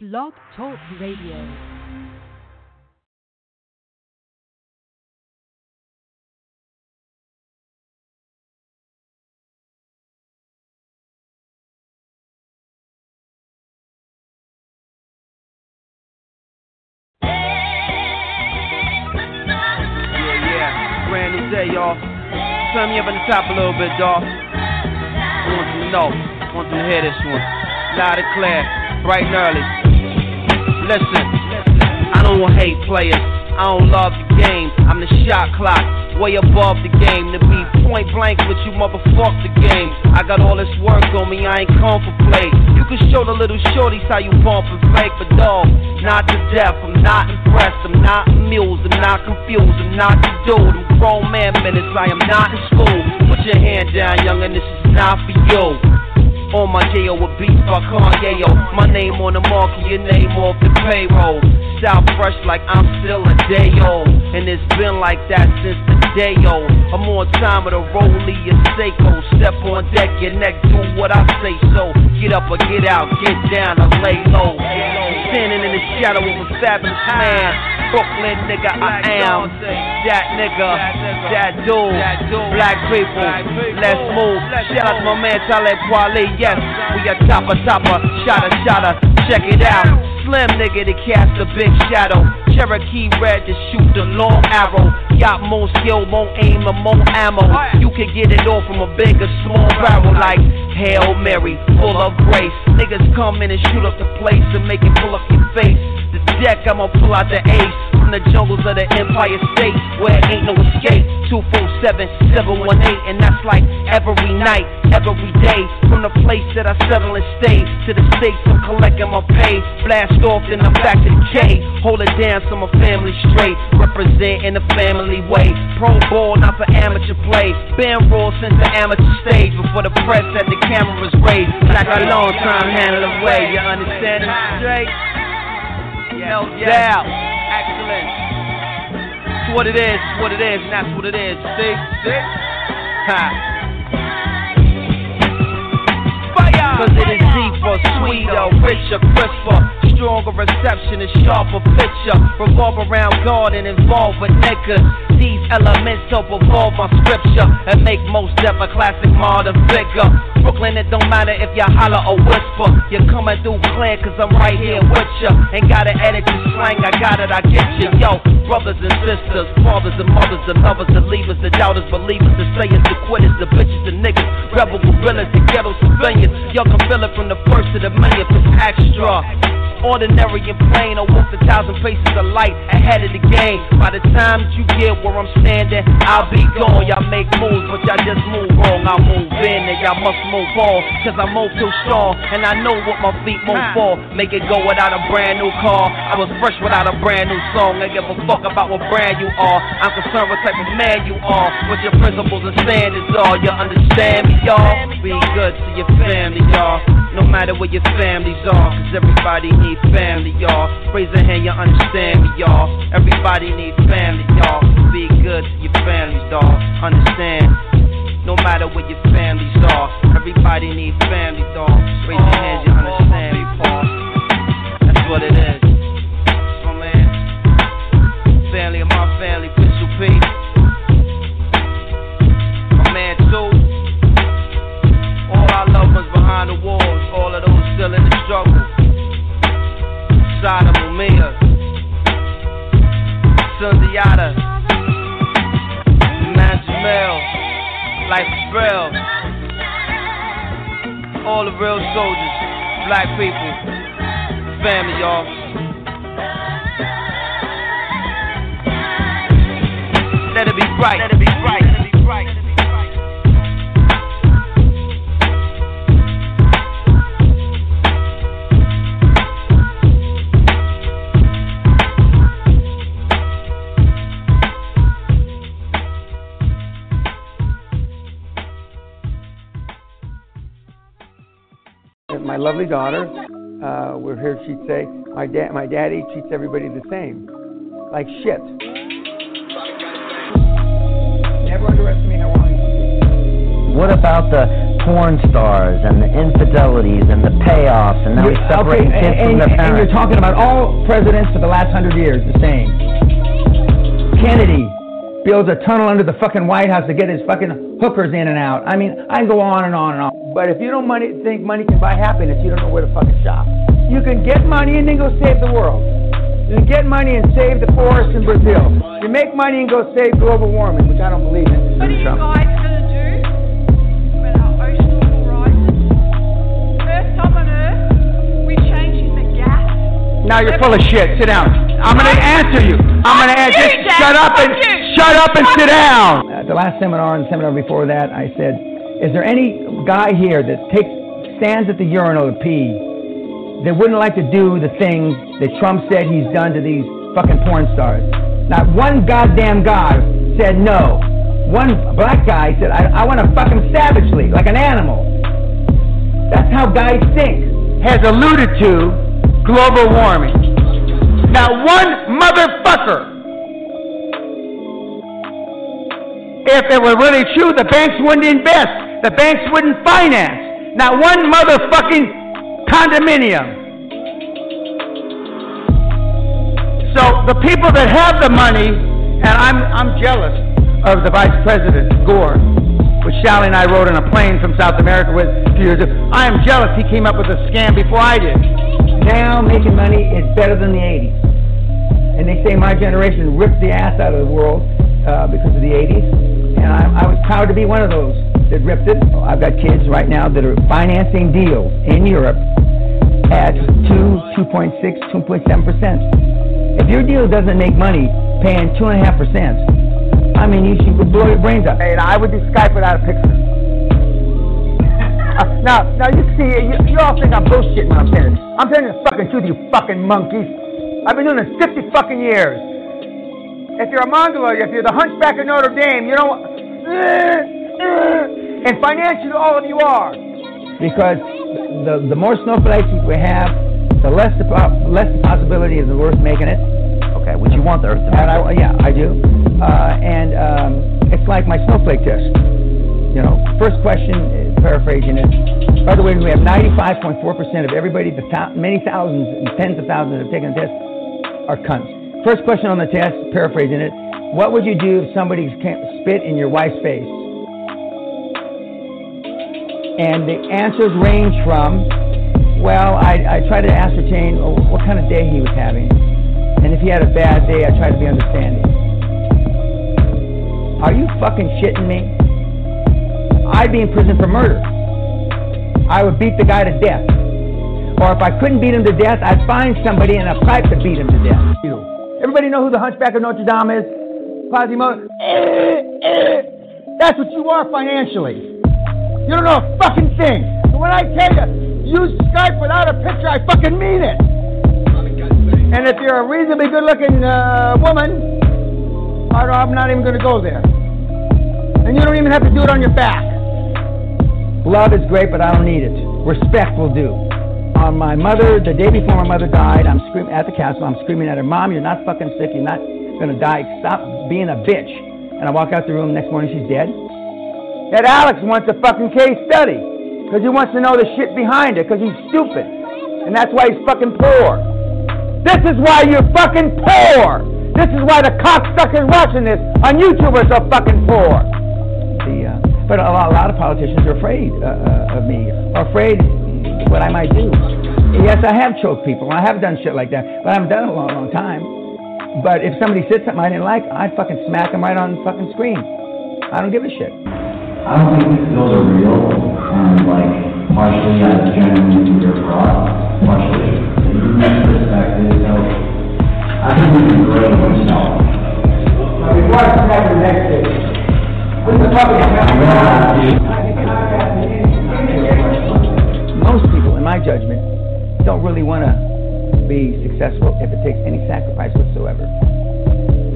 Blog Talk Radio. Turn me up on the top a little bit, dawg. I want you to know. Want you to hear this one. Loud and clear. Bright and early. Listen. I don't hate players. I don't love the game. I'm the shot clock. Way above the game. To be point blank with you, motherfuck the game. I got all this work on me. I ain't come for play. You can show the little shorties how you bump and fake, but dog, not to death. I'm not impressed. I'm not amused. I'm not confused. I'm not the dude. I'm grown man minutes. I am not in school. Put your hand down, youngin'. This is not for you. On my J.O. with beats by Kanye. My name on the market, your name off the payroll. Style fresh like I'm still a day old. And it's been like that since the day old. I'm on time with a rollie, a Seiko. Step on deck, your neck, do what I say so. Get up or get out, get down or lay low. Standing in the shadow of a fabulous man. Brooklyn nigga, I am that nigga, that dude. Black people, let's move. Shout out to my man Talib Kweli. Yes, we a topper, topper, shotter, shotter. Check it out. Slim nigga to cast a big shadow. Cherokee red to shoot the long arrow. Got more skill, more aim, and more ammo. You can get it all from a big or small barrel like Hail Mary, full of grace. Niggas come in and shoot up the place and make it pull up your face. The deck, I'ma pull out the ace from the jungles of the Empire State where ain't no escape. 247 718, and that's like every night, every day. From the place that I settle and stay to the states I'm collecting my pay. Blast off, then I'm back to the K. Hold it down so my family straight. Represent in the family way. Pro ball, not for amateur play. Been raw since the amateur stage before the press had the cameras raised. Like a long time handle away. You understand it straight? No doubt. Excellent. It's what it is, it's what it is, and that's what it is. See? See? Ha. Cause it is deeper, sweeter, richer, crisper, stronger reception and sharper picture. Revolve around God and involve with niggas. These elements help evolve my scripture and make most death a classic modern figure. Brooklyn, it don't matter if you holler or whisper. You're coming through clear cause I'm right here with ya. Ain't gotta edit slang, I got it, I get you. Yo, brothers and sisters, fathers and mothers, the lovers, the leavers, the doubters, believers, the sayers, the quitters, the bitches, the niggas, rebel gorillas, the ghetto civilians. Y'all can feel it from the first to the millionth, it's extra. Ordinary and plain, I walk a thousand paces of light ahead of the game. By the time that you get where I'm standing, I'll be gone. Y'all make moves, but y'all just move wrong. I move in and y'all must move on. Cause I move too strong, and I know what my feet move for. Make it go without a brand new car. I was fresh without a brand new song. I give a fuck about what brand you are. I'm concerned what type of man you are. What your principles and standards are. You understand me, y'all? Be good to your family, y'all. No matter where your families are. Cause everybody needs family, y'all. Raise a hand, you understand me, y'all. Everybody needs family, y'all. Be good to your families, dog. Understand? No matter where your families are. Everybody needs family, dog. Raise your hands, you understand me, Paul. That's what it is. My man. Family of my family, Pistol P. My man, too. All our loved ones behind the walls, all of those still in the struggle. Sodom Umia, Sundiata, Man Jamel, Life is Real. All the real soldiers, black people, family, y'all. Let it be bright. Let it be bright. Let it be bright. My lovely daughter. Uh, we're here. She'd say, "My dad, my daddy treats everybody the same, like shit." Never underestimate how wrong. What about the porn stars and the infidelities and the payoffs, and now he's separating okay, kids and, from their and you're talking about all presidents for the last hundred years, the same. Kennedy builds a tunnel under the fucking White House to get his fucking hookers in and out. I mean, I can go on and on and on. But if you don't money, think money can buy happiness, you don't know where to fucking shop. You can get money and then go save the world. You can get money and save the forests in Brazil. You make money and go save global warming, which I don't believe in. What are you guys going to do when our ocean level rises? First time on Earth, we're changing the gas. Now you're full of shit. Sit down. I'm gonna answer you. I'm gonna answer. you, Shut up and. Shut up and sit down. At the last seminar and the seminar before that, I said, is there any guy here that takes stands at the urinal to pee that wouldn't like to do the things that Trump said he's done to these fucking porn stars? Not one goddamn guy said no. One black guy said, I, I want to fuck him savagely, like an animal. That's how guys think. Has alluded to global warming. Not one motherfucker. If it were really true, the banks wouldn't invest. The banks wouldn't finance. Not one motherfucking condominium. So the people that have the money, and I'm, I'm jealous of the Vice President, Gore, which Sally and I rode in a plane from South America with a few years ago. I am jealous he came up with a scam before I did. Now making money is better than the 80s. And they say my generation ripped the ass out of the world uh, because of the 80s. And I, I was proud to be one of those that ripped it. I've got kids right now that are financing deals in Europe at 2, 2.6, 2.7%. If your deal doesn't make money paying 2.5%, I mean, you should blow your brains out. And I would do Skype without a picture. Uh, now, now you see, you, you all think I'm bullshitting when I'm saying this. I'm telling you the fucking truth, you fucking monkeys. I've been doing this 50 fucking years. If you're a Mongoloid, if you're the Hunchback of Notre Dame, you don't. And financially, all of you are. Because the the more snowflakes we have, the less the po- less the possibility of the Earth making it. Okay, would you want the Earth to And make I, yeah, I do. Uh, and um, it's like my snowflake test. You know, first question, uh, paraphrasing it. By the way, we have 95.4% of everybody, the thou- many thousands and tens of thousands that have taken the test, are cunts. First question on the test, paraphrasing it. What would you do if somebody spit in your wife's face? And the answers range from, well, I, I try to ascertain what kind of day he was having. And if he had a bad day, I try to be understanding. Are you fucking shitting me? I'd be in prison for murder. I would beat the guy to death. Or if I couldn't beat him to death, I'd find somebody in a pipe to beat him to death. Everybody know who the Hunchback of Notre Dame is? Quasimodo. That's what you are financially. You don't know a fucking thing. When I tell you, use Skype without a picture, I fucking mean it. And if you're a reasonably good-looking uh, woman, I'm not even going to go there. And you don't even have to do it on your back. Love is great, but I don't need it. Respect will do. On my mother, the day before my mother died, I'm screaming at the castle. I'm screaming at her, "Mom, you're not fucking sick. You're not gonna die. Stop being a bitch." And I walk out the room. Next morning, she's dead. That Alex wants a fucking case study because he wants to know the shit behind it because he's stupid, and that's why he's fucking poor. This is why you're fucking poor. This is why the cocksuckers watching this on YouTube are so fucking poor. The, uh, but a lot, a lot of politicians are afraid uh, uh, of me, are afraid what I might do. Yes, I have choked people. I have done shit like that, but I haven't done it a long, long time. But if somebody said something I didn't like, I'd fucking smack them right on the fucking screen. I don't give a shit. I don't think those are real, and like partially I genuinely fear fraud, partially from that perspective. So I think we can grow myself. Now, before I smack the next thing, this is a public Most my judgment, don't really want to be successful if it takes any sacrifice whatsoever.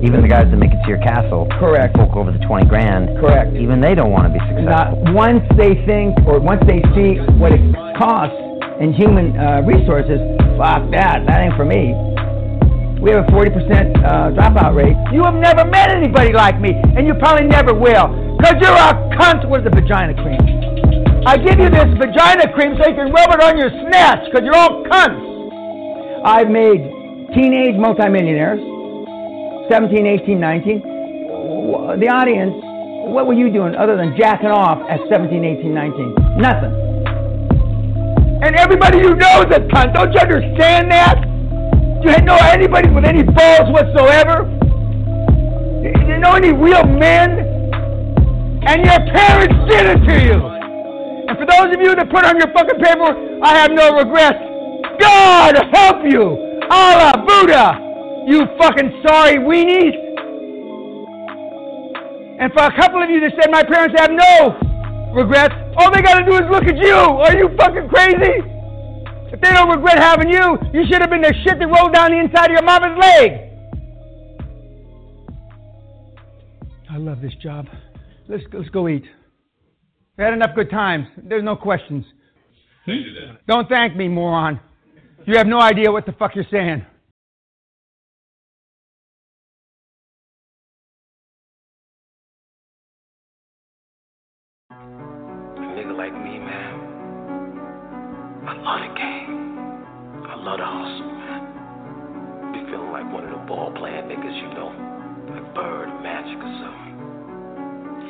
Even the guys that make it to your castle, Correct. fork over the 20 grand, Correct. even they don't want to be successful. Not once they think or once they see what it costs in human uh, resources, fuck that, that ain't for me. We have a 40% uh, dropout rate. You have never met anybody like me, and you probably never will, because you're a cunt with a vagina cream. I give you this vagina cream so you can rub it on your snatch, because you're all cunts. I've made teenage multimillionaires, 17, 18, 19. The audience, what were you doing other than jacking off at 17, 18, 19? Nothing. And everybody you know is a cunt. Don't you understand that? Do you know anybody with any balls whatsoever? Do you know any real men? And your parents did it to you. And for those of you that put on your fucking paperwork, I have no regrets. God help you! Allah, Buddha! You fucking sorry weenies! And for a couple of you that said my parents have no regrets, all they gotta do is look at you! Are you fucking crazy? If they don't regret having you, you should have been the shit that rolled down the inside of your mama's leg! I love this job. Let's, let's go eat. We had enough good times. There's no questions. Don't thank me, moron. You have no idea what the fuck you're saying. A nigga like me, man. I love the game. I love the hustle, man. Be feeling like one of the ball playing niggas, you know. Like Bird, Magic or something.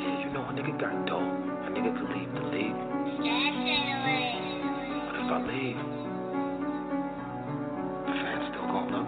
Yeah, you know a nigga got dope. But if I leave, the fans still gonna love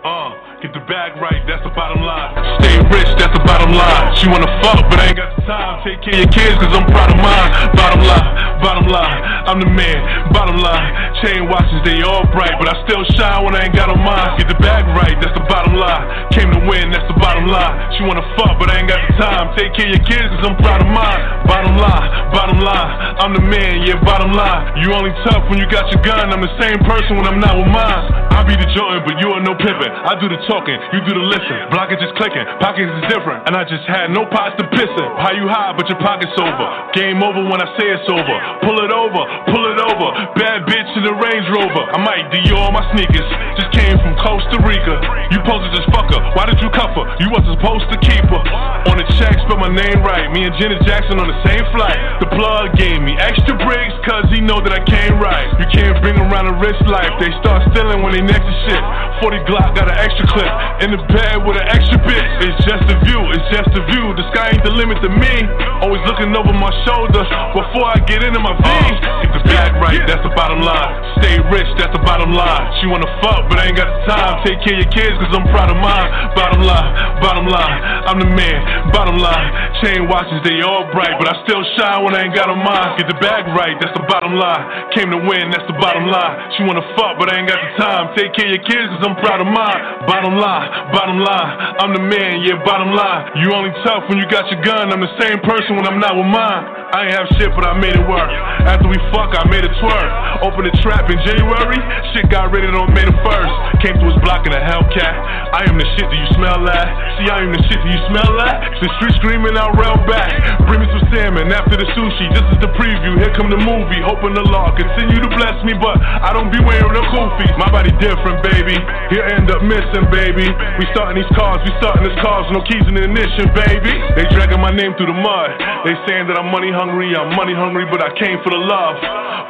Uh, get the bag right, that's the bottom line. Stay rich, that's the bottom line. She wanna fuck, but I ain't got the time. Take care of your kids, cause I'm proud of mine. Bottom line, bottom line, I'm the man. Bottom line, chain watches, they all bright, but I still shine when I ain't got on mine. Get the bag right, that's the bottom line. Came to win, that's the bottom line. She wanna fuck, but I ain't got the time. Take care of your kids, cause I'm proud of mine. Bottom line, bottom line, I'm the man, yeah, bottom line. You only tough when you got your gun. I'm the same person when I'm not with mine. I be the Jordan, but you are no I do the talking, you do the listen. Block is just clicking, pockets is different. And I just had no pots to piss in. How you high, but your pockets over. Game over when I say it's over. Pull it over, pull it over. Bad bitch in the Range Rover. I might Dior my sneakers. Just came from Costa Rica. You supposed to just fuck her. Why did you cuff her? You wasn't supposed to keep her. On the check, spell my name right. Me and Janet Jackson on the same flight. The plug gave me extra bricks, cause he know that I came right. You can't bring around a rich life. They start stealing when they next to shit. 40 Glock got an extra clip. In the bed with an extra bitch. It's just a view, it's just a view. The sky ain't the limit to me. Always looking over my shoulder before I get into my V. Uh, get the bag right, that's the bottom line. Stay rich, that's the bottom line. She wanna fuck, but I ain't got the time. Take care of your kids, cause I'm proud of mine. Bottom line, bottom line, I'm the man. Bottom line, chain watches, they all bright, but I still shine when I ain't got on mine. Get the bag right, that's the bottom line. Came to win, that's the bottom line. She wanna fuck, but I ain't got the time. Take care of your kids, cause I'm proud of mine. Bottom line, bottom line, I'm the man, yeah, bottom line. You only tough when you got your gun. I'm the same person when I'm not with mine. I ain't have shit, but I made it work. After we fuck, I made it twerk. Opened the trap in January, shit got raided on May the 1st. Came to his block in a Hellcat. I am the shit, do you smell that? See, I am the shit, do you smell that? The street screaming out rail back. Bring me some salmon after the sushi. This is the preview, here come the movie. Hoping the law continue to bless me, but I don't be wearing the koofies. My body different, baby. He'll end up missing, baby. We starting these cars, we starting this cars, no keys in the ignition, baby. They dragging my name through the mud. They saying that I'm money hungry, I'm money hungry, but I came for the love.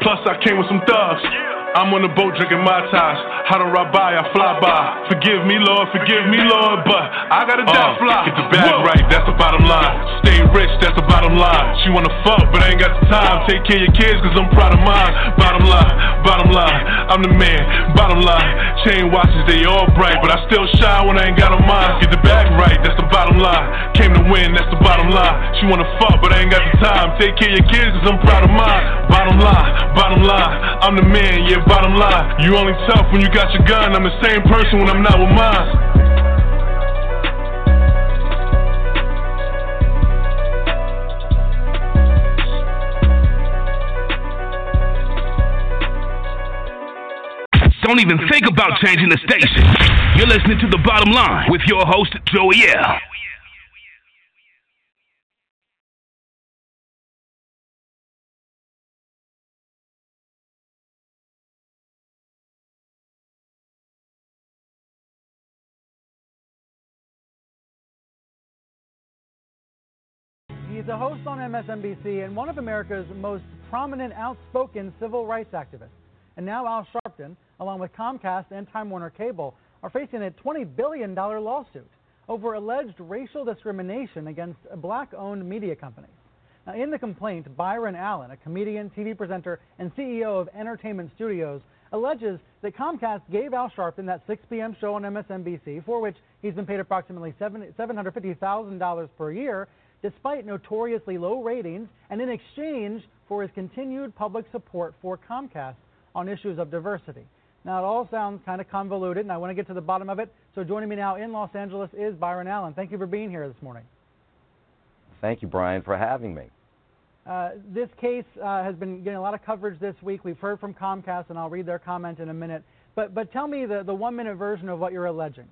Plus, I came with some thugs. I'm on the boat drinking my ties. How do I buy? I fly by. Forgive me, Lord, forgive me, Lord, but I gotta die uh, fly. Get the bag right, that's the bottom line. Stay rich, that's the bottom line. She wanna fuck, but I ain't got the time. Take care of your kids, cause I'm proud of mine. Bottom line, bottom line, I'm the man. Bottom line, chain watches, they all bright, but I still shine when I ain't got on mine. Get the bag right, that's the bottom line. Came to win, that's the bottom line. She wanna fuck, but I ain't got the time. Take care of your kids, cause I'm proud of mine. Bottom line, bottom line, I'm the man, yeah, bottom line. You only tough when you got your gun. I'm the same person when I'm not with mine. Don't even think about changing the station. You're listening to The Bottom Line with your host, Joey L. He's a host on MSNBC and one of America's most prominent, outspoken civil rights activists. And now Al Sharpton, along with Comcast and Time Warner Cable, are facing a $20 billion lawsuit over alleged racial discrimination against black owned media companies. Now, in the complaint, Byron Allen, a comedian, TV presenter, and CEO of Entertainment Studios, alleges that Comcast gave Al Sharpton that 6 p.m. show on MSNBC, for which he's been paid approximately $750,000 per year, despite notoriously low ratings, and in exchange for his continued public support for Comcast on issues of diversity. Now, it all sounds kind of convoluted, and I want to get to the bottom of it. So, joining me now in Los Angeles is Byron Allen. Thank you for being here this morning. Thank you, Brian, for having me. Uh, this case uh, has been getting a lot of coverage this week. We've heard from Comcast, and I'll read their comment in a minute. But, but tell me the, the one minute version of what you're alleging.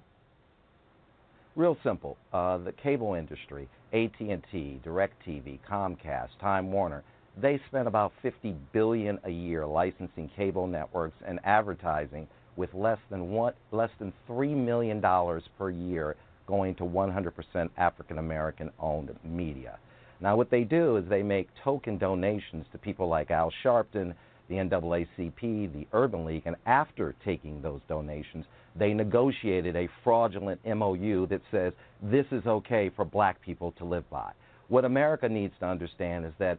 Real simple. Uh, the cable industry, AT&T, DirecTV, Comcast, Time Warner, they spend about 50 billion a year licensing cable networks and advertising with less than one, less than 3 million dollars per year going to 100% African American owned media. Now what they do is they make token donations to people like Al Sharpton, the NAACP, the Urban League, and after taking those donations, they negotiated a fraudulent MOU that says this is okay for black people to live by. What America needs to understand is that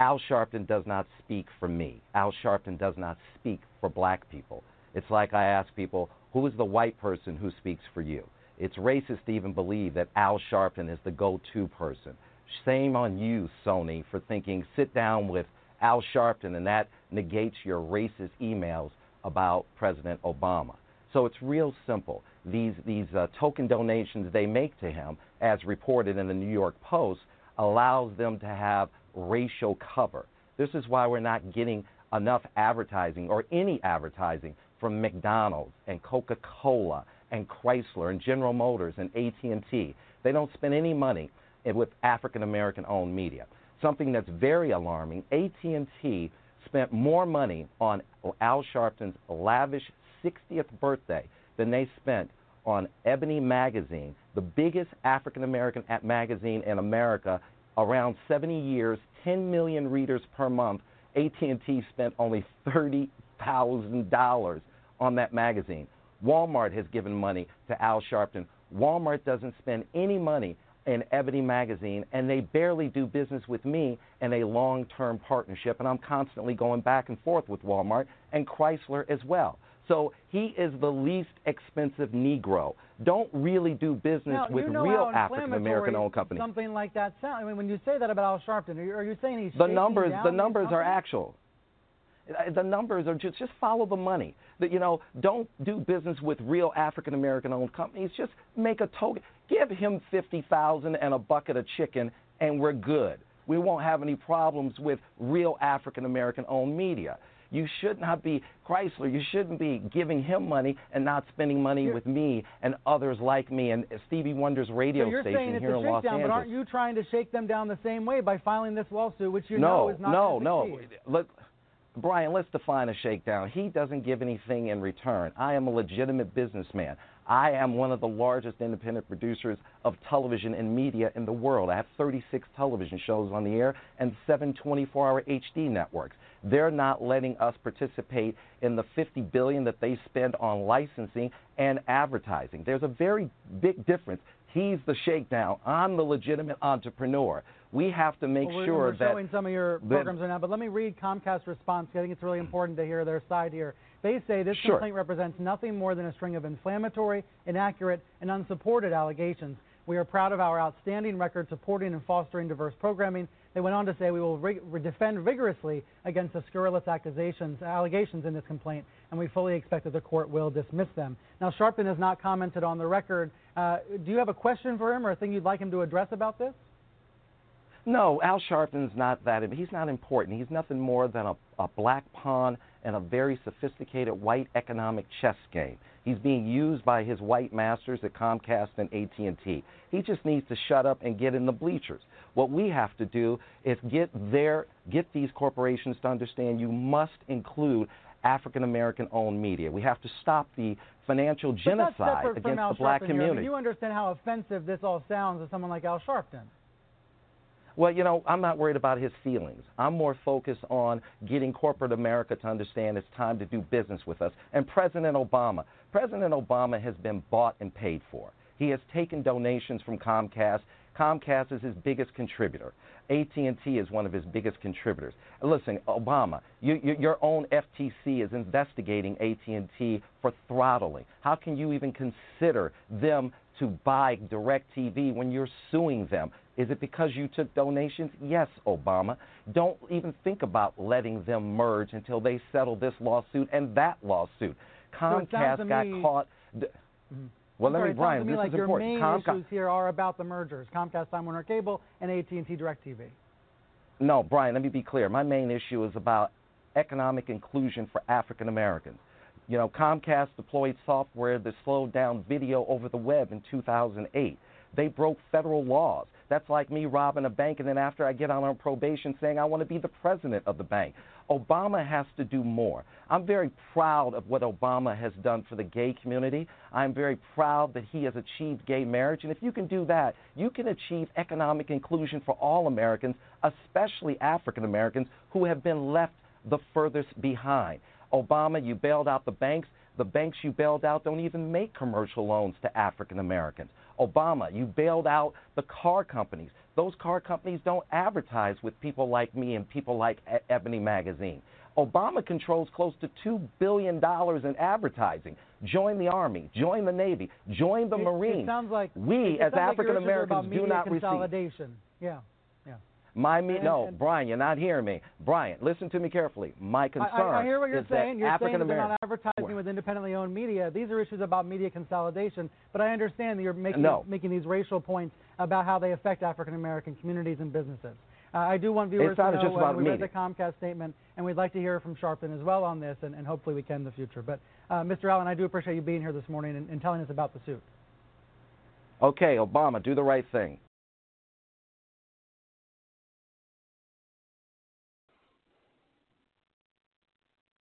Al Sharpton does not speak for me. Al Sharpton does not speak for black people. It's like I ask people, who is the white person who speaks for you? It's racist to even believe that Al Sharpton is the go to person. Shame on you, Sony, for thinking sit down with Al Sharpton and that negates your racist emails about President Obama. So it's real simple. These, these uh, token donations they make to him, as reported in the New York Post, allows them to have racial cover. This is why we're not getting enough advertising or any advertising from McDonald's and Coca-Cola and Chrysler and General Motors and AT&T. They don't spend any money with African American owned media. Something that's very alarming, AT&T spent more money on Al Sharpton's lavish 60th birthday than they spent on Ebony magazine, the biggest African American magazine in America around 70 years, 10 million readers per month. AT&T spent only $30,000 on that magazine. Walmart has given money to Al Sharpton. Walmart doesn't spend any money in Ebony magazine, and they barely do business with me in a long term partnership. And I'm constantly going back and forth with Walmart and Chrysler as well. So he is the least expensive Negro. Don't really do business now, with you know real African American owned companies. Something like that sound. I mean, when you say that about Al Sharpton, are you, are you saying he's the numbers? The numbers are actual. Uh, The numbers are just just follow the money. That you know, don't do business with real African American owned companies. Just make a token. Give him fifty thousand and a bucket of chicken, and we're good. We won't have any problems with real African American owned media. You should not be Chrysler. You shouldn't be giving him money and not spending money with me and others like me and Stevie Wonder's radio so you're station saying it's here a in Los Angeles. but aren't you trying to shake them down the same way by filing this lawsuit, which you no, know is not no, no. succeed? Look, Brian, let's define a shakedown. He doesn't give anything in return. I am a legitimate businessman. I am one of the largest independent producers of television and media in the world. I have 36 television shows on the air and seven 24-hour HD networks. They're not letting us participate in the 50 billion that they spend on licensing and advertising. There's a very big difference. He's the shakedown. I'm the legitimate entrepreneur. We have to make Well, we're, sure we're that showing some of your programs right now, but let me read Comcast's response. I think it's really important to hear their side here. They say this Sure. complaint represents nothing more than a string of inflammatory, inaccurate, and unsupported allegations. We are proud of our outstanding record supporting and fostering diverse programming. They went on to say we will defend vigorously against the scurrilous accusations, allegations in this complaint, and we fully expect that the court will dismiss them. Now, Sharpton has not commented on the record. Uh, do you have a question for him or a thing you'd like him to address about this? No, Al Sharpton's not that. He's not important. He's nothing more than a, a black pawn in a very sophisticated white economic chess game. He's being used by his white masters at Comcast and AT&T. He just needs to shut up and get in the bleachers. What we have to do is get their get these corporations to understand you must include African American owned media. We have to stop the financial genocide against the black community. I mean, you understand how offensive this all sounds to someone like Al Sharpton. Well, you know, I'm not worried about his feelings. I'm more focused on getting corporate America to understand it's time to do business with us. And President Obama, President Obama has been bought and paid for. He has taken donations from Comcast. Comcast is his biggest contributor. AT&T is one of his biggest contributors. Listen, Obama, you, you, your own FTC is investigating AT&T for throttling. How can you even consider them to buy DirecTV when you're suing them? Is it because you took donations? Yes, Obama. Don't even think about letting them merge until they settle this lawsuit and that lawsuit. Comcast so got me, caught. Mm-hmm. Well, Sorry, let me, Brian. This like is your important. main Comcast. issues here are about the mergers: Comcast, Time Warner Cable, and AT&T DirecTV. No, Brian, let me be clear. My main issue is about economic inclusion for African Americans. You know, Comcast deployed software that slowed down video over the web in 2008. They broke federal laws. That's like me robbing a bank and then after I get out on probation saying I want to be the president of the bank. Obama has to do more. I'm very proud of what Obama has done for the gay community. I'm very proud that he has achieved gay marriage. And if you can do that, you can achieve economic inclusion for all Americans, especially African Americans who have been left the furthest behind. Obama, you bailed out the banks. The banks you bailed out don't even make commercial loans to African Americans. Obama, you bailed out the car companies. Those car companies don't advertise with people like me and people like Ebony Magazine. Obama controls close to $2 billion in advertising. Join the Army, join the Navy, join the It- Marines. It sounds like we, as like African your issues are about Americans, do not receive. Yeah. My me, no, Brian, you're not hearing me. Brian, listen to me carefully. My concern I, I hear what you're is saying. that You're saying they're not advertising with independently owned media. These are issues about media consolidation. But I understand that you're making No. making these racial points about how they affect African American communities and businesses. Uh, I do want viewers to know uh, we read the Comcast statement, and we'd like to hear from Sharpton as well on this, and, and hopefully we can in the future. But uh, Mr. Allen, I do appreciate you being here this morning and, and telling us about the suit. Okay, Obama, do the right thing.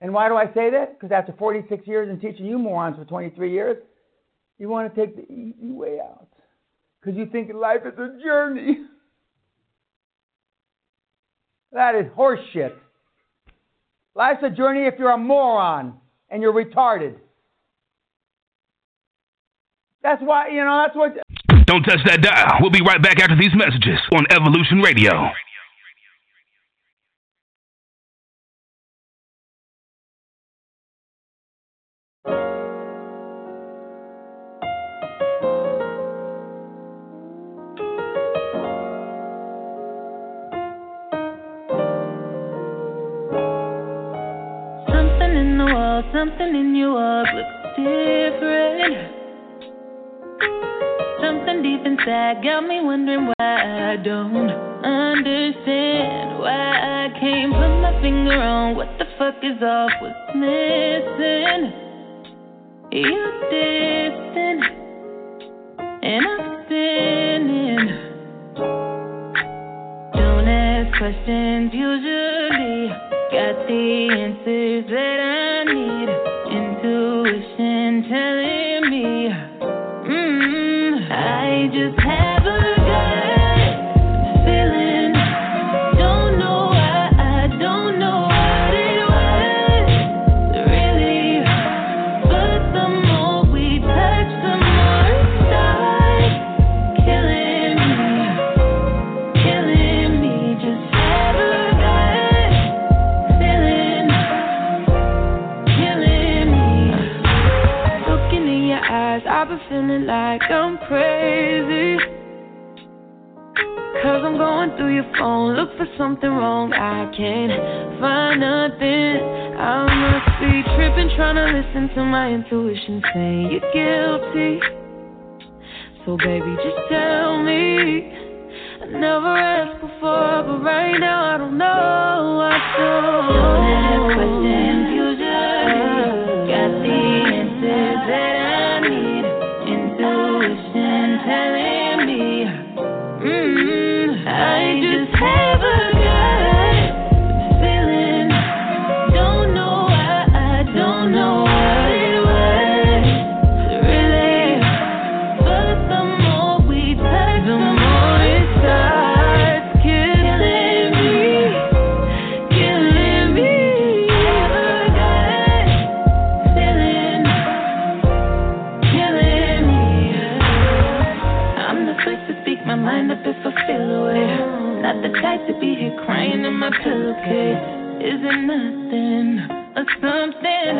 And why do I say that? Because after 46 years and teaching you morons for 23 years, you want to take the easy way out. Because you think life is a journey. That is horseshit. Life's a journey if you're a moron and you're retarded. That's why, you know, that's what. Don't touch that dial. We'll be right back after these messages on Evolution Radio. Something in your walk looks different. Something deep inside got me wondering why I don't understand. Why I can't put my finger on what the fuck is off, what's missing. You're distant, and I'm spinning. Don't ask questions usually. Got the answers that I need. Intuition telling me. Mm, I just have phone, look for something wrong. I can't find nothing. I must be tripping, trying to listen to my intuition saying you're guilty. So, baby, just tell me. I never asked before, but right now I don't know. I don't. Got the answers that I need. Intuition telling me. Mm, I just have crying in my pillowcase. Is it nothing or something?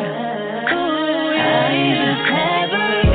Ooh, yeah. I just a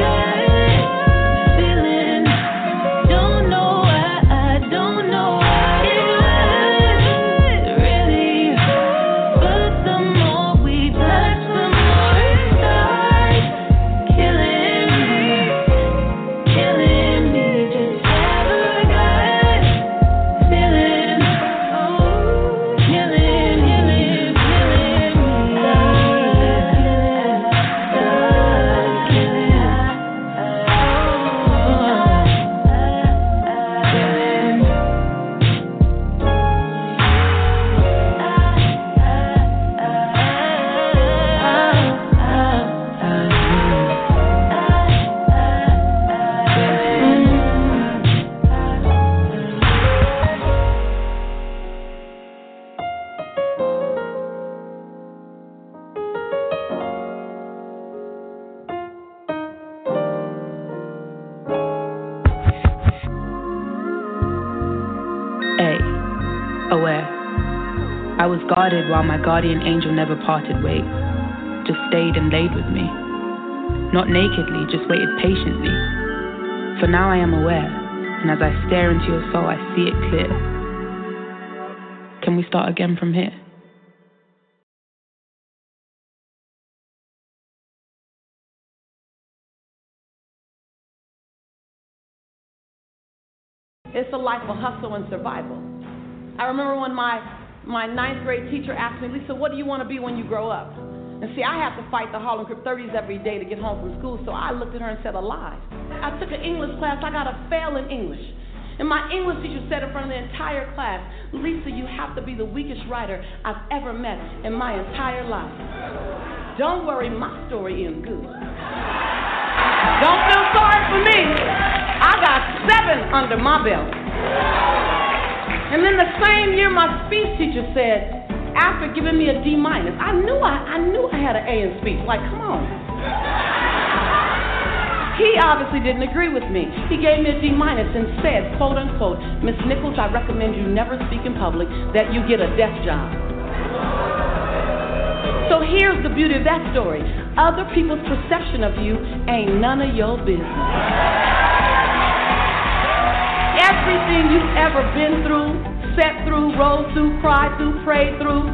guarded while my guardian angel never parted ways. Just stayed and laid with me. Not nakedly, just waited patiently. For now I am aware, and as I stare into your soul, I see it clear. Can we start again from here? It's a life of hustle and survival. I remember when my, my ninth grade teacher asked me, Lisa, what do you want to be when you grow up? And see, I have to fight the Harlem Crip 30s every day to get home from school, so I looked at her and said, alive. I took an English class, I got a fail in English. And my English teacher said in front of the entire class, Lisa, you have to be the weakest writer I've ever met in my entire life. Don't worry, my story ends good. Don't feel sorry for me. I got seven under my belt. And then the same year, my speech teacher said, after giving me a D minus, I knew I, I knew I had an A in speech. Like, come on. He obviously didn't agree with me. He gave me a D minus and said, quote unquote, Miss Nichols, I recommend you never speak in public, that you get a desk job. So here's the beauty of that story. Other people's perception of you ain't none of your business. Everything you've ever been through, set through, rose through, cried through, prayed through,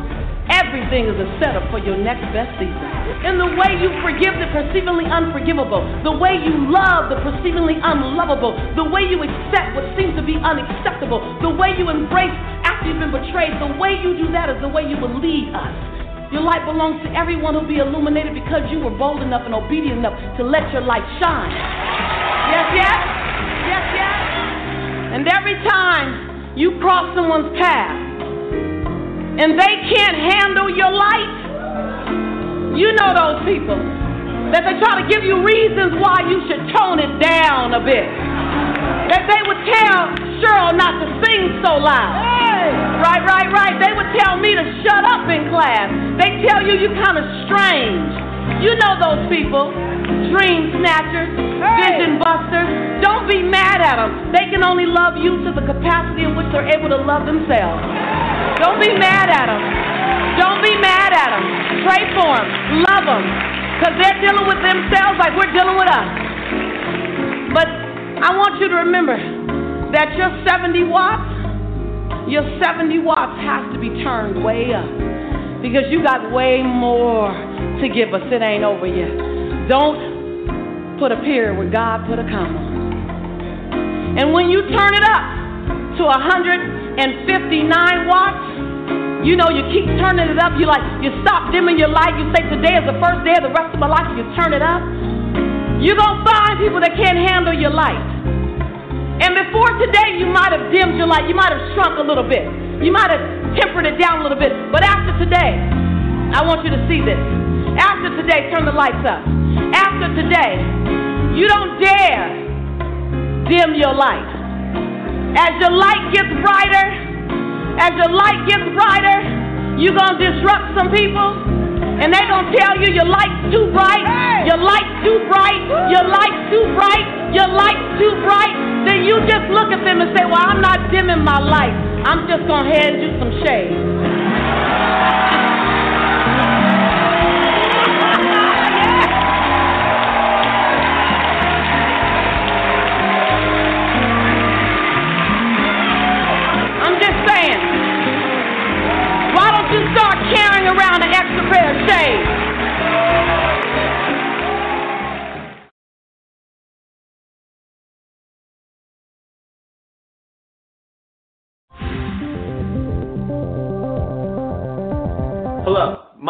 everything is a setup for your next best season. And the way you forgive the perceivingly unforgivable, the way you love the perceivingly unlovable, the way you accept what seems to be unacceptable, the way you embrace after you've been betrayed, the way you do that is the way you will lead us. Your light belongs to everyone who'll be illuminated because you were bold enough and obedient enough to let your light shine. Yes, yes? Yes, yes? And every time you cross someone's path and they can't handle your light, you know those people that they try to give you reasons why you should tone it down a bit. That they would tell Cheryl not to sing so loud. Right, right, right. They would tell me to shut up in class. They tell you you're kind of strange. You know those people. Dream snatchers, vision busters. Don't be mad at them. They can only love you to the capacity in which they're able to love themselves. Don't be mad at them. Don't be mad at them. Pray for them. Love them. Because they're dealing with themselves like we're dealing with us. But I want you to remember that your 70 watts, your 70 watts has to be turned way up. Because you got way more to give us. It ain't over yet. Don't put a period where God put a comma. And when you turn it up to 159 watts, you know, you keep turning it up. You like, you stop dimming your light. You say, today is the first day of the rest of my life. You turn it up. You're to find people that can't handle your light. And before today, you might have dimmed your light. You might have shrunk a little bit. You might have tempered it down a little bit. But after today, I want you to see this. After today, turn the lights up. After today, you don't dare dim your light. As your light gets brighter, as your light gets brighter, you're going to disrupt some people. And they're going to tell you your light's too bright, your light's too bright, your light's too bright, your light's too bright. Then you just look at them and say, Well, I'm not dimming my light. I'm just going to hand you some shade.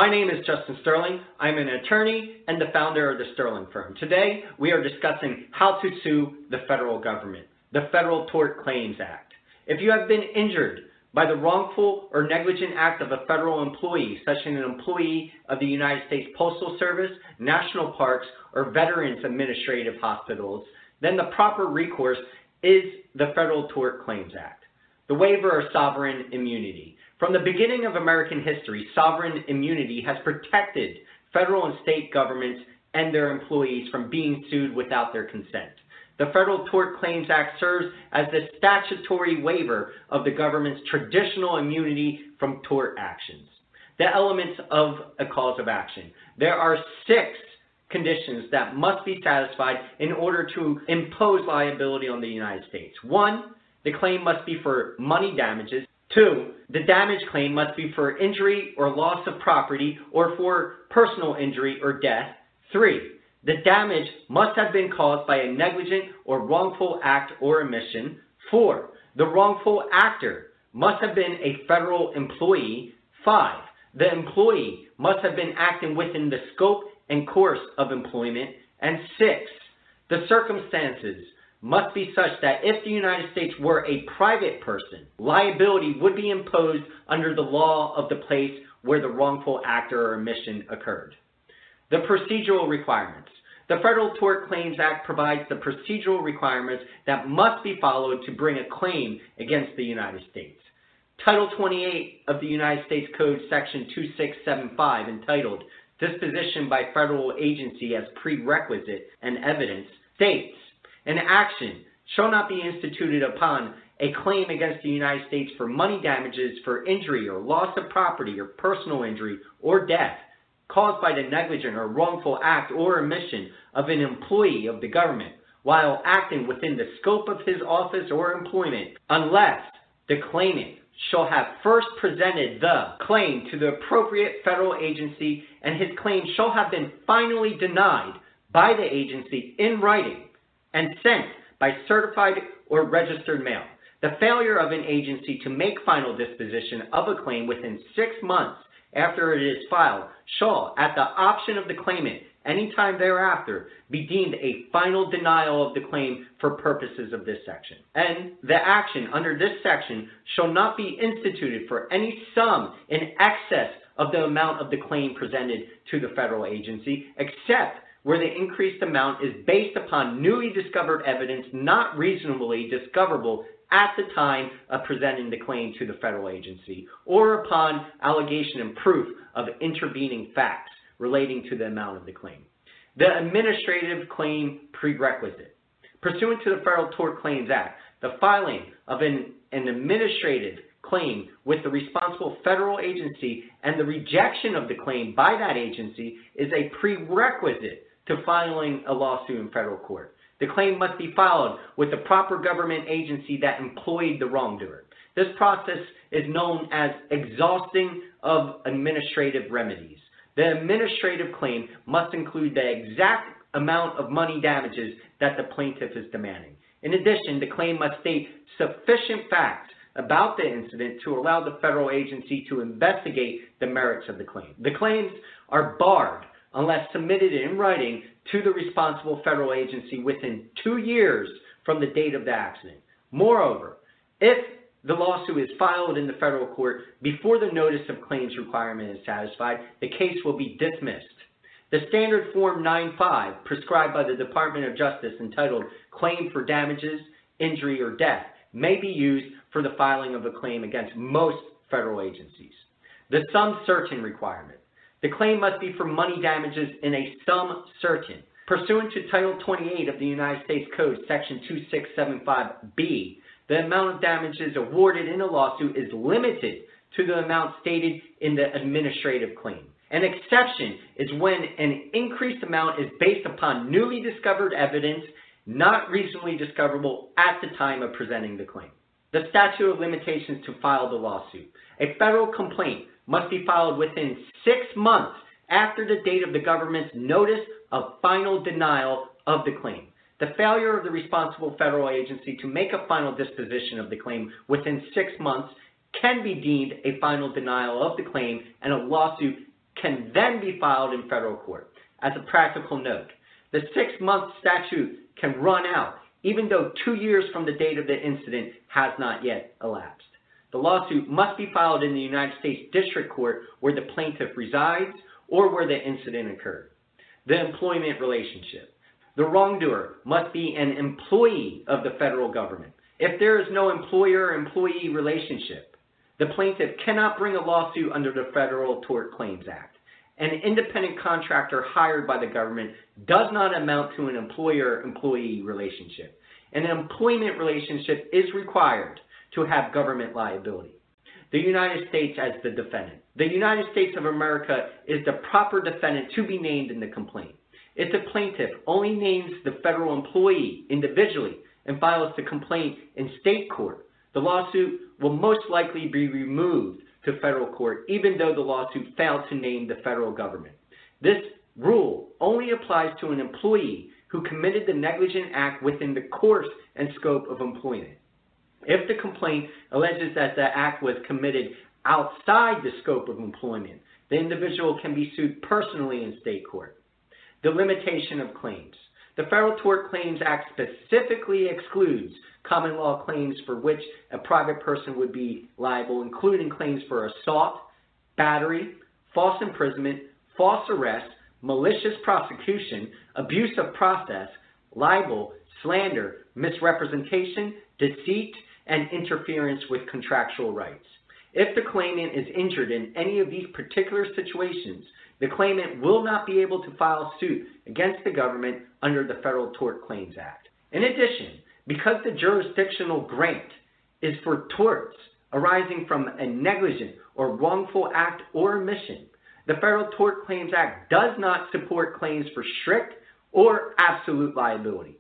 My name is Justin Sterling. I'm an attorney and the founder of the Sterling Firm. Today, we are discussing how to sue the federal government, the Federal Tort Claims Act. If you have been injured by the wrongful or negligent act of a federal employee, such as an employee of the United States Postal Service, national parks, or Veterans Administrative Hospitals, then the proper recourse is the Federal Tort Claims Act, the waiver of sovereign immunity. From the beginning of American history, sovereign immunity has protected federal and state governments and their employees from being sued without their consent. The Federal Tort Claims Act serves as the statutory waiver of the government's traditional immunity from tort actions. The elements of a cause of action. There are six conditions that must be satisfied in order to impose liability on the United States. One, the claim must be for money damages. Two, the damage claim must be for injury or loss of property or for personal injury or death. Three, the damage must have been caused by a negligent or wrongful act or omission. Four, the wrongful actor must have been a federal employee. Five, the employee must have been acting within the scope and course of employment. And six, the circumstances must be such that if the United States were a private person, liability would be imposed under the law of the place where the wrongful actor or omission occurred. The procedural requirements. The Federal Tort Claims Act provides the procedural requirements that must be followed to bring a claim against the United States. Title 28 of the United States Code, Section 2675, entitled Disposition by Federal Agency as Prerequisite and Evidence, states an action shall not be instituted upon a claim against the United States for money damages for injury or loss of property or personal injury or death caused by the negligent or wrongful act or omission of an employee of the government while acting within the scope of his office or employment, unless the claimant shall have first presented the claim to the appropriate federal agency and his claim shall have been finally denied by the agency in writing and sent by certified or registered mail. The failure of an agency to make final disposition of a claim within six months after it is filed shall, at the option of the claimant, any time thereafter, be deemed a final denial of the claim for purposes of this section. And the action under this section shall not be instituted for any sum in excess of the amount of the claim presented to the federal agency, except where the increased amount is based upon newly discovered evidence not reasonably discoverable at the time of presenting the claim to the federal agency, or upon allegation and proof of intervening facts relating to the amount of the claim. The administrative claim prerequisite. Pursuant to the Federal Tort Claims Act, the filing of an, an administrative claim with the responsible federal agency and the rejection of the claim by that agency is a prerequisite to filing a lawsuit in federal court. The claim must be filed with the proper government agency that employed the wrongdoer. This process is known as exhausting of administrative remedies. The administrative claim must include the exact amount of money damages that the plaintiff is demanding. In addition, the claim must state sufficient facts about the incident to allow the federal agency to investigate the merits of the claim. The claims are barred unless submitted in writing to the responsible federal agency within two years from the date of the accident. Moreover, if the lawsuit is filed in the federal court before the notice of claims requirement is satisfied, the case will be dismissed. The standard Form 9-5 prescribed by the Department of Justice entitled Claim for Damages, Injury, or Death may be used for the filing of a claim against most federal agencies. The sum certain requirement. The claim must be for money damages in a sum certain. Pursuant to Title 28 of the United States Code, Section 2675B, the amount of damages awarded in a lawsuit is limited to the amount stated in the administrative claim. An exception is when an increased amount is based upon newly discovered evidence not reasonably discoverable at the time of presenting the claim. The statute of limitations to file the lawsuit. A federal complaint must be filed within six months after the date of the government's notice of final denial of the claim. The failure of the responsible federal agency to make a final disposition of the claim within six months can be deemed a final denial of the claim and a lawsuit can then be filed in federal court. As a practical note, the six month statute can run out even though two years from the date of the incident has not yet elapsed. The lawsuit must be filed in the United States District Court where the plaintiff resides or where the incident occurred. The employment relationship. The wrongdoer must be an employee of the federal government. If there is no employer employee relationship, the plaintiff cannot bring a lawsuit under the Federal Tort Claims Act. An independent contractor hired by the government does not amount to an employer employee relationship. An employment relationship is required to have government liability. The United States as the defendant. The United States of America is the proper defendant to be named in the complaint. If the plaintiff only names the federal employee individually and files the complaint in state court, the lawsuit will most likely be removed to federal court, even though the lawsuit failed to name the federal government. This rule only applies to an employee who committed the negligent act within the course and scope of employment. If the complaint alleges that the act was committed outside the scope of employment, the individual can be sued personally in state court. The limitation of claims. The Federal Tort Claims Act specifically excludes common law claims for which a private person would be liable, including claims for assault, battery, false imprisonment, false arrest, malicious prosecution, abuse of process, libel, slander, misrepresentation, deceit, and interference with contractual rights. If the claimant is injured in any of these particular situations, the claimant will not be able to file suit against the government under the Federal Tort Claims Act. In addition, because the jurisdictional grant is for torts arising from a negligent or wrongful act or omission, the Federal Tort Claims Act does not support claims for strict or absolute liability.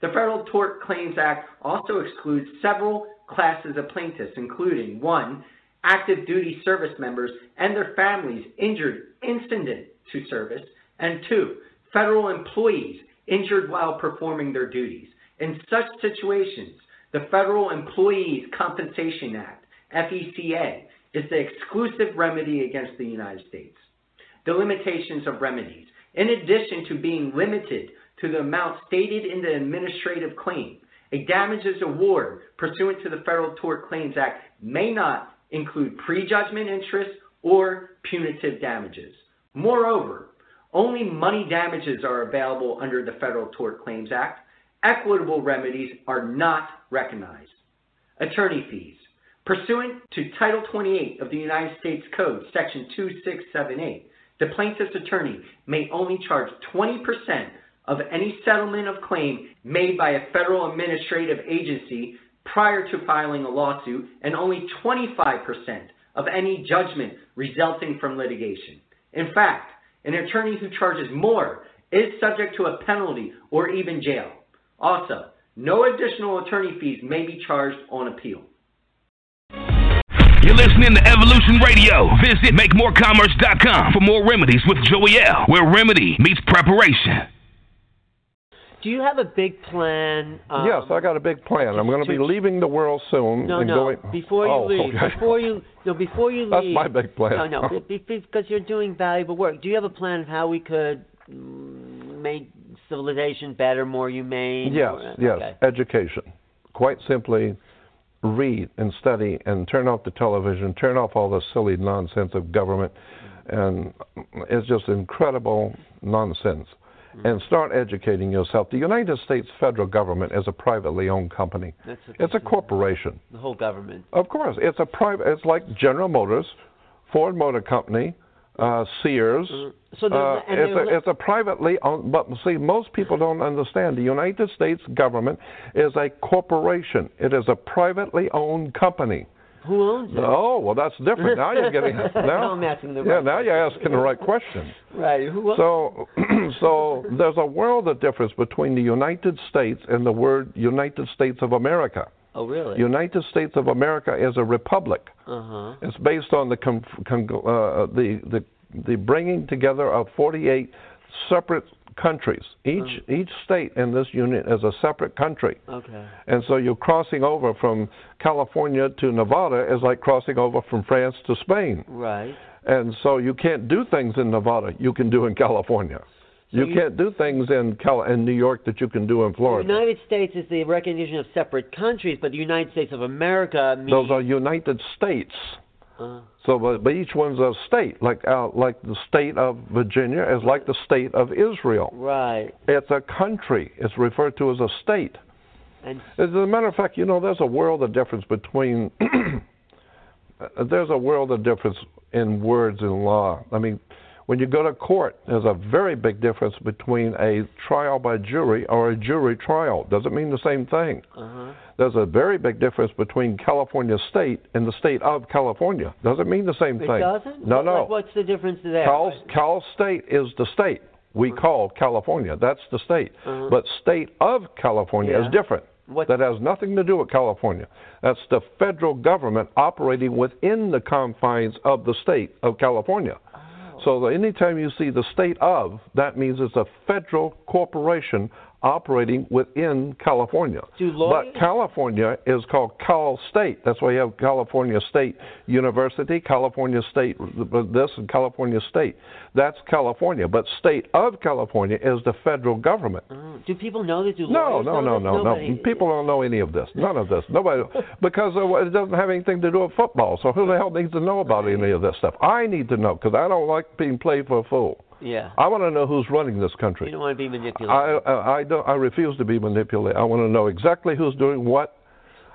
The Federal Tort Claims Act also excludes several classes of plaintiffs, including 1 active duty service members and their families injured incident to service, and two, federal employees injured while performing their duties. In such situations, the Federal Employees Compensation Act, FECA, is the exclusive remedy against the United States. The limitations of remedies. In addition to being limited to the amount stated in the administrative claim, a damages award pursuant to the Federal Tort Claims Act may not include prejudgment interest or punitive damages. Moreover, only money damages are available under the Federal Tort Claims Act. Equitable remedies are not recognized. Attorney fees. Pursuant to Title 28 of the United States Code, Section 2678, the plaintiff's attorney may only charge 20% of any settlement of claim made by a federal administrative agency prior to filing a lawsuit and only 25% of any judgment resulting from litigation. In fact, an attorney who charges more is subject to a penalty or even jail. Also, no additional attorney fees may be charged on appeal. You're listening to Evolution Radio. Visit MakeMoreCommerce.com for more remedies with Joey L, where remedy meets preparation. Do you have a big plan? Um, yes, I got a big plan. I'm going to be leaving the world soon No, and no. going. Before you oh, leave, okay. before you, no, before you That's leave. my big plan. No, no, be- be- because you're doing valuable work. Do you have a plan of how we could make civilization better, more humane? Yes, more- yes. okay. Education. Quite simply, read and study and turn off the television, turn off all the silly nonsense of government, and it's just incredible nonsense. Mm-hmm. And start educating yourself. The United States federal government is a privately owned company. It's a corporation. the whole government. Of course, it's a private. It's like General Motors, Ford Motor Company, uh, Sears. So they're- uh, it's a it's a privately owned. But see, most people don't understand. The United States government is a corporation. It is a privately owned company. Who owns it? Oh well, that's different. Now you're getting now. Now I'm asking the yeah, right now you're asking the right question. Right. Who owns So, so there's a world of difference between the United States and the word United States of America. Oh, really? United States of America is a republic. Uh huh. It's based on the con- con- uh, the the the bringing together of 48 separate countries. Each oh. each state in this union is a separate country. Okay. And so you're crossing over from California to Nevada is like crossing over from France to Spain. Right. And so you can't do things in Nevada you can do in California. you, you- can't do things in Cal- in New York that you can do in Florida. The. United States is the recognition of separate countries, but the United States of America means. Those are United States. Uh, So, but, but each one's a state. Like uh, like the state of Virginia is like the state of Israel. right. It's a country. It's referred to as a state. And As a matter of fact, you know, there's a world of difference between. uh, there's a world of difference in words in law. I mean, when you go to court, there's a very big difference between a trial by jury or a jury trial. Doesn't mean the same thing. uh-huh. There's a very big difference between California state and the state of California. Doesn't mean the same It thing. It doesn't? No, What- no. like, what's the difference there? Cal, Cal State is the state we call California. That's the state. Uh-huh. But state of California Yeah. is different. That has nothing to do with California. That's the federal government operating within the confines of the state of California. So anytime you see the state of, that means it's a federal corporation operating within California. But California is called Cal State. That's why you have California State University, California State this, and California State. That's California. But state of California is the federal government. Oh. Do people know this? Do No, no, know no, this? no, no. People don't know any of this. None of this. Nobody, because it doesn't have anything to do with football. So who the hell needs to know about any of this stuff? I need to know because I don't like being played for a fool. Yeah. I want to know who's running this country. You don't want to be manipulated. I, I, I don't. I refuse to be manipulated. I want to know exactly who's doing what.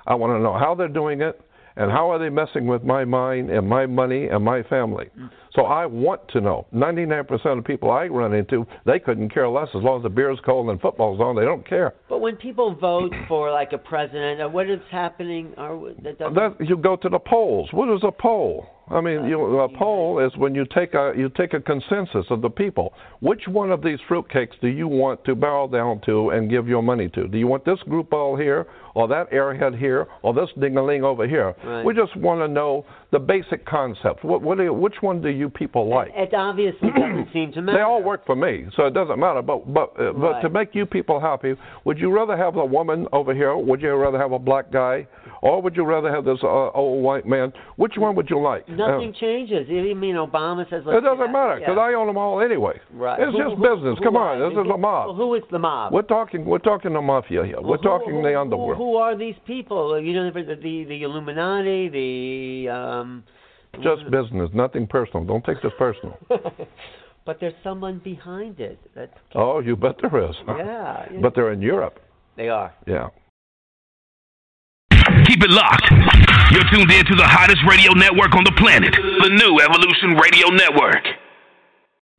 I want to know how they're doing it, and how are they messing with my mind and my money and my family. Mm. So I want to know. 99% of people I run into, they couldn't care less as long as the beer's cold and football's on. They don't care. But when people vote for like a president, uh, what is happening? Or that. That you go to the polls. What is a poll? I mean, you, a poll is when you take a you take a consensus of the people. Which one of these fruitcakes do you want to bow down to and give your money to? Do you want this group all here, or that airhead here, or this dingaling over here? Right. We just want to know the basic concepts. What, what you, which one do you people like? It obviously doesn't seem to matter. They all work for me, so it doesn't matter. But but uh, but Right. to make you people happy, would you rather have a woman over here? Would you rather have a black guy, or would you rather have this uh, old white man? Which one would you like? Nothing Uh, changes. You mean Obama says? it doesn't matter because yeah. I own them all anyway. Right. It's Who- just who- business. who Come on, this is a Well, mob. who is the mob? We're talking. We're talking the mafia here. Well, we're talking the underworld. Who are these people? You know, the the, the Illuminati, the um. Just business, nothing personal. Don't take this personal. but there's someone behind it. That oh, you bet there is. Yeah, yeah. But they're in Europe. they are. Yeah. Keep it locked. You're tuned in to the hottest radio network on the planet, the new Evolution Radio Network.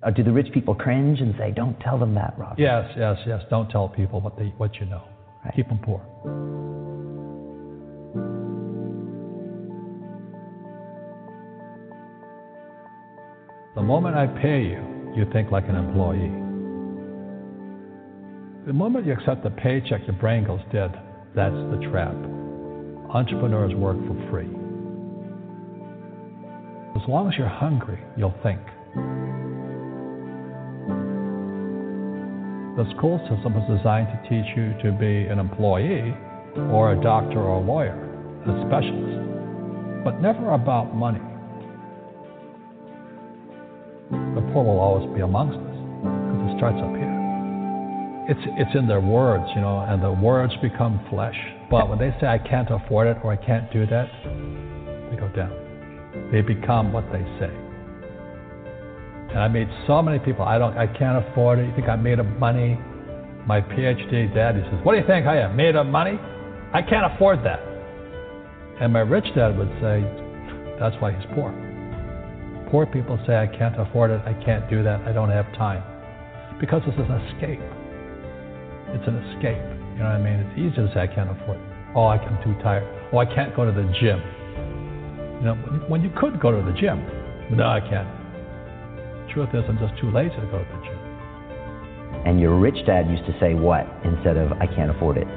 Uh, do the rich people cringe and say, "Don't tell them that, Rob"? Yes, yes, yes. Don't tell people what they what you know. Keep them poor. The moment I pay you, you think like an employee. The moment you accept a paycheck, your brain goes dead. That's the trap. Entrepreneurs work for free. As long as you're hungry, you'll think. The school system was designed to teach you to be an employee or a doctor or a lawyer, a specialist, but never about money. The poor will always be amongst us because it starts up here. It's, it's in their words, you know, and the words become flesh. But when they say, I can't afford it or I can't do that, they go down. They become what they say. And I meet so many people, I don't, I can't afford it. You think I'm made of money? My PhD daddy says, What do you think I am? Made of money? I can't afford that. And my rich dad would say, That's why he's poor. Poor people say, I can't afford it. I can't do that. I don't have time. Because this is an escape. It's an escape. You know what I mean? It's easy to say, I can't afford it. Oh, I'm too tired. Oh, I can't go to the gym. You know, when you could go to the gym. No, I can't. Truth is, I'm just too lazy to go to the gym. And your rich dad used to say what instead of "I can't afford it"?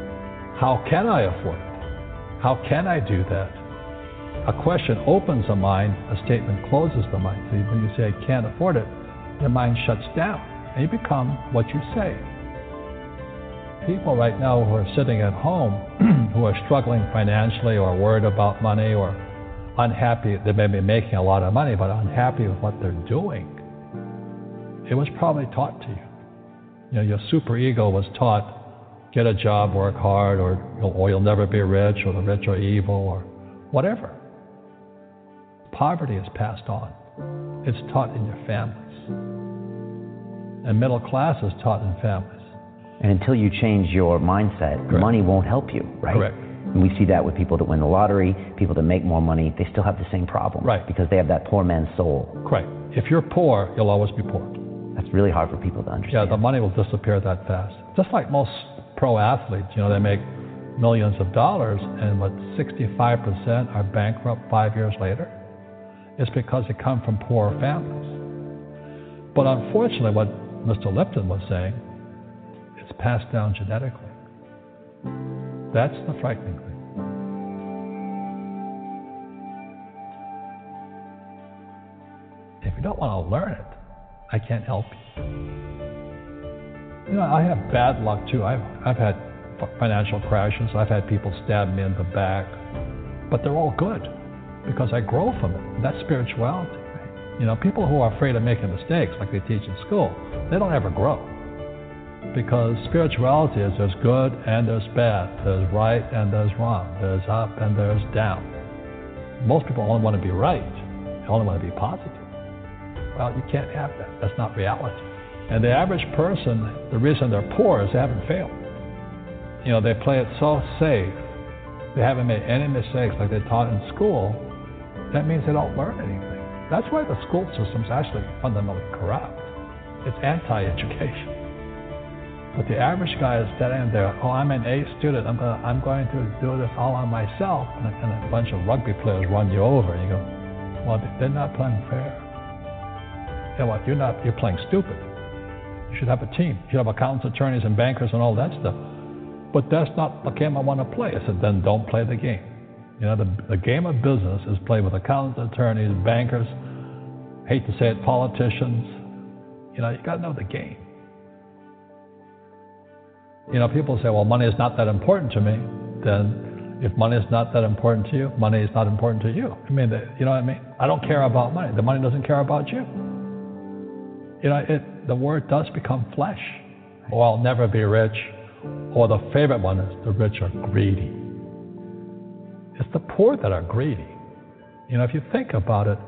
How can I afford it? How can I do that? A question opens the mind, a statement closes the mind. So when you say, I can't afford it, your mind shuts down and you become what you say. People right now who are sitting at home who are struggling financially or worried about money or unhappy. They may be making a lot of money, but unhappy with what they're doing. It was probably taught to you. You know, your super ego was taught, get a job, work hard, or, or you'll never be rich, or the rich are evil, or whatever. Poverty is passed on. It's taught in your families. And middle class is taught in families. And until you change your mindset, money won't help you, right? Correct. And we see that with people that win the lottery, people that make more money, they still have the same problem. Right. Because they have that poor man's soul. Correct. If you're poor, you'll always be poor. That's really hard for people to understand. Yeah, the money will disappear that fast. Just like most pro athletes, you know, they make millions of dollars, and what 65% are bankrupt five years later. It's because they come from poor families. But unfortunately, what Mr. Lipton was saying, it's passed down genetically. That's the frightening thing. If you don't want to learn it, I can't help you. You know, I have bad luck too. I've, I've had financial crashes. I've had people stab me in the back, but they're all good because I grow from it. That's spirituality. You know, people who are afraid of making mistakes, like they teach in school, they don't ever grow. Because spirituality is there's good and there's bad, there's right and there's wrong, there's up and there's down. Most people only want to be right, they only want to be positive. Well, you can't have that. That's not reality. And the average person, the reason they're poor is they haven't failed. You know, they play it so safe. They haven't made any mistakes like they taught in school. That means they don't learn anything. That's why the school system's actually fundamentally corrupt. It's anti-education. But the average guy is standing there, oh, I'm an A student. I'm, gonna, I'm going to do this all on myself. And a, and a bunch of rugby players run you over. And you go, well, they're not playing fair. Know what? You're not. You're playing stupid. You should have a team. You should have accountants, attorneys, and bankers, and all that stuff. But that's not the game I want to play. I said, then don't play the game. You know, the, the game of business is played with accountants, attorneys, bankers. Hate to say it, politicians. You know, you got to know the game. You know, people say, well, money is not that important to me. Then, if money is not that important to you, money is not important to you. I mean, you know what I mean? I don't care about money. The money doesn't care about you. You know, it, the word does become flesh. Oh, I'll never be rich. Or the favorite one is the rich are greedy. It's the poor that are greedy. You know, if you think about it,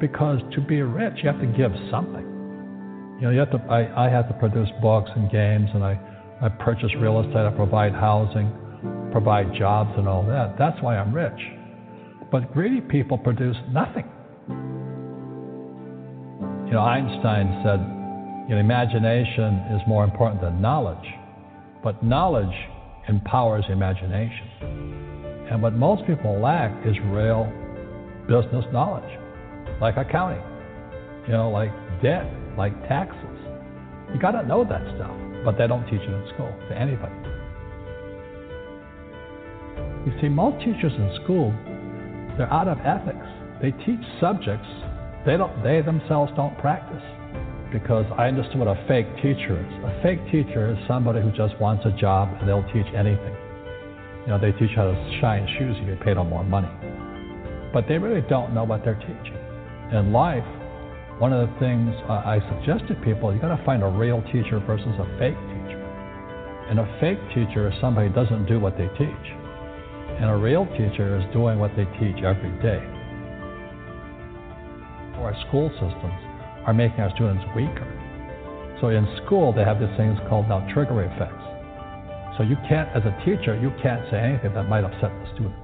because to be rich, you have to give something. You know, you have to. I, I have to produce books and games, and I, I purchase real estate, I provide housing, provide jobs, and all that. That's why I'm rich. But greedy people produce nothing. You know, Einstein said, you know, imagination is more important than knowledge, but knowledge empowers imagination. And what most people lack is real business knowledge, like accounting, you know, like debt, like taxes. You got to know that stuff, but they don't teach it in school to anybody. You see, most teachers in school, they're out of ethics. They teach subjects they don't. They themselves don't practice. Because I understood what a fake teacher is. A fake teacher is somebody who just wants a job and they'll teach anything. You know, they teach how to shine shoes if you pay them more money. But they really don't know what they're teaching. In life, one of the things I suggest to people, you got to find a real teacher versus a fake teacher. And a fake teacher is somebody who doesn't do what they teach. And a real teacher is doing what they teach every day. Our school systems are making our students weaker. So in school, they have these things called now trigger effects. So you can't, as a teacher, you can't say anything that might upset the student.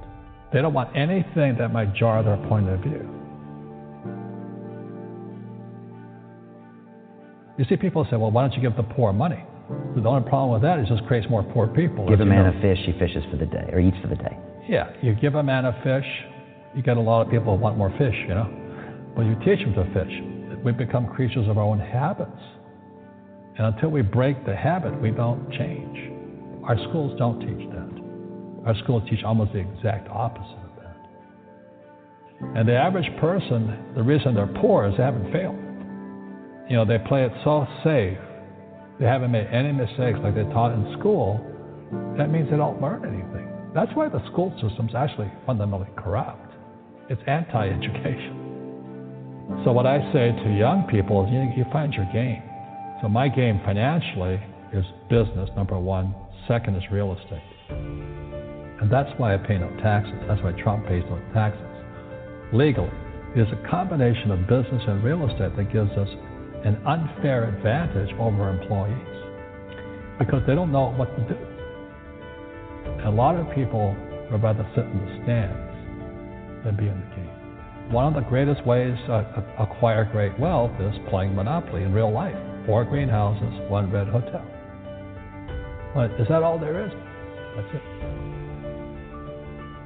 They don't want anything that might jar their point of view. You see, people say, well, why don't you give the poor money? The only problem with that is it just creates more poor people. Give a man know. a fish, he fishes for the day, or eats for the day. Yeah, you give a man a fish, you get a lot of people who want more fish, you know. But you teach them to fish. We become creatures of our own habits. And until we break the habit, we don't change. Our schools don't teach that. Our schools teach almost the exact opposite of that. And the average person, the reason they're poor is they haven't failed. You know, they play it so safe. They haven't made any mistakes like they taught in school. That means they don't learn anything. That's why the school system's actually fundamentally corrupt. It's anti-education. So what I say to young people is, you, you find your game. So my game financially is business, number one. Second is real estate. And that's why I pay no taxes. That's why Trump pays no taxes. Legally, it is a combination of business and real estate that gives us an unfair advantage over employees because they don't know what to do. A lot of people would rather sit in the stands than be in the game. One of the greatest ways to acquire great wealth is playing Monopoly in real life. Four greenhouses, one red hotel. Is that all there is? That's it.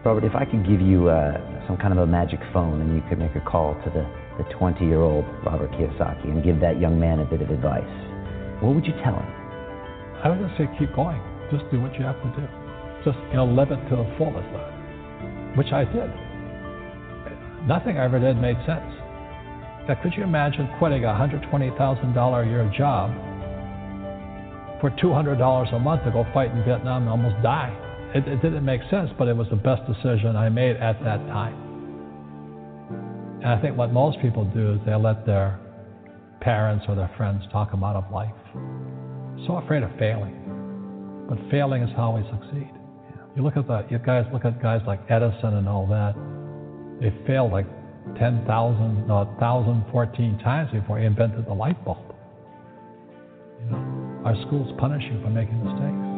Robert, if I could give you uh, some kind of a magic phone and you could make a call to the, the 20 year old Robert Kiyosaki and give that young man a bit of advice, what would you tell him? I would just say keep going. Just do what you have to do. Just you know, live it to the fullest, which I did. Nothing I ever did made sense. Now, could you imagine quitting a $120,000 a year job for $200 a month to go fight in Vietnam and almost die? It, it didn't make sense, but it was the best decision I made at that time. And I think what most people do is they let their parents or their friends talk them out of life. So afraid of failing. But failing is how we succeed. You look at the you guys look at guys like Edison and all that. They failed like 10,000, no, uh, 1,014 times before he invented the light bulb. Our schools punish you for making mistakes.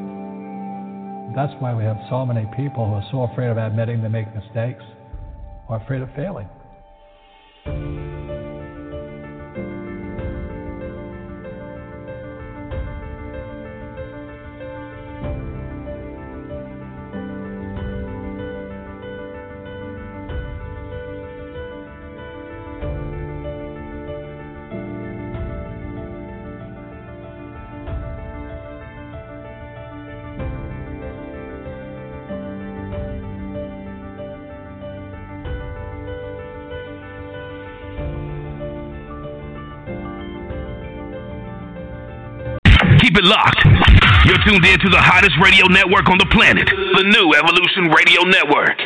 That's why we have so many people who are so afraid of admitting they make mistakes or afraid of failing. In to the hottest radio network on the planet, the new Evolution Radio Network.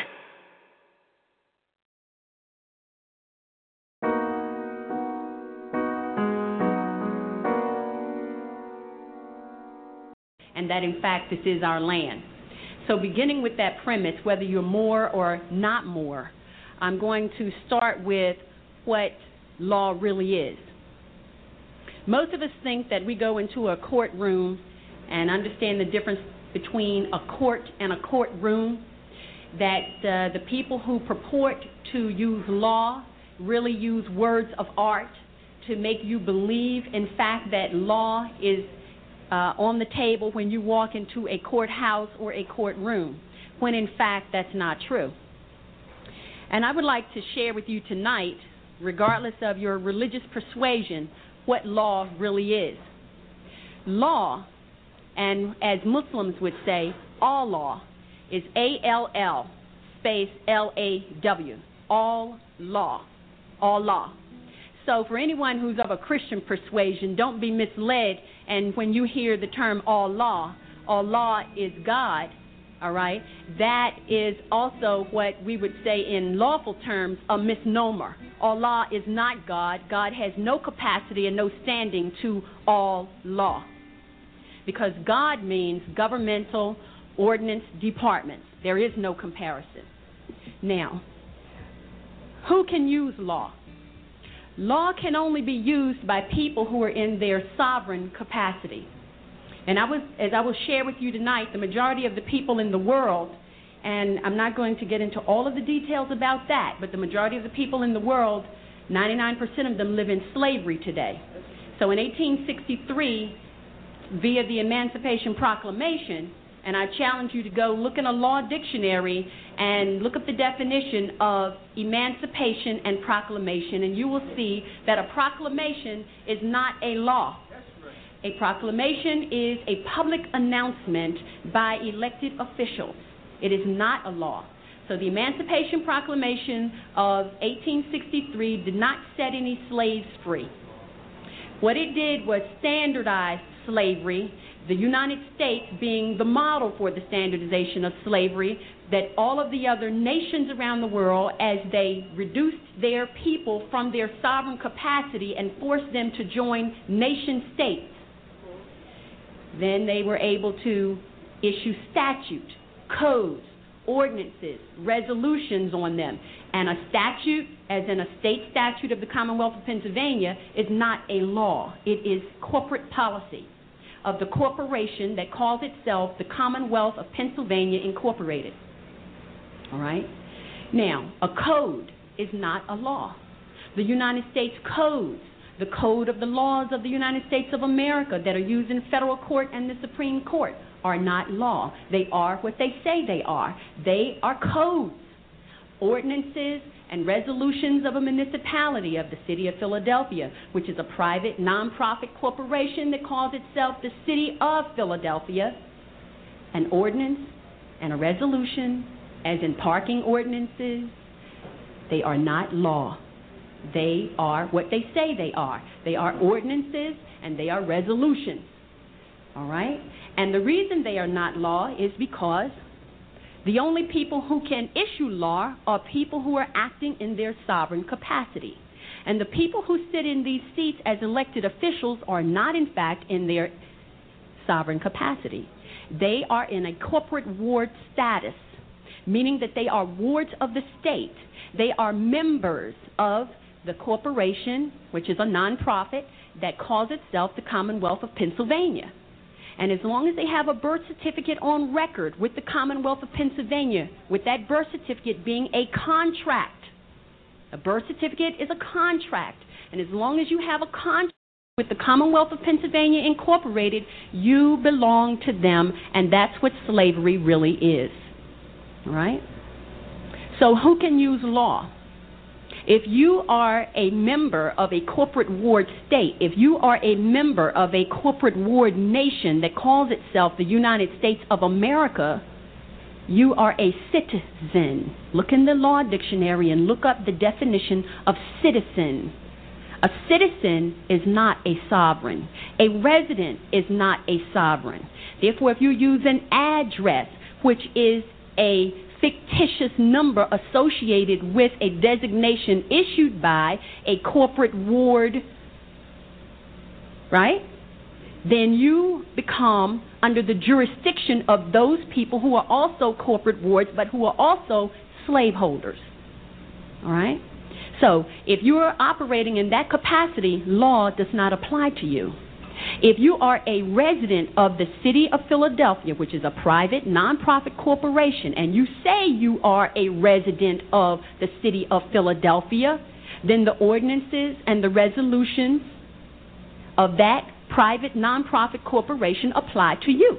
and that in fact this is our land. So, beginning with that premise, whether you're Moor or not Moor, I'm going to start with what law really is. Most of us think that we go into a courtroom and understand the difference between a court and a courtroom, that uh, the people who purport to use law really use words of art to make you believe, in fact, that law is uh, on the table when you walk into a courthouse or a courtroom, when in fact that's not true. And I would like to share with you tonight, regardless of your religious persuasion, what law really is. Law, and as Muslims would say, Allah is A L L space L A W. All law. All law. So, for anyone who's of a Christian persuasion, don't be misled. And when you hear the term all law, all law is God, all right? That is also what we would say in lawful terms a misnomer. Allah is not God. God has no capacity and no standing to all law. Because God means governmental ordinance departments. There is no comparison. Now, who can use law? Law can only be used by people who are in their sovereign capacity. And I was, as I will share with you tonight, the majority of the people in the world, and I'm not going to get into all of the details about that, but the majority of the people in the world, 99% of them live in slavery today. So in 1863, via the Emancipation Proclamation, and I challenge you to go look in a law dictionary and look up the definition of emancipation and proclamation, and you will see that a proclamation is not a law. A proclamation is a public announcement by elected officials. It is not a law. So the Emancipation Proclamation of 1863 did not set any slaves free. What it did was standardize slavery, the United States being the model for the standardization of slavery, that all of the other nations around the world, as they reduced their people from their sovereign capacity and forced them to join nation states, then they were able to issue statute, codes, ordinances, resolutions on them. And a statute, as in a state statute of the Commonwealth of Pennsylvania, is not a law. It is corporate policy of the corporation that calls itself the Commonwealth of Pennsylvania Incorporated. All right? Now, a code is not a law. The United States codes, the code of the laws of the United States of America that are used in federal court and the Supreme Court, are not law. They are what they say they are. They are codes, ordinances, and resolutions of a municipality of the city of Philadelphia, which is a private nonprofit corporation that calls itself the city of Philadelphia. An ordinance and a resolution, as in parking ordinances, they are not law. They are what they say they are. They are ordinances and they are resolutions. All right? And the reason they are not law is because the only people who can issue law are people who are acting in their sovereign capacity. And the people who sit in these seats as elected officials are not, in fact, in their sovereign capacity. They are in a corporate ward status, meaning that they are wards of the state. They are members of the corporation, which is a nonprofit, that calls itself the Commonwealth of Pennsylvania. And as long as they have a birth certificate on record with the Commonwealth of Pennsylvania, with that birth certificate being a contract, a birth certificate is a contract. And as long as you have a contract with the Commonwealth of Pennsylvania Incorporated, you belong to them, and that's what slavery really is. Right? So, who can use law? If you are a member of a corporate ward state, if you are a member of a corporate ward nation that calls itself the United States of America, you are a citizen. Look in the law dictionary and look up the definition of citizen. A citizen is not a sovereign. A resident is not a sovereign. Therefore, if you use an address, which is a fictitious number associated with a designation issued by a corporate ward, right? Then you become under the jurisdiction of those people who are also corporate wards but who are also slaveholders. All right? So, if you are operating in that capacity, law does not apply to you. If you are a resident of the city of Philadelphia, which is a private nonprofit corporation, and you say you are a resident of the city of Philadelphia, then the ordinances and the resolutions of that private nonprofit corporation apply to you.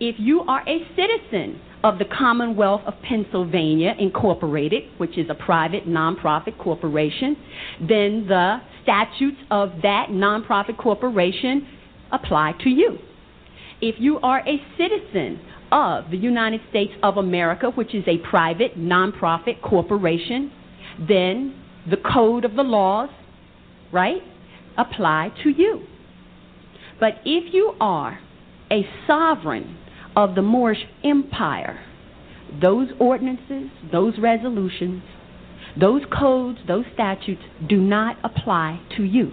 If you are a citizen of the Commonwealth of Pennsylvania Incorporated, which is a private nonprofit corporation, then the statutes of that nonprofit corporation apply to you. If you are a citizen of the United States of America, which is a private nonprofit corporation, then the code of the laws, right, apply to you. But if you are a sovereign of the Moorish Empire, those ordinances, those resolutions, those codes, those statutes do not apply to you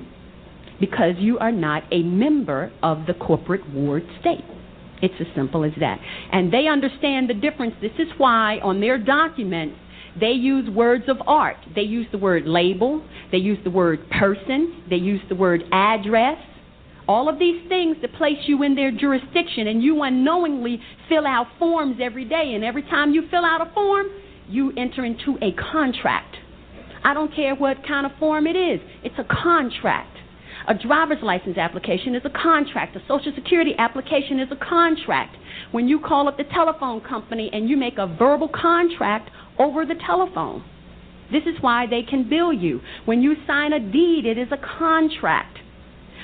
because you are not a member of the corporate ward state. It's as simple as that. And they understand the difference. This is why on their documents they use words of art. They use the word label, they use the word person, they use the word address. All of these things that place you in their jurisdiction, and you unknowingly fill out forms every day. And every time you fill out a form, you enter into a contract. I don't care what kind of form it is, it's a contract. A driver's license application is a contract. A social security application is a contract. When you call up the telephone company and you make a verbal contract over the telephone, this is why they can bill you. When you sign a deed, it is a contract.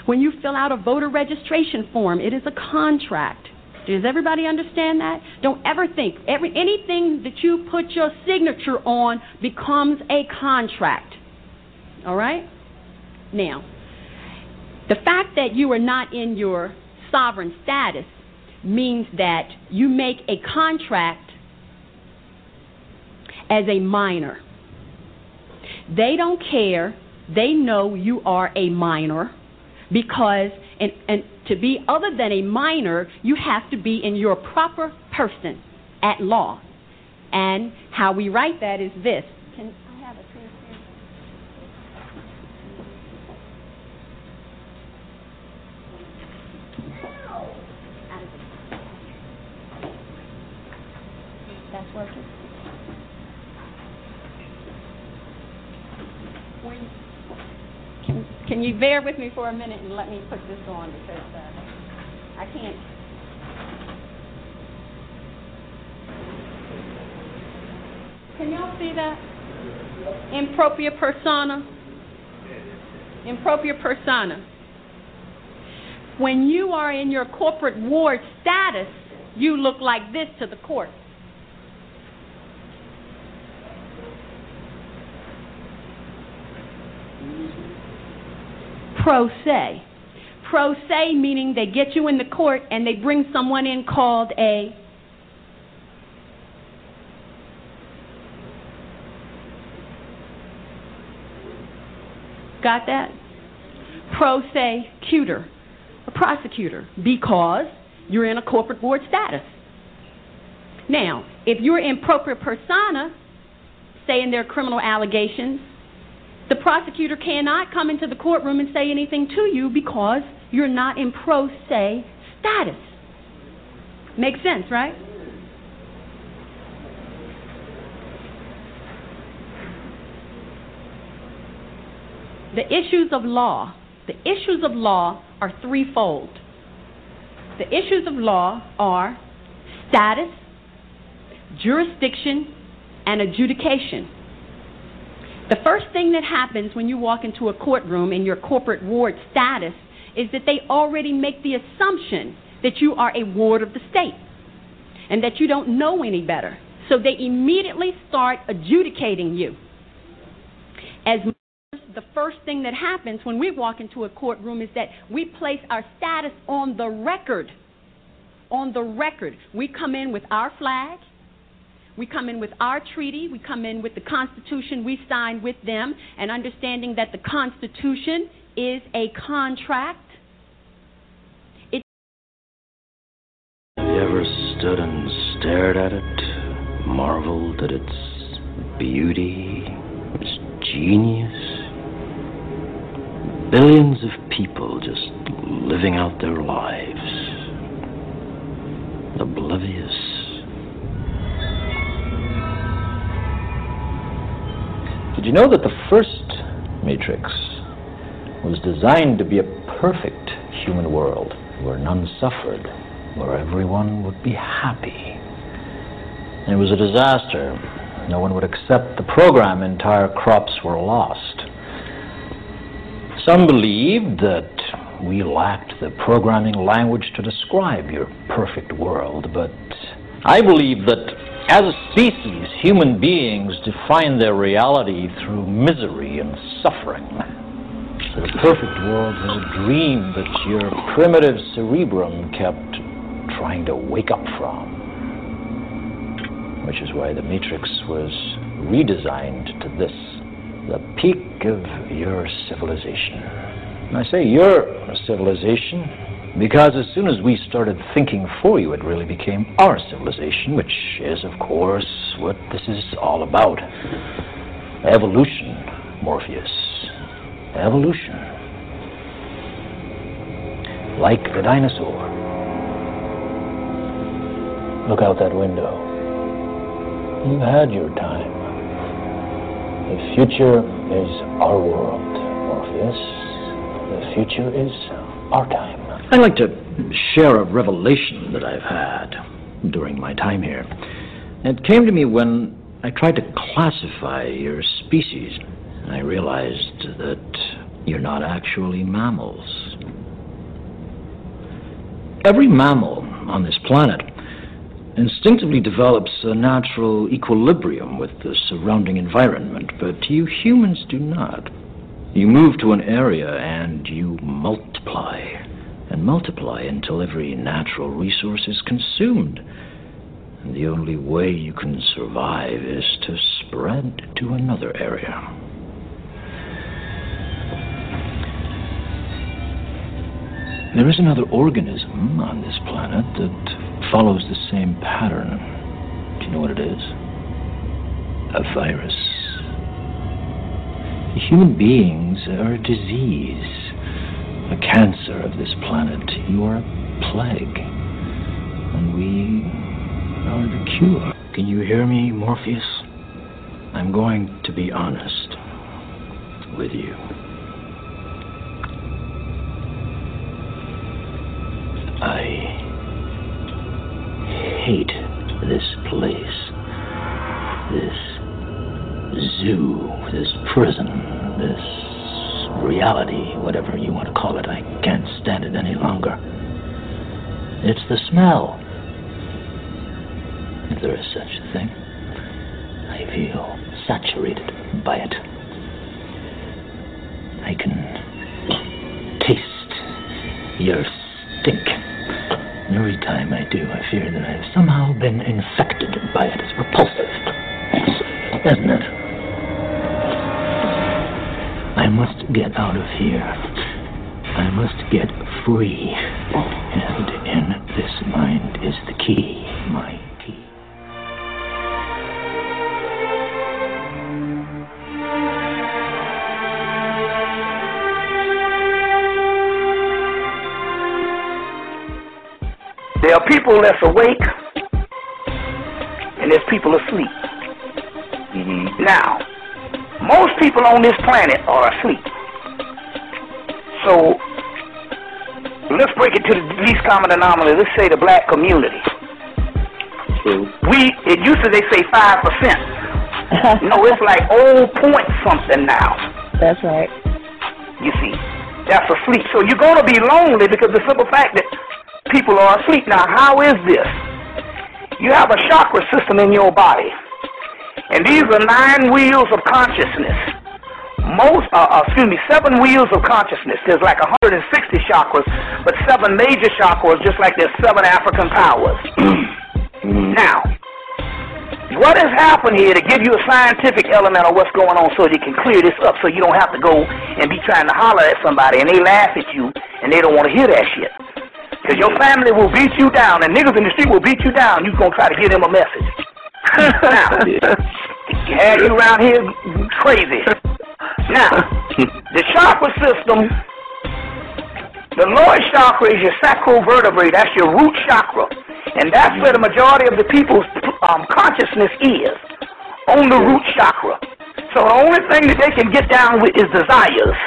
When you fill out a voter registration form, it is a contract. Does everybody understand that? Don't ever think every anything that you put your signature on becomes a contract. All right? Now, The fact that you are not in your sovereign status means that you make a contract as a minor. They don't care. They know you are a minor because, and, and to be other than a minor, you have to be in your proper person at law. And how we write that is this. Can I have a transcript? That's working. When- Can, you bear with me for a minute and let me put this on because uh, I can't. Can y'all see that? In propria persona. In propria persona. When you are in your corporate ward status, you look like this to the court. Pro se. Pro se meaning they get you in the court and they bring someone in called a Got that? Pro se cuter, a prosecutor, because you're in a corporate board status. Now, if you're in propria persona, saying there are criminal allegations, the prosecutor cannot come into the courtroom and say anything to you because you're not in pro se status. Makes sense, right? The issues of law, the issues of law are threefold. The issues of law are status, jurisdiction, and adjudication. The first thing that happens when you walk into a courtroom in your corporate ward status is that they already make the assumption that you are a ward of the state and that you don't know any better. So they immediately start adjudicating you. As the first thing that happens when we walk into a courtroom is that we place our status on the record. On the record. We come in with our flag. We come in with our treaty. We come in with the Constitution we signed with them, and understanding that the Constitution is a contract. It you ever stood and stared at it, marveled at its beauty, its genius? Billions of people just living out their lives, oblivious. Did you know that the first Matrix was designed to be a perfect human world where none suffered, where everyone would be happy? It was a disaster. No one would accept the program. Entire crops were lost. Some believed that we lacked the programming language to describe your perfect world, but I believe that as a species, human beings define their reality through misery and suffering. The perfect world was a dream that your primitive cerebrum kept trying to wake up from. Which is why the Matrix was redesigned to this, the peak of your civilization. And I say your civilization because as soon as we started thinking for you, it really became our civilization, which is, of course, what this is all about. Evolution, Morpheus. Evolution. Like the dinosaur. Look out that window. You've had your time. The future is our world, Morpheus. The future is our time. I'd like to share a revelation that I've had during my time here. It came to me when I tried to classify your species. I realized that you're not actually mammals. Every mammal on this planet instinctively develops a natural equilibrium with the surrounding environment, but you humans do not. You move to an area and you multiply. And multiply until every natural resource is consumed. And the only way you can survive is to spread to another area. There is another organism on this planet that follows the same pattern. Do you know what it is? A virus. Human beings are a disease, a cancer of this planet. You are a plague. And we are the cure. Can you hear me, Morpheus? I'm going to be honest with you. I hate this place. This zoo, this prison, this reality, whatever you want to call it. I can't stand it any longer. It's the smell. If there is such a thing. I feel saturated by it. I can taste your stink. Every time I do, I fear that I've somehow been infected by it. It's repulsive, isn't it? I must get out of here. I must get free. And in this mind is the key. My key. There are people that's awake, and there's people asleep. Mm-hmm. Now, most people on this planet are asleep. So, let's break it to the least common denominator. Let's say the black community. We, it used to they say five percent. no, it's like old point something now. That's right. You see, that's asleep. So you're going to be lonely because the simple fact that people are asleep. Now, how is this? You have a chakra system in your body, and these are nine wheels of consciousness. Most, uh, uh, excuse me, seven wheels of consciousness. There's like 160 chakras, but seven major chakras, just like there's seven African powers. now, what has happened here to give you a scientific element of what's going on so you can clear this up so you don't have to go and be trying to holler at somebody and they laugh at you and they don't want to hear that shit. Because your family will beat you down and niggas in the street will beat you down. You're going to try to give them a message. now, had you around here crazy. Now, the chakra system, the lower chakra is your sacral vertebrae. That's your root chakra. And that's where the majority of the people's um, consciousness is, on the root chakra. So the only thing that they can get down with is desires.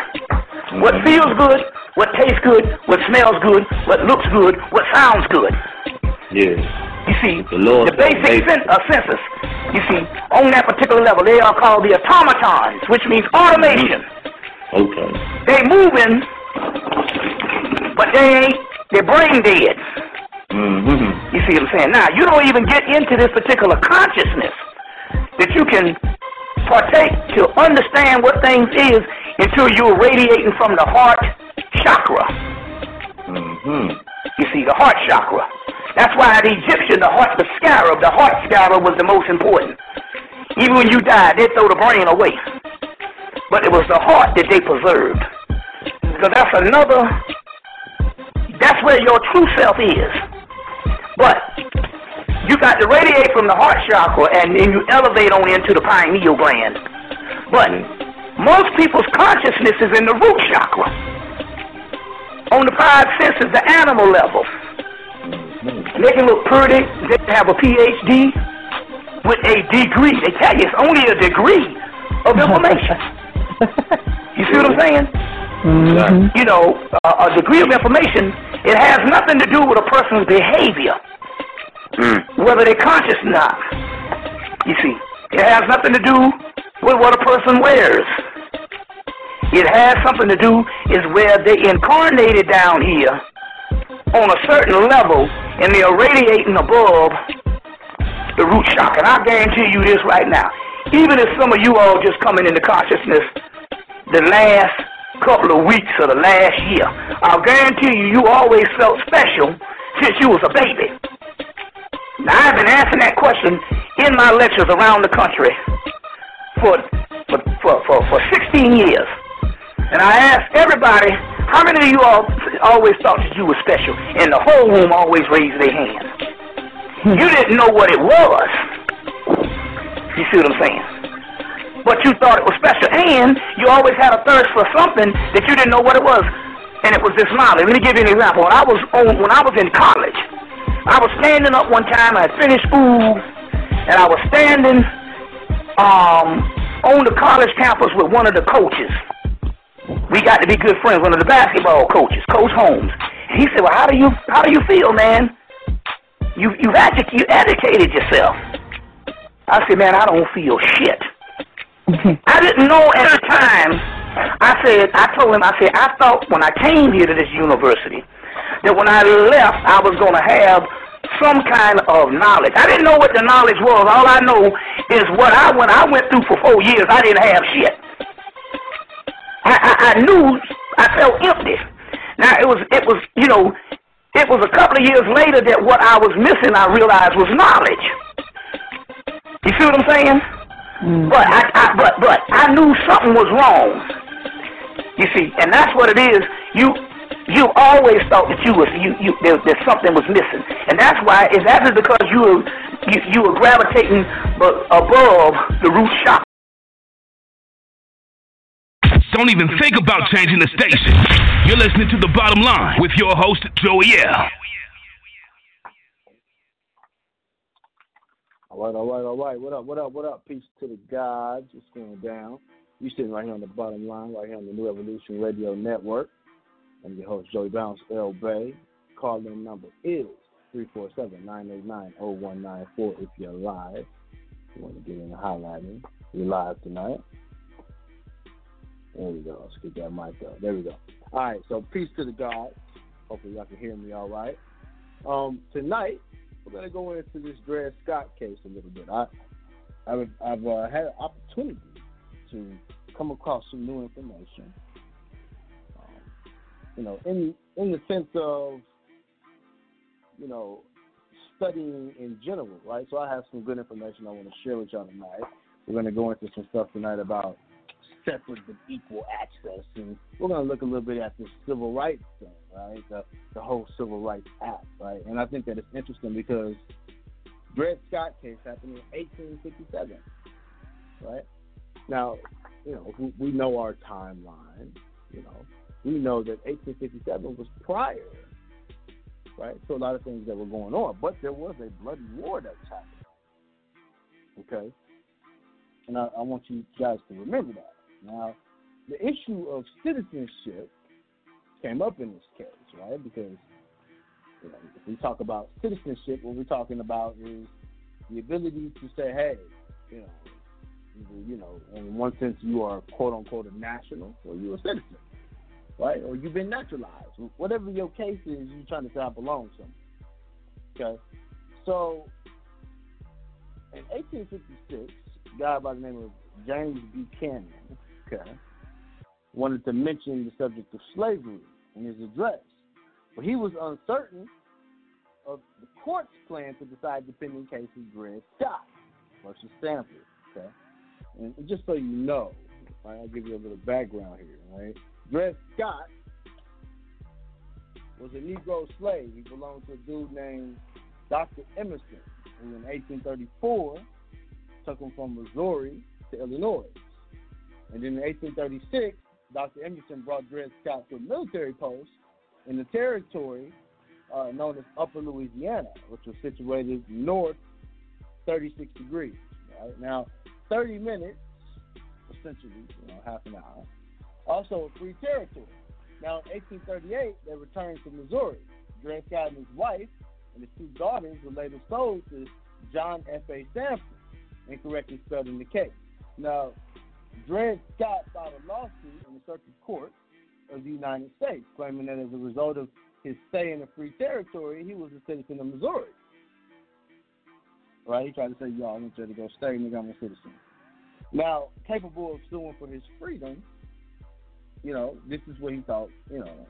What feels good, what tastes good, what smells good, what looks good, what sounds good. Yes. You see, The Lord the basic sen- uh, senses, you see, on that particular level, they are called the automatons, which means automation. Okay. They moving, but they ain't, they're brain dead. Mm-hmm. You see what I'm saying? Now, you don't even get into this particular consciousness that you can partake to understand what things is until you're radiating from the heart chakra. Mm-hmm. You see, the heart chakra. That's why the Egyptian, the heart, the scarab, the heart scarab was the most important. Even when you died, they throw the brain away. But it was the heart that they preserved. So that's another, that's where your true self is. But you got to radiate from the heart chakra and then you elevate on into the pineal gland. But most people's consciousness is in the root chakra. On the five senses, the animal level. They can look pretty, they can have a PhD with a degree. They tell you it's only a degree of information. you see what I'm saying? You know, uh, a degree of information, it has nothing to do with a person's behavior, whether they're conscious or not. You see, it has nothing to do with what a person wears. It has something to do is where they incarnated down here on a certain level and they are radiating above the root chakra. And I guarantee you this right now. Even if some of you all just coming into consciousness the last couple of weeks of the last year. I'll guarantee you, you always felt special since you was a baby. Now, I've been asking that question in my lectures around the country for, for, for, for, for 16 years. And I asked everybody, how many of you all always thought that you were special? And the whole room always raised their hands. You didn't know what it was. You see what I'm saying? But you thought it was special. And you always had a thirst for something that you didn't know what it was. And it was this knowledge. Let me give you an example. When I was on, when I was in college, I was standing up one time, I had finished school, and I was standing um, on the college campus with one of the coaches. We got to be good friends, one of the basketball coaches, Coach Holmes. And he said, Well, how do you how do you feel, man? You you've edu- you educated yourself. I said, Man, I don't feel shit. I didn't know at the time. I said, I told him, I said, I thought when I came here to this university that when I left, I was going to have some kind of knowledge. I didn't know what the knowledge was. All I know is what I went. I went through for four years. I didn't have shit. I, I, I knew I felt empty. Now it was it was you know it was a couple of years later that what I was missing I realized was knowledge. You see what I'm saying? Mm-hmm. But I, I but but I knew something was wrong. You see, and that's what it is. You you always thought that you was you you there, that something was missing, and that's why is that because you were you, you were gravitating above the root chakra. Don't even think about changing the station. You're listening to The Bottom Line with your host, Joey L. All right, all right, all right. What up, what up, what up? Peace to the gods. What's going down? You're sitting right here on the bottom line, right here on the New Evolution Radio Network. I'm your host, Joey Bounce L. Bay. Call-in number is 347-989-0194 if you're live. You want to get in at me. We're live tonight. There we go. Let's get that mic up. There we go. All right, so peace to the gods. Hopefully y'all can hear me all right. Um, tonight, we're to go into this Dred Scott case a little bit. I, I've, I've uh, had an opportunity to come across some new information. Um, you know, in in the sense of, you know, studying in general, right? So I have some good information I want to share with y'all tonight. We're to go into some stuff tonight about separate but equal access, and we're going to look a little bit at the civil rights thing, right? The, the whole Civil Rights Act, right? And I think that it's interesting because Dred Scott case happened in 1857, right? Now, you know, we, we know our timeline. You know, we know that 1857 was prior, right? So a lot of things that were going on, but there was a bloody war that was happening. Okay, and I, I want you guys to remember that. Now, the issue of citizenship came up in this case, right? Because you know, if we talk about citizenship, what we're talking about is the ability to say, hey, you know, you know, in one sense you are quote unquote a national or you're a citizen, right? Or you've been naturalized. Whatever your case is, you're trying to say I belong somewhere. Okay? So in 1856, a guy by the name of James Buchanan, okay, wanted to mention the subject of slavery in his address. But he was uncertain of the court's plan to decide the pending case of Dred Scott versus Stanford. Okay, and just so you know, right, I'll give you a little background here. Right, Dred Scott was a Negro slave. He belonged to a dude named Dr. Emerson, who in 1834 took him from Missouri to Illinois. And then in 1836, Dr. Emerson brought Dred Scott to a military post in the territory uh, known as Upper Louisiana, which was situated north 36 degrees. Right now, 30 minutes, essentially, you know, half an hour. Also, a free territory. Now, in 1838, they returned to Missouri. Dred Scott and his wife and his two daughters were later sold to John F. A. Sanford, incorrectly spelled in the case. Now, Dred Scott filed a lawsuit in the circuit court of the United States, claiming that as a result of his stay in the free territory, he was a citizen of Missouri. Right? He tried to say, y'all, I want you to go stay, nigga, I'm a citizen. Now, capable of suing for his freedom, you know, this is what he thought, you know,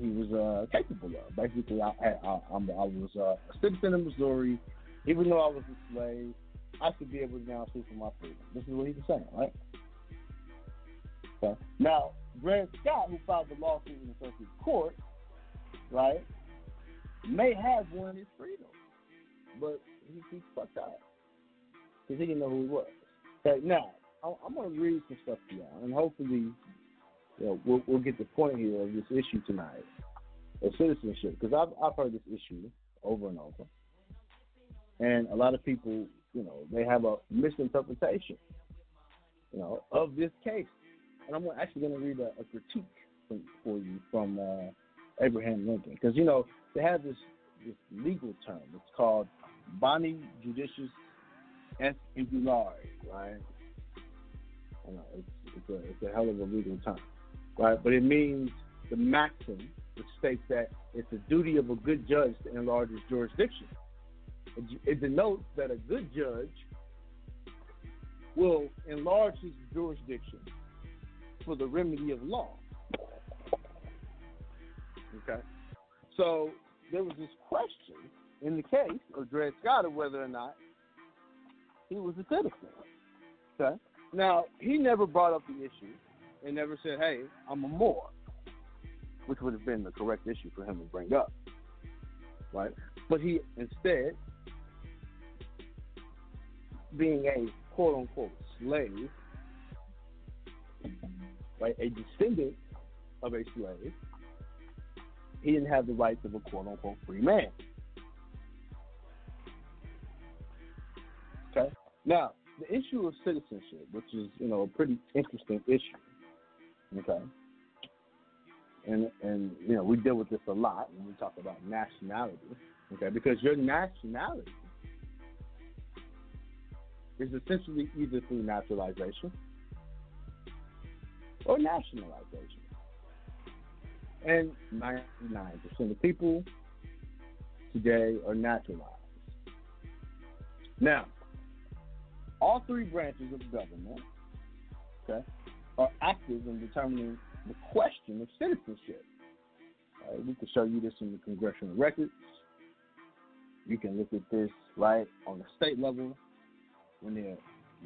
he was uh, capable of. Basically, I, I, I, I was uh, a citizen of Missouri. Even though I was a slave, I should be able to now sue for my freedom. This is what he was saying, right? Okay. Now, Dred Scott, who filed the lawsuit in the circuit court, right, may have won his freedom, but he, he fucked up because he didn't know who he was. Okay, now I'm going to read some stuff to y'all, and hopefully, you know, we'll, we'll get the point here of this issue tonight of citizenship because I've I've heard this issue over and over, and a lot of people, you know, they have a misinterpretation, you know, of this case, and I'm actually going to read a, a critique from, for you from uh, Abraham Lincoln because you know they have this this legal term. It's called boni judiciis est ingulare, right? Know, it's it's a it's a hell of a legal term, right? But it means the maxim, which states that it's the duty of a good judge to enlarge his jurisdiction. It, it denotes that a good judge will enlarge his jurisdiction for the remedy of law. Okay, so there was this question in the case of Dred Scott of whether or not he was a citizen. Okay. Now, he never brought up the issue and never said, hey, I'm a Moor, which would have been the correct issue for him to bring up. Right? But he instead, being a quote unquote slave, right, a descendant of a slave, he didn't have the rights of a quote unquote free man. Okay? Now, the issue of citizenship, which is, you know, a pretty interesting issue. Okay. And and you know, we deal with this a lot when we talk about nationality. Okay, because your nationality is essentially either through naturalization or nationalization. And 99% of people today are naturalized. Now, all three branches of government okay, are active in determining the question of citizenship. Right, we can show you this in the congressional records. You can look at this right on the state level when they're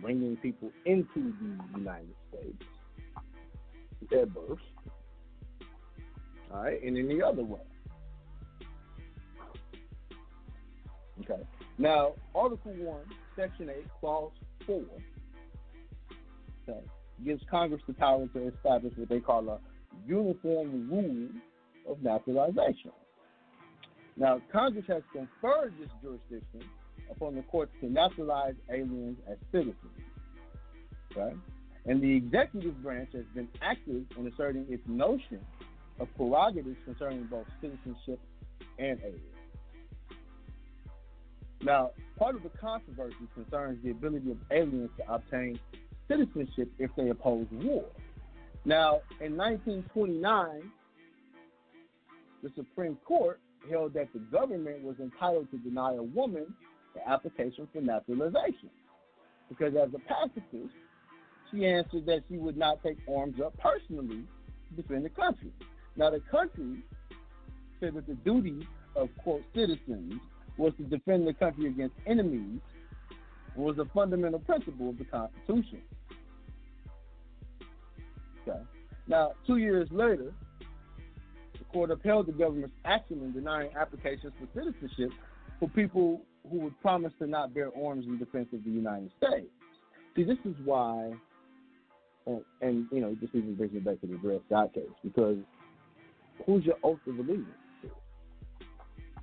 bringing people into the United States, their birth. All right, and the other way. Okay. Now, Article 1, Section 8, Clause 4 okay, gives Congress the power to establish what they call a uniform rule of naturalization. Now, Congress has conferred this jurisdiction upon the courts to naturalize aliens as citizens. Okay? And the executive branch has been active in asserting its notion of prerogatives concerning both citizenship and aliens. Now, part of the controversy concerns the ability of aliens to obtain citizenship if they oppose war. Now, in 1929, the Supreme Court held that the government was entitled to deny a woman the application for naturalization because, as a pacifist, she answered that she would not take arms up personally to defend the country. Now, the country said that the duty of, quote, citizens was to defend the country against enemies was a fundamental principle of the Constitution. Okay. Now, two years later, the court upheld the government's action in denying applications for citizenship for people who would promise to not bear arms in defense of the United States. See, this is why, and, and you know, this even brings me back to the Dred Scott case, because who's your oath of allegiance?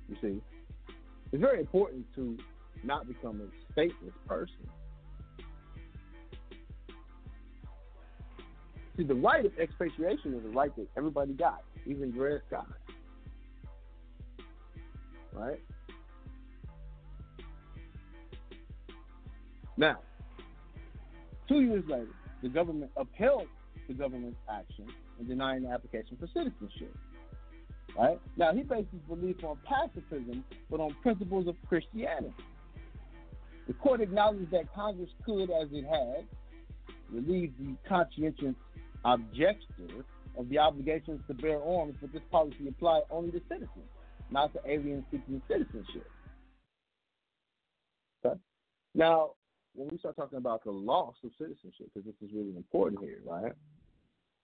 You see, it's very important to not become a stateless person. See, the right of expatriation is a right that everybody got, even Dred Scott. Right? Now, two years later, the government upheld the government's action in denying the application for citizenship. Right? Now, he based his belief on pacifism, but on principles of Christianity. The court acknowledged that Congress could, as it had, relieve the conscientious objector of the obligations to bear arms, but this policy applied only to citizens, not to aliens seeking citizenship. Okay? Now, when we start talking about the loss of citizenship, because this is really important here, right?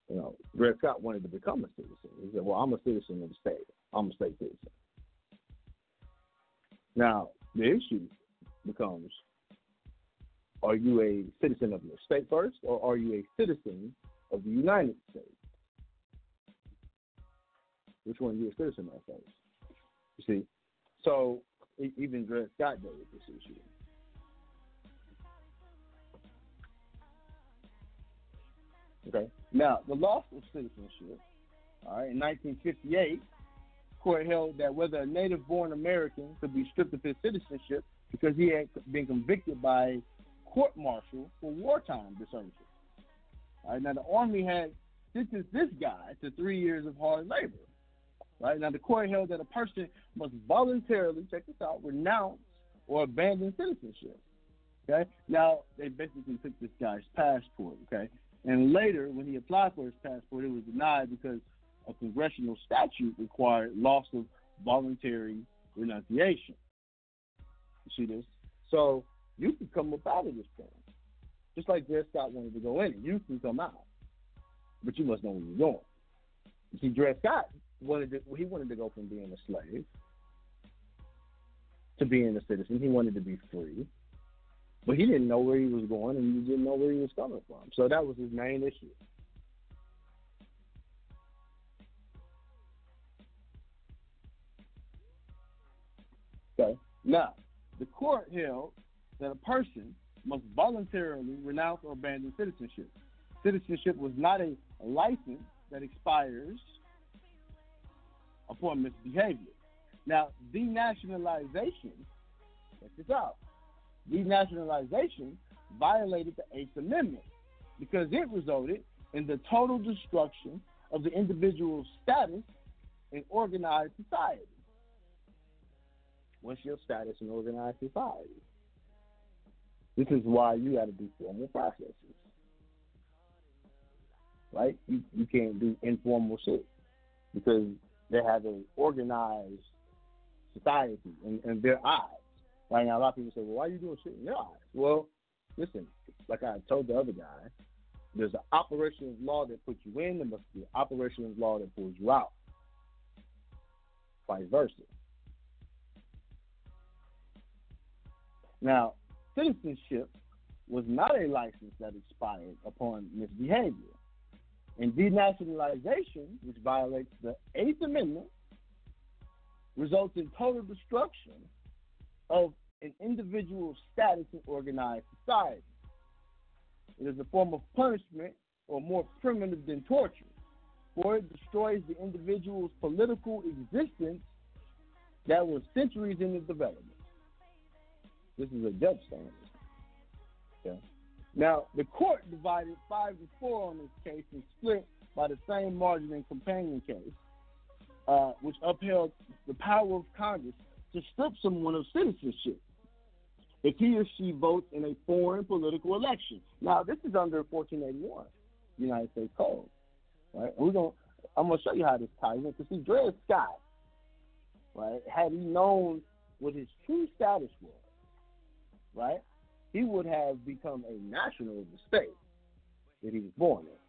You know, Dred Scott wanted to become a citizen. He said, "Well, I'm a citizen of the state. I'm a state citizen." Now, the issue becomes: Are you a citizen of your state first, or are you a citizen of the United States? Which one are you a citizen of first? You see, so even Dred Scott dealt with this issue. Okay. Now, the loss of citizenship, all right, in 1958, court held that whether a native-born American could be stripped of his citizenship because he had been convicted by court-martial for wartime desertion. All right. Now, the Army had sentenced this guy to three years of hard labor. Right. Now, the court held that a person must voluntarily, check this out, renounce or abandon citizenship. Okay. Now, they basically took this guy's passport. Okay. And later, when he applied for his passport, it was denied because a congressional statute required loss of voluntary renunciation. You see this? So you can come up out of this thing. Just like Dred Scott wanted to go in. You can come out. But you must know where you're going. You see, Dred Scott wanted to, he wanted to go from being a slave to being a citizen. He wanted to be free. But he didn't know where he was going and he didn't know where he was coming from. So that was his main issue. Okay. Now, the court held that a person must voluntarily renounce or abandon citizenship. Citizenship was not a license that expires upon misbehavior. Now, denationalization, check this out, denationalization violated the Eighth Amendment because it resulted in the total destruction of the individual's status in organized society. What's your status in organized society? This is why you got to do formal processes. Right? You, you can't do informal shit because they have an organized society in, in their eyes. Right now, a lot of people say, well, why are you doing shit in your eyes? Well, listen, like I told the other guy, there's an operation of law that puts you in, there must be an operation of law that pulls you out. Vice versa. Now, citizenship was not a license that expired upon misbehavior. And denationalization, which violates the Eighth Amendment, results in total destruction of an individual's status in organized society. It is a form of punishment or more primitive than torture, for it destroys the individual's political existence that was centuries in its development. This is a saying this. Okay. Now, the court divided five to four on this case and split by the same margin in companion case, uh, which upheld the power of Congress to strip someone of citizenship if he or she votes in a foreign political election. Now, this is under 1481 United States Code, right? We're going I'm going to show you how this ties in. Because see, Dred Scott, right, had he known what his true status was, right, he would have become a national of the state that he was born in.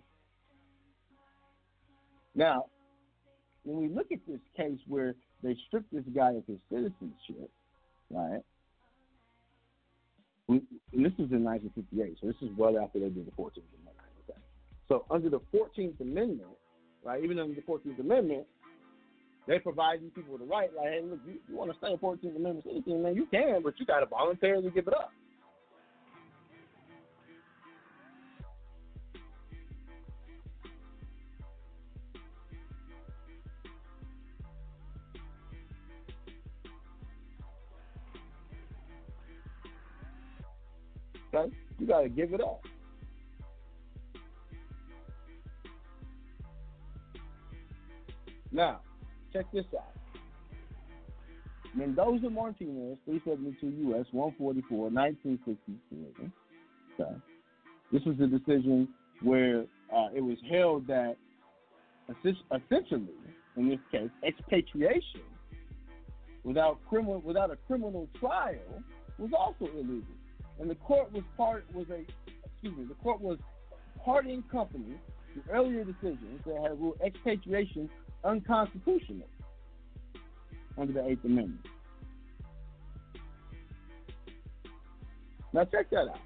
Now, when we look at this case where they stripped this guy of his citizenship, right? And this is in 1958, so this is well after they did the 14th Amendment. Okay. So under the 14th Amendment, right, even under the 14th Amendment, they provide these people with the right, like, hey, look, you, you want to stay a 14th Amendment citizen, man, you can, but you got to voluntarily give it up. Okay? You got to give it up. Now, check this out. Mendoza Martinez, 372 U.S., 144, 1960. Okay. This was a decision where uh, it was held that essentially, in this case, expatriation without criminal without a criminal trial was also illegal, and the court was part was a excuse me the court was partying company to earlier decisions that had ruled expatriation unconstitutional under the Eighth Amendment. Now check that out.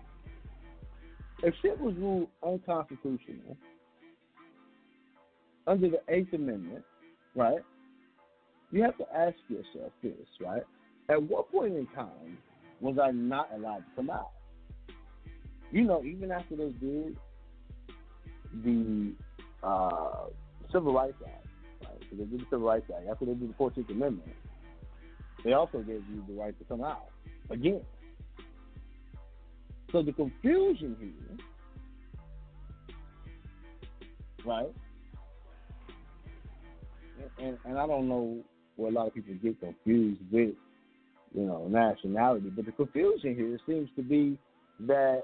If shit was ruled unconstitutional under the Eighth Amendment, right? You have to ask yourself this, right? At what point in time was I not allowed to come out? You know, even after they did the uh, Civil Rights Act, right? They did the Civil Rights Act. After they did the Fourteenth Amendment, they also gave you the right to come out again. So the confusion here, right? And, and I don't know where a lot of people get confused with, you know, nationality, but the confusion here seems to be that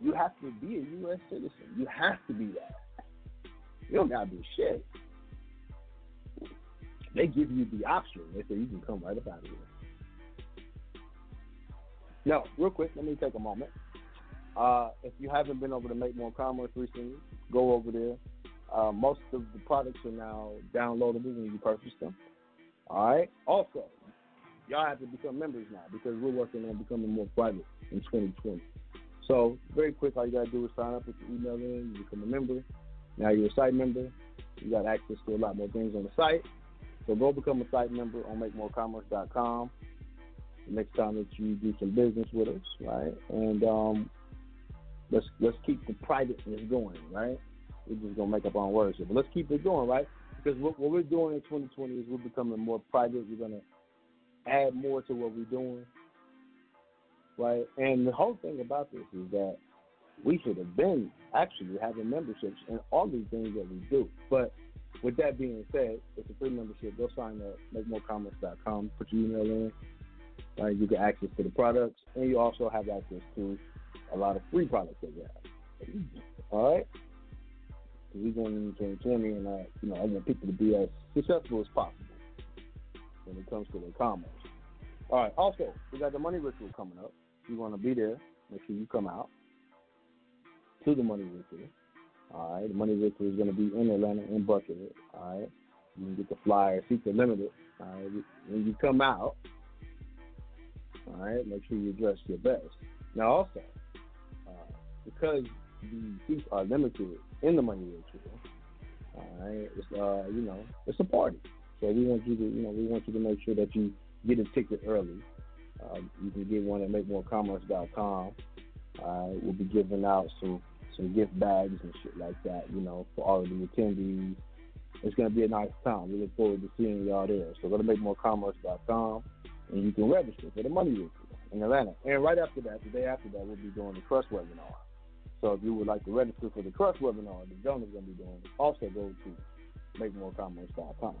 you have to be a U.S. citizen. You have to be that. You don't gotta do shit. They give you the option. They say you can come right up out of here. No, real quick, let me take a moment. Uh, if you haven't been over to Make More Commerce recently, go over there. Uh, most of the products are now downloadable when you purchase them. All right. Also, y'all have to become members now because we're working on becoming more private in 2020. So, very quick, all you gotta do is sign up, with your email in, you become a member. Now you're a site member. You got access to a lot more things on the site. So go become a site member on MakeMoreCommerce.com next time that you do some business with us, right? And um, let's let's keep the privateness going, right? We're just gonna make up our own words here, but let's keep it going, right? Because what, what we're doing in 2020 is we're becoming more private. We're gonna add more to what we're doing, right? And the whole thing about this is that we should have been actually having memberships in all these things that we do. But with that being said, it's a free membership. Go sign up, makemorecommerce.com, put your email in, Right, you get access to the products, and you also have access to a lot of free products that we have. All right, we're going into 2020, and uh, you know I want people to be as successful as possible when it comes to their commerce. All right. Also, we got the money ritual coming up. You want to be there? Make sure you come out to the money ritual. All right. The money ritual is going to be in Atlanta in Buckhead. All right. You can get the flyer. Seats are limited. All right. When you come out, all right, make sure you dress your best. Now, also, uh, because the seats are limited in the money ritual, all right, it's uh, you know, it's a party. So we want you to, you know, we want you to make sure that you get a ticket early. Uh, you can get one at MakeMoreCommerce.com. Uh, we'll be giving out some some gift bags and shit like that, you know, for all of the attendees. It's to be a nice time. We look forward to seeing y'all there. So go to MakeMoreCommerce.com and you can register for the money ritual in Atlanta. And right after that, the day after that, we'll be doing the trust webinar. So if you would like to register for the trust webinar, the Jonah's going to be doing, also go to makemorecommerce.com.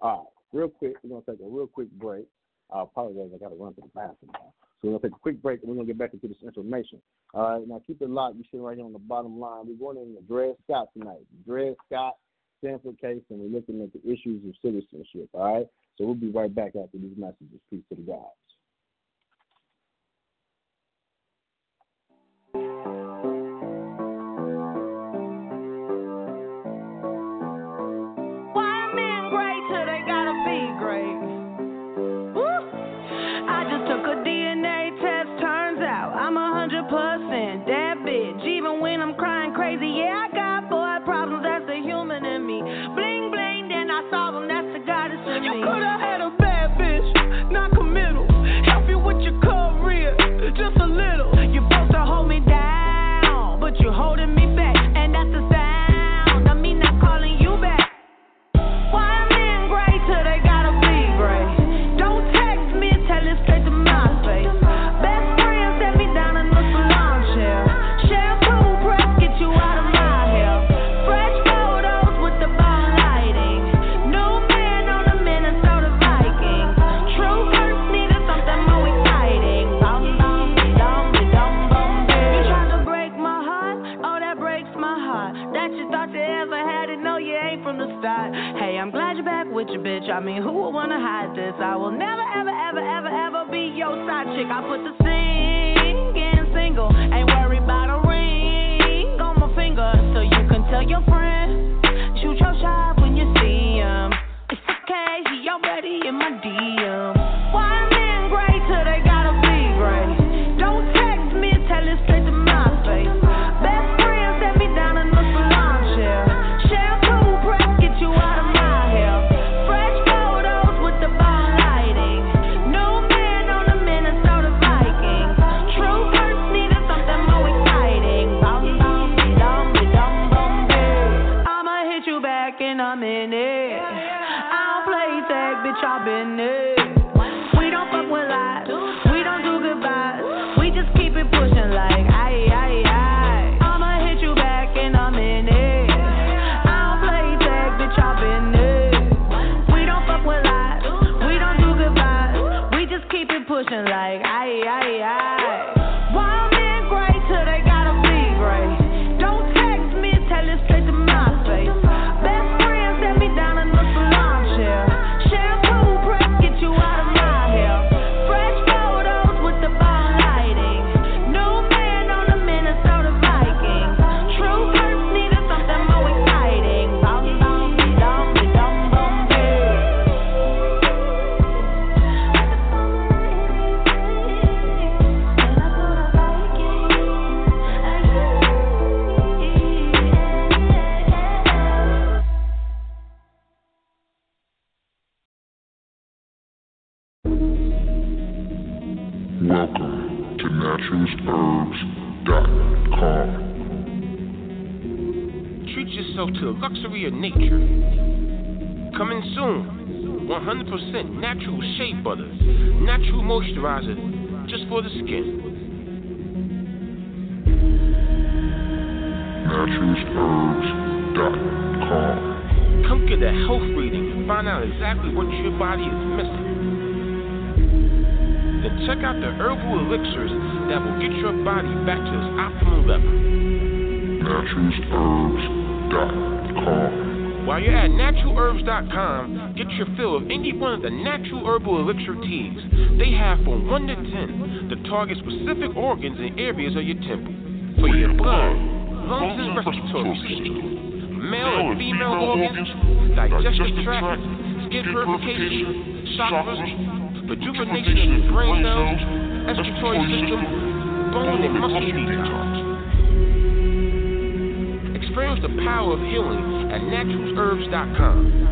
All right, real quick, we're going to take a real quick break. I apologize, I got to run to the bathroom now. So we're going to take a quick break and we're going to get back into this information. All right, now keep it locked. You're sitting right here on the bottom line. We're going in the Dred Scott tonight. Dred Scott, Stanford case, and we're looking at the issues of citizenship. All right, so we'll be right back after these messages. Peace to the gods. With you, bitch. I mean, who would wanna hide this? I will never, ever, ever, ever, ever be your side chick. I put the singing single. Ain't skin. Naturalsherbs.com. Come get a health reading and find out exactly what your body is missing. Then check out the herbal elixirs that will get your body back to its optimal level. Naturalsherbs.com. While you're at naturalherbs.com, get your fill of any one of the natural herbal elixir teas. They have from 1 to 10 to target specific organs and areas of your temple. For your blood, lungs and respiratory system, male and female organs, digestive tract, skin purification, chakras, rejuvenation of the brain cells, excretory system, bone and muscle detox. Experience the power of healing at naturalherbs.com.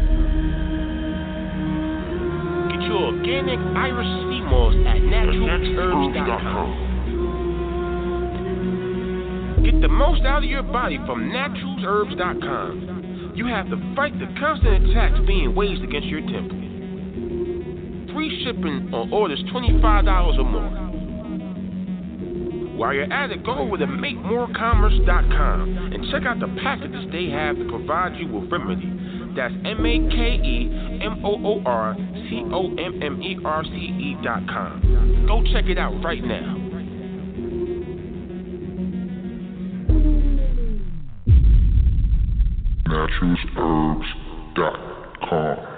your organic Irish sea moss at naturalherbs.com. Get the most out of your body from naturalherbs.com. You have to fight the constant attacks being waged against your temple. Free shipping on orders $25 or more. While you're at it, go over to MakeMoorCommerce.com and check out the packages they have to provide you with remedy. That's M A K E M O O R C O M M E R C E dot com. Go check it out right now. Naturalsherbs.com.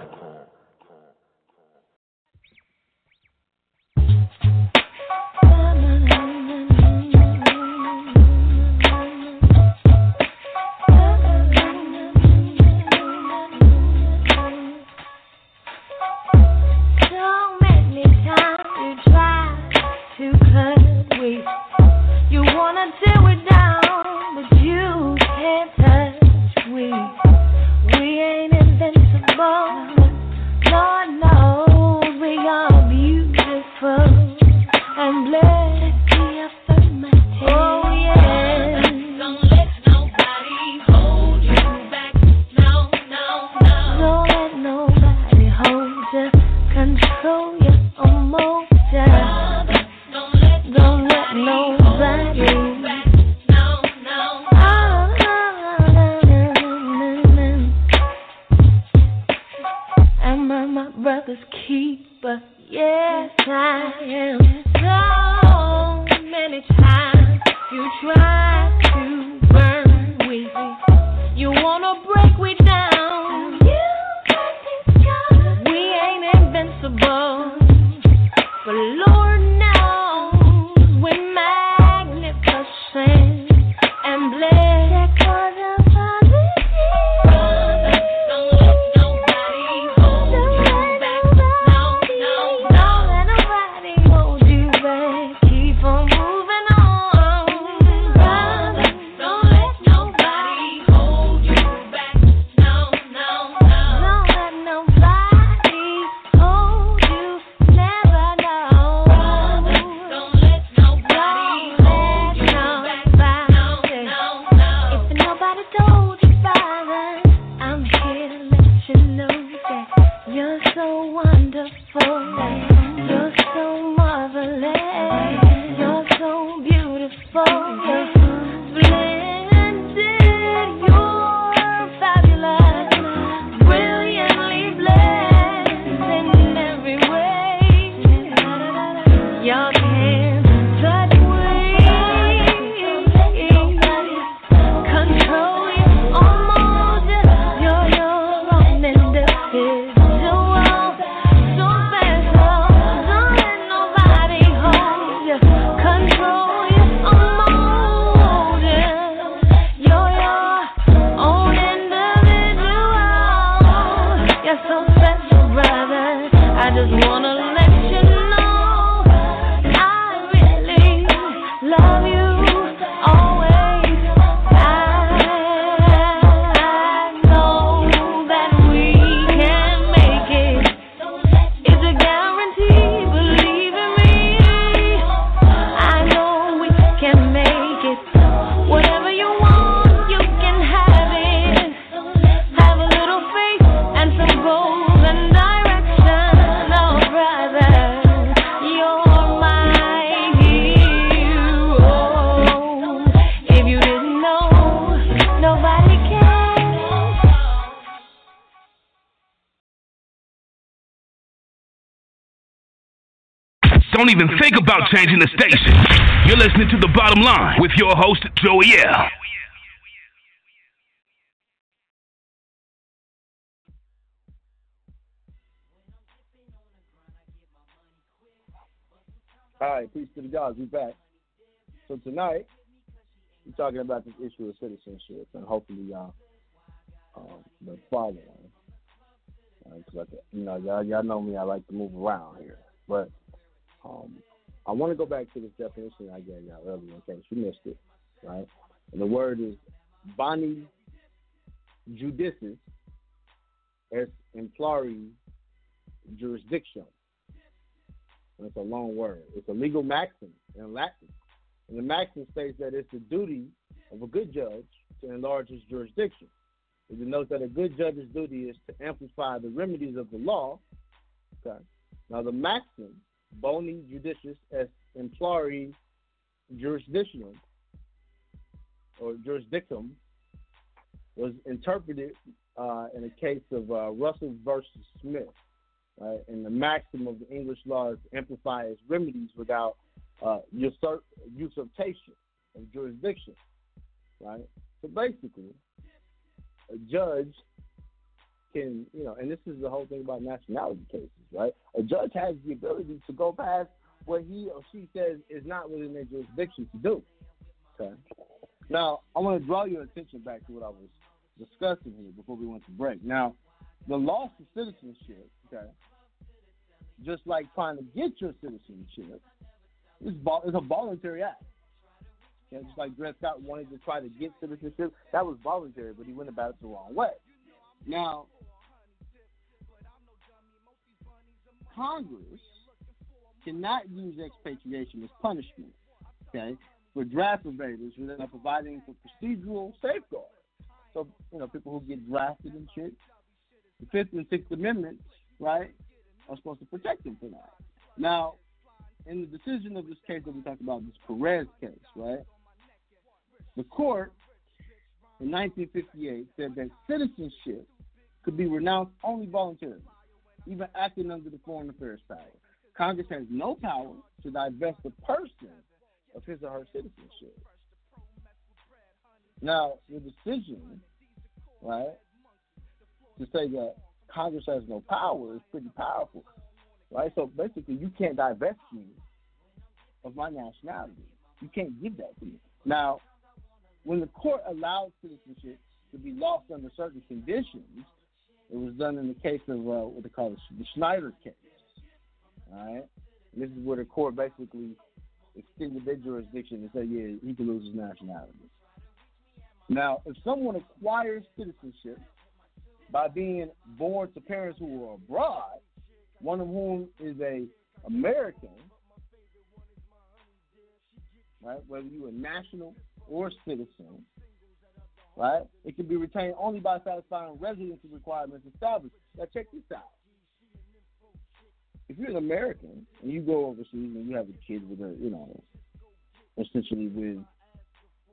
Don't even think about changing the station. You're listening to The Bottom Line with your host, Joey L. All right, peace to the gods. We back. So tonight, we're talking about this issue of citizenship, and hopefully y'all um, been following. Uh, you know, y'all, y'all know me. I like to move around here, but um, I want to go back to this definition I gave y'all earlier in case you missed it. Right, and the word is boni judicis es implari jurisdiction. And it's a long word. It's a legal maxim in Latin. And the maxim states that it's the duty of a good judge to enlarge his jurisdiction. It denotes that a good judge's duty is to amplify the remedies of the law. Okay. Now the maxim, boni judicis est implari jurisdictionum, or jurisdictum, was interpreted uh, in a case of uh, Russell versus Smith. Right? And the maxim of the English law is to amplify its remedies without uh, usurp, usurpation of jurisdiction. Right? So basically, a judge can, you know, and this is the whole thing about nationality cases, right? A judge has the ability to go past what he or she says is not within their jurisdiction to do. Okay. Now, I want to draw your attention back to what I was discussing here before we went to break. Now, the loss of citizenship, okay, just like trying to get your citizenship, is, a voluntary act. Know, just like Dred Scott wanted to try to get citizenship, that was voluntary, but he went about it the wrong way. Now, Congress cannot use expatriation as punishment, okay, for draft evaders without providing for procedural safeguards. So, you know, people who get drafted and shit, the Fifth and Sixth Amendments, right, are supposed to protect them from that. Now, in the decision of this case that we talked about, this Perez case, right, the court in 1958 said that citizenship could be renounced only voluntarily, even acting under the foreign affairs power. Congress has no power to divest a person of his or her citizenship. Now, the decision, right, to say that Congress has no power is pretty powerful, right? So basically, you can't divest me of my nationality. You can't give that to me. Now, when the court allows citizenship to be lost under certain conditions, it was done in the case of uh, what they call the, Schneider case. All right, and this is where the court basically extended their jurisdiction and said, yeah, he can lose his nationality. Now, if someone acquires citizenship by being born to parents who are abroad, one of whom is a American, right? Whether you're a national or citizen, right? It can be retained only by satisfying residency requirements established. Now, check this out. If you're an American and you go overseas and you have a kid with a, you know, essentially with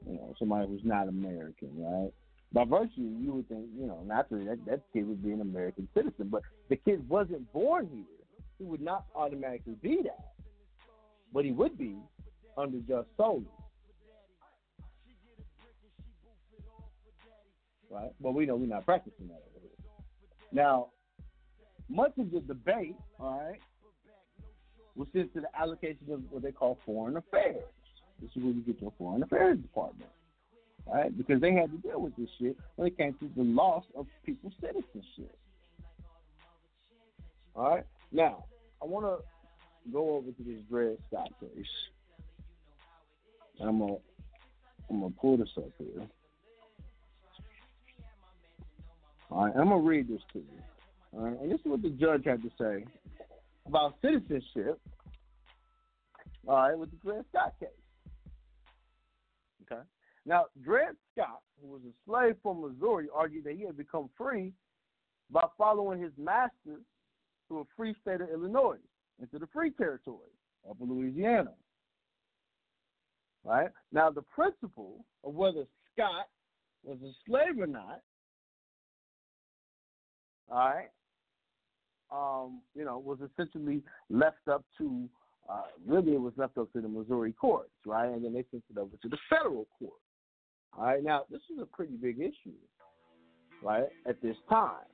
you know somebody who's not American, right? By virtue, you would think you know naturally that that kid would be an American citizen, but the kid wasn't born here. He would not automatically be that, but he would be under just solely. Right? But we know we're not practicing that. Now, much of the debate, all right, was sent to the allocation of what they call foreign affairs. This is where you get your foreign affairs department, right? Because they had to deal with this shit when it came to the loss of people's citizenship. All right. Now, I want to go over to this Dred Scott case. I'm gonna I'm gonna pull this up here. I'm gonna read this to you. And this is what the judge had to say about citizenship. All right, with the Dred Scott case. Okay. Now, Dred Scott, who was a slave from Missouri, argued that he had become free by following his master to a free state of Illinois into the free territory of Louisiana. Right? Now, the principle of whether Scott was a slave or not, all right, um, you know, was essentially left up to, uh, really, it was left up to the Missouri courts, right? And then they sent it over to the federal court. All right, now, this is a pretty big issue, right, at this time.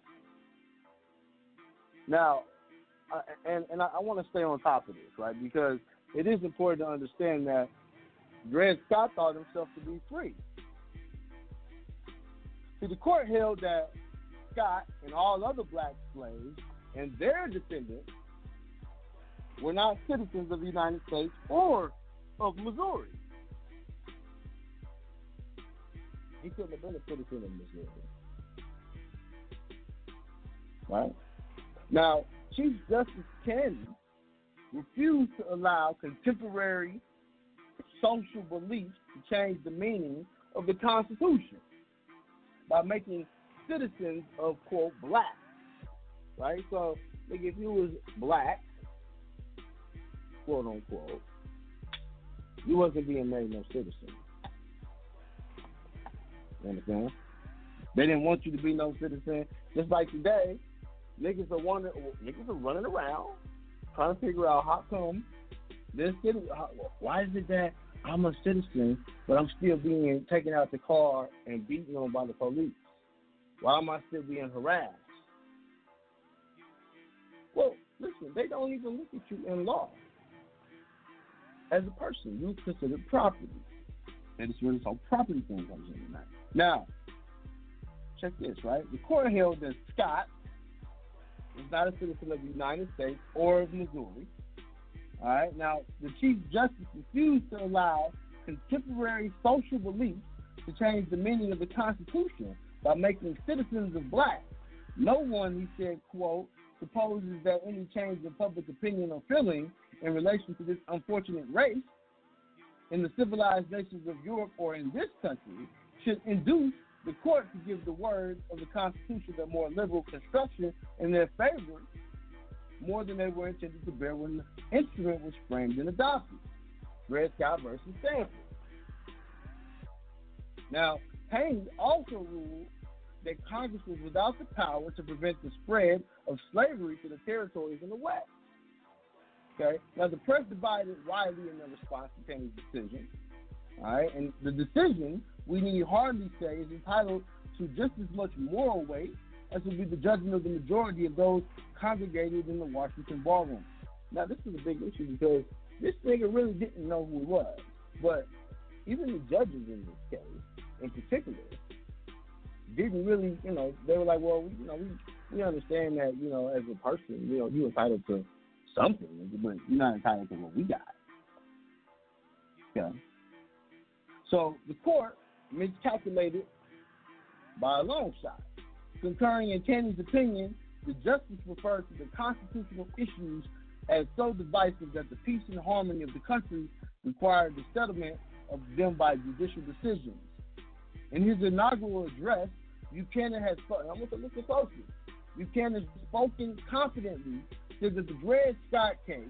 Now, uh, and and I, I want to stay on top of this, right? Because it is important to understand that Dred Scott thought himself to be free. See, the court held that Scott and all other black slaves and their descendants were not citizens of the United States or of Missouri. He couldn't have been a citizen of Missouri. Right? Now, Chief Justice Kennedy refused to allow contemporary social beliefs to change the meaning of the Constitution by making citizens of quote black. Right? So like if you was black, quote unquote, you wasn't being made no citizen. You understand? They didn't want you to be no citizen. Just like today, niggas are wondering, niggas are running around trying to figure out how come this city. How, why is it that I'm a citizen, but I'm still being taken out the car and beaten on by the police? Why am I still being harassed? Well, listen, they don't even look at you in law as a person. You're considered property. And it's where this whole property thing comes in tonight. Now, check this, right? The court held that Scott was not a citizen of the United States or of Missouri. All right. Now, the Chief Justice refused to allow contemporary social beliefs to change the meaning of the Constitution by making citizens of blacks. No one, he said, quote, supposes that any change in public opinion or feeling in relation to this unfortunate race in the civilized nations of Europe or in this country should induce the court to give the words of the Constitution a more liberal construction in their favor more than they were intended to bear when the instrument was framed and adopted. Dred Scott versus Sandford. Now, Haynes also ruled that Congress was without the power to prevent the spread of slavery to the territories in the West. Okay. Now the press divided widely in their response to Kennedy's decision. All right, and the decision we need hardly say is entitled to just as much moral weight as would be the judgment of the majority of those congregated in the Washington ballroom. Now this is a big issue because this nigga really didn't know who he was, but even the judges in this case, in particular, didn't really, you know, they were like, well, you know, we we understand that, you know, as a person, you know, you're entitled to something, but you're not entitled to what we got. Okay. So the court miscalculated by a long shot. Concurring in Kennedy's opinion, the justice referred to the constitutional issues as so divisive that the peace and harmony of the country required the settlement of them by judicial decisions. In his inaugural address, Buchanan has spoken. I want to listen closely. Buchanan spoken confidently that the Dred Scott case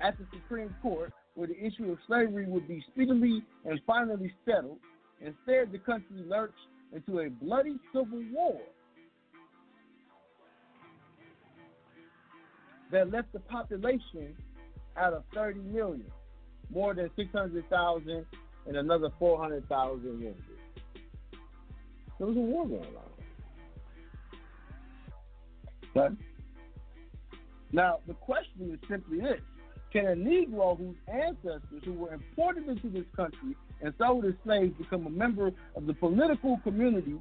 at the Supreme Court where the issue of slavery would be speedily and finally settled. Instead, the country lurched into a bloody civil war that left the population out of 30 million, more than 600,000 and another 400,000 wounded. There was a war going on. Okay? Now, the question is simply this Can a Negro whose ancestors who were imported into this country and sold as slaves become a member of the political community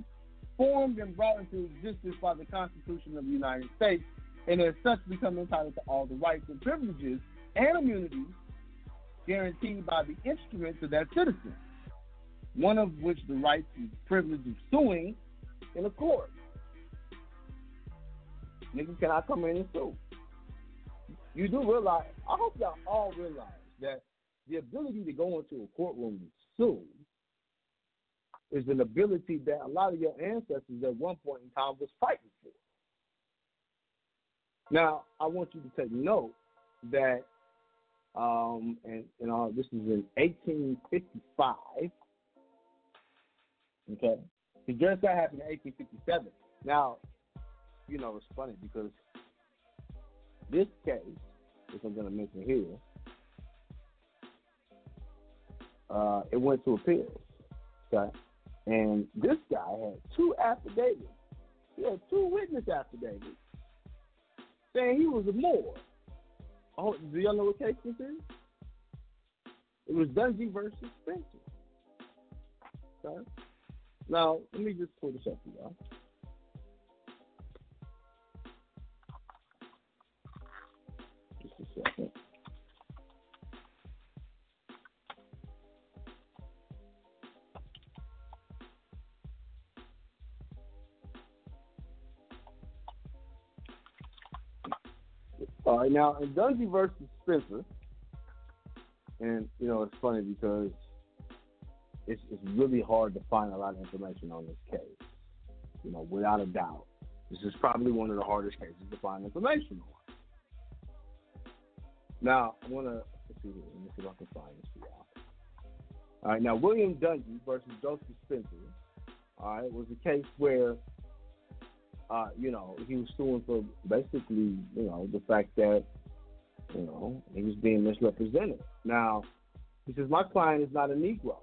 formed and brought into existence by the Constitution of the United States and as such become entitled to all the rights and privileges and immunities guaranteed by the instruments of that citizen, one of which the rights and privilege of suing in a court. Niggas cannot come in and sue. You do realize, I hope y'all all realize that the ability to go into a courtroom and sue is an ability that a lot of your ancestors at one point in time was fighting for. Now, I want you to take note that, um, and, and uh, this is in 1855. Okay, the that happened in 1857. Now, you know it's funny because this case, which I'm going to mention here, uh, it went to appeals. Okay, and this guy had two affidavits. He had two witness affidavits saying he was a Moor. Oh, do y'all know what case this is? It was Dungey versus Spencer. Okay. Now, let me just pull this up for y'all. All right, now in Dungey versus Spencer, and you know it's funny because it's it's really hard to find a lot of information on this case. You know, without a doubt, this is probably one of the hardest cases to find information on. Now I'm gonna see here. Let me see if I can find this for y'all. All right, now William Dungey versus Joseph Spencer. All right, was a case where uh, you know, he was suing for basically, you know, the fact that, you know, he was being misrepresented. Now, he says, my client is not a Negro.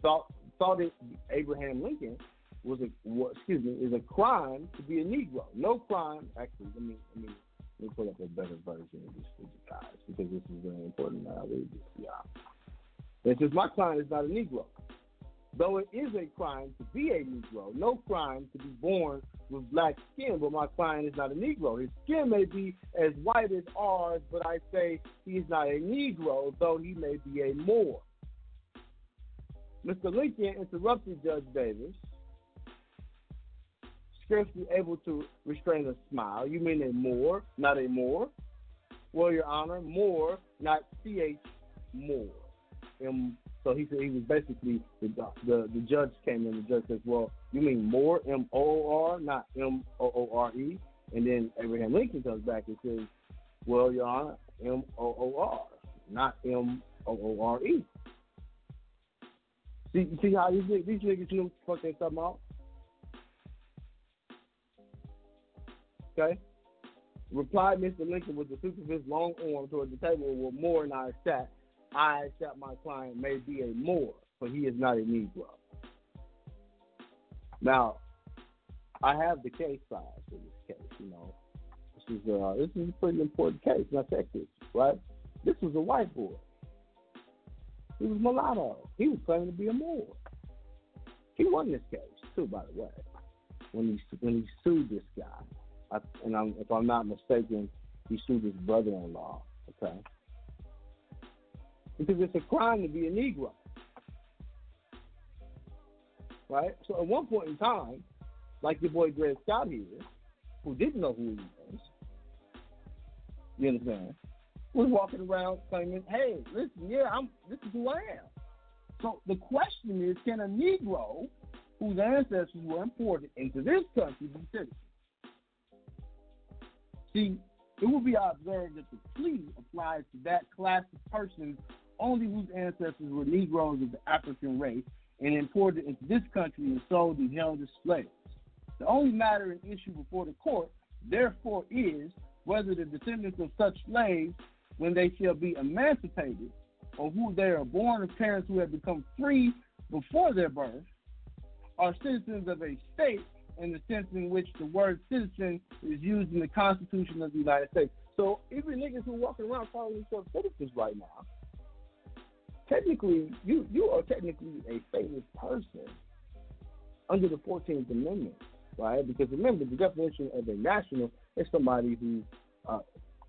Thought, thought it, Abraham Lincoln was a, was, excuse me, is a crime to be a Negro. No crime, actually, let me, let me, let me pull up a better version of this for you guys because this is very important this. Yeah. It says, my client is not a Negro. Though it is a crime to be a Negro, no crime to be born with black skin, but my client is not a Negro. His skin may be as white as ours, but I say he is not a Negro, though he may be a Moor. Mr. Lincoln interrupted Judge Davis, scarcely able to restrain a smile. You mean a Moor, not a Moor? Well, Your Honor, Moor, not C.H. Moore. M so he said he was basically the the the judge came in. The judge says, "Well, you mean more M O R, not M O O R E." And then Abraham Lincoln comes back and says, "Well, Your Honor, M O O R, not M O O R E." See, see how these these niggas what the fuck talking about? Okay. Replied Mr. Lincoln with the his long arm toward the table where Moore and I sat. I accept my client may be a Moor, but he is not a Negro. Now, I have the case files for this case. You know, this is uh, this is a pretty important case. Check this, right? This was a white boy. He was mulatto. He was claiming to be a Moor. He won this case too, by the way. When he when he sued this guy, I, and I'm, if I'm not mistaken, he sued his brother-in-law. Okay, because it's a crime to be a Negro. Right? So at one point in time, like your boy Dred Scott here, who didn't know who he was, you understand, was walking around claiming, hey, listen, yeah, I'm this is who I am. So the question is, can a Negro whose ancestors were imported into this country be citizens? See, it will be observed that the plea applies to that class of persons only whose ancestors were Negroes of the African race and imported into this country and sold and held as slaves. The only matter in issue before the court, therefore, is whether the descendants of such slaves, when they shall be emancipated, or who they are born of parents who have become free before their birth, are citizens of a state in the sense in which the word citizen is used in the Constitution of the United States. So even niggas who walking around calling themselves citizens right now, technically, you you are technically a famous person under the Fourteenth Amendment, right? Because remember, the definition of a national is somebody who, uh,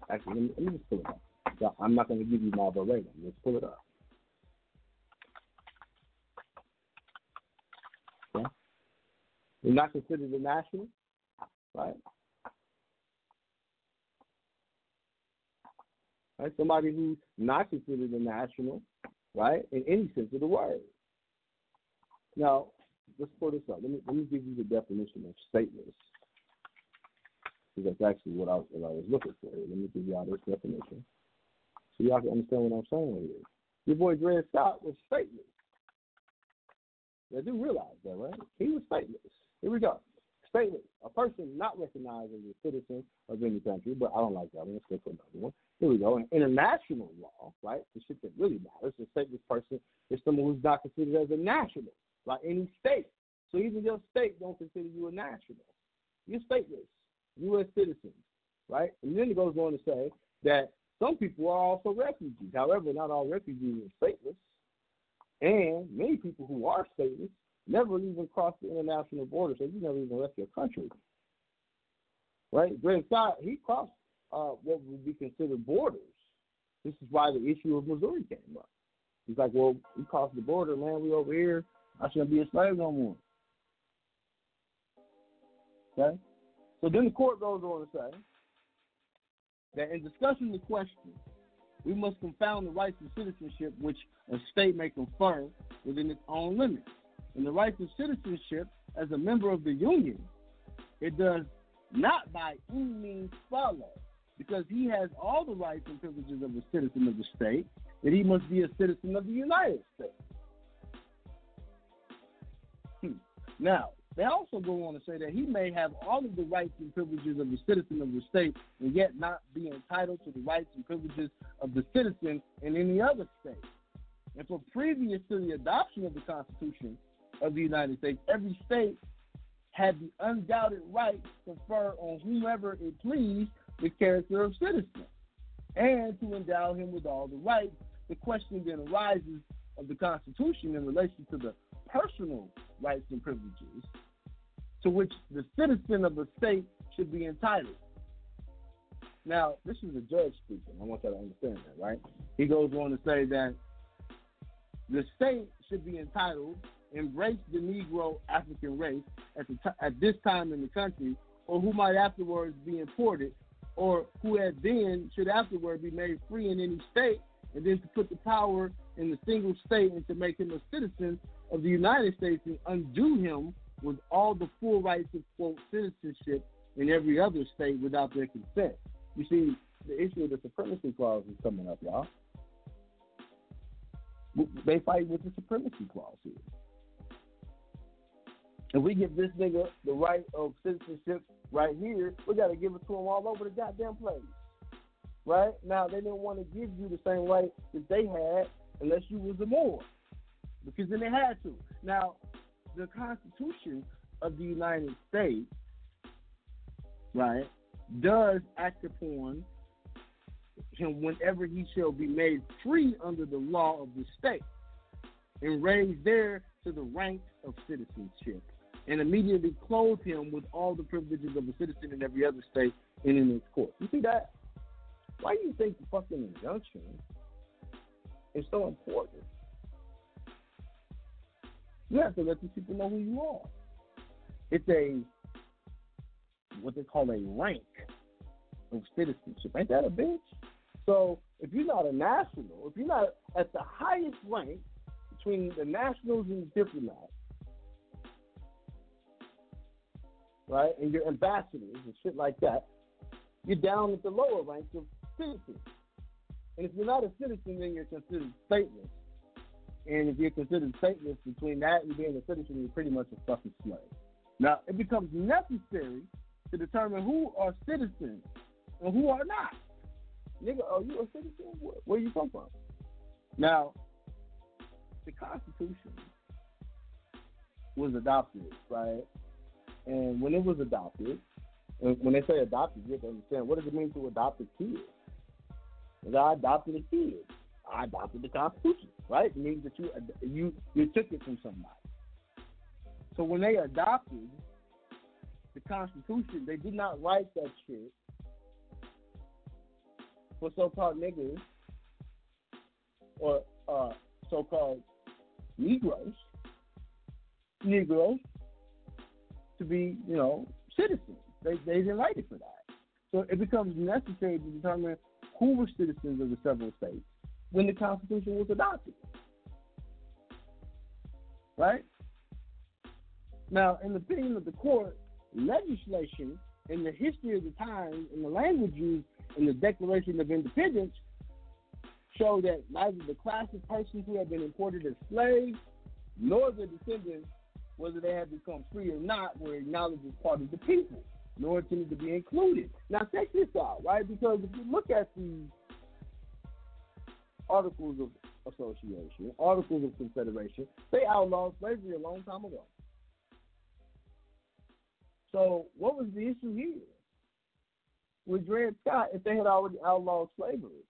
actually, let me, let me just pull it up. I'm not going to give you my verbatim. Let's pull it up. You're not considered a national, right? Right? Somebody who's not considered a national, right, in any sense of the word. Now, let's pull this up. Let me let me give you the definition of stateless. Because that's actually what I, what I was looking for. Let me give y'all this definition. So y'all can understand what I'm saying here. Your boy Dred Scott was stateless. I do realize that, right? He was stateless. Here we go. Stateless, a person not recognized as a citizen of any country, but I don't like that one. Let's go for another one. Here we go. In international law, right? The shit that really matters. A stateless person is someone who's not considered as a national, by any state. So even your state don't consider you a national. You're stateless, U.S. citizens, right? And then it goes on to say that some people are also refugees. However, not all refugees are stateless. And many people who are stateless never even crossed the international border, so you never even left your country. Right? Dred Scott, he crossed uh, what would be considered borders. This is why the issue of Missouri came up. He's like, well, we crossed the border, man. We over here. I shouldn't be a slave no more. Okay? So then the court goes on to say that in discussing the question, we must confound the rights of citizenship which a state may confer within its own limits. And the rights of citizenship as a member of the Union, it does not by any means follow, because he has all the rights and privileges of a citizen of the state, that he must be a citizen of the United States. Hmm. Now, they also go on to say that he may have all of the rights and privileges of a citizen of the state and yet not be entitled to the rights and privileges of the citizen in any other state. And for previous to the adoption of the Constitution of the United States, every state had the undoubted right to confer on whomever it pleased the character of citizen and to endow him with all the rights. The question then arises of the Constitution in relation to the personal rights and privileges to which the citizen of the state should be entitled. Now, this is a judge speaking. I want you to understand that, right? He goes on to say that the state should be entitled, embrace the Negro African race at, t- at this time in the country, or who might afterwards be imported, or who had then should afterward be made free in any state, and then to put the power in the single state and to make him a citizen of the United States and undo him with all the full rights of quote citizenship in every other state without their consent. You see, the issue of the supremacy clause is coming up, y'all. They fight with the supremacy clause here. If we give this nigga the right of citizenship right here, we got to give it to him all over the goddamn place. Right? Now, they didn't want to give you the same right that they had unless you was a Moor. Because then they had to. Now, the Constitution of the United States, right, does act upon him whenever he shall be made free under the law of the state and raised there to the rank of citizenship and immediately clothe him with all the privileges of a citizen in every other state and in its court. You see that? Why do you think the fucking injunction is so important? You have to let these people know who you are. It's a what they call a rank of citizenship. Ain't that a bitch? So if you're not a national, if you're not at the highest rank between the nationals and the diplomats, right, and your ambassadors and shit like that, you're down at the lower ranks of citizens. And if you're not a citizen, then you're considered stateless. And if you're considered stateless, between that and being a citizen, you're pretty much a fucking slave. Now, it becomes necessary to determine who are citizens and who are not. Nigga, are you a citizen? Where, where you come from? Now, the Constitution was adopted, right? And when it was adopted, when they say adopted, you have to understand what does it mean to adopt a kid? Because I adopted a kid. I adopted the Constitution, right? It means that you you you took it from somebody. So when they adopted the Constitution, they did not write that shit for so-called niggas or uh, so-called Negroes, Negroes to be, you know, citizens. They they didn't write it for that. So it becomes necessary to determine who were citizens of the several states when the Constitution was adopted. Right? Now, in the opinion of the court, legislation in the history of the times and the language used in the Declaration of Independence show that neither the class of persons who had been imported as slaves nor their descendants, whether they had become free or not, were acknowledged as part of the people, nor intended to be included. Now, check this out, right? Because if you look at the Articles of Association, Articles of Confederation, they outlawed slavery a long time ago. So, what was the issue here with Dred Scott if they had already outlawed slavery?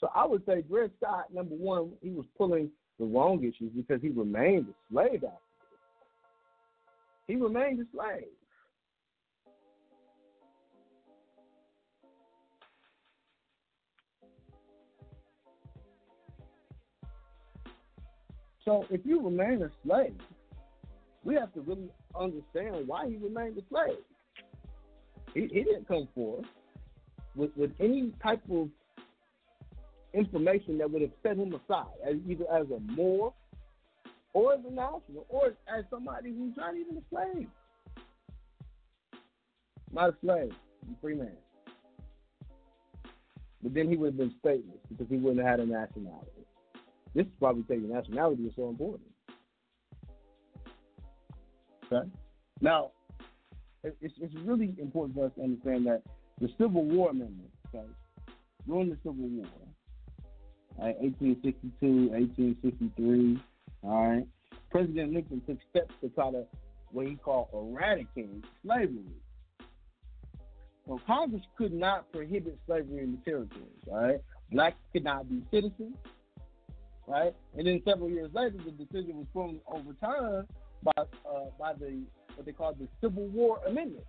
So, I would say Dred Scott, number one, he was pulling the wrong issues because he remained a slave after. He remained a slave. So if you remain a slave, we have to really understand why he remained a slave. He, he didn't come forth with, with any type of information that would have set him aside, as either as a Moor or as a national, or as somebody who's not even a slave. Not a slave, a free man. But then he would have been stateless because he wouldn't have had a nationality. This is probably taking nationality is so important. Okay? Now, it's, it's really important for us to understand that the Civil War Amendment, okay, during the Civil War, right, 1862, 1863, all right, President Lincoln took steps to try to, what he called eradicate slavery. Well, Congress could not prohibit slavery in the territories, right? Blacks could not be citizens, right? And then several years later, the decision was formally overturned by uh, by the what they call the Civil War Amendment,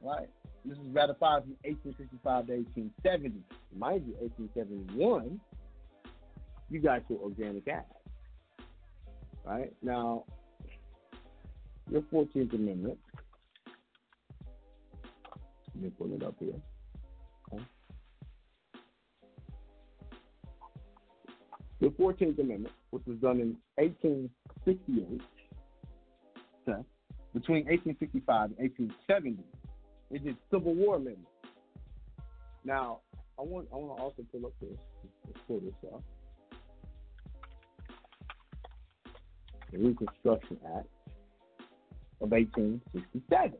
right? This is ratified from 1865 to 1870. Mind you, 1871, you got your Organic Act, right? Now, your 14th Amendment. Let me pull it up here. The 14th Amendment, which was done in 1868, okay, between 1865 and 1870, is the Civil War Amendment. Now, I want I want to also pull up this. Pull this up. The Reconstruction Act of 1867,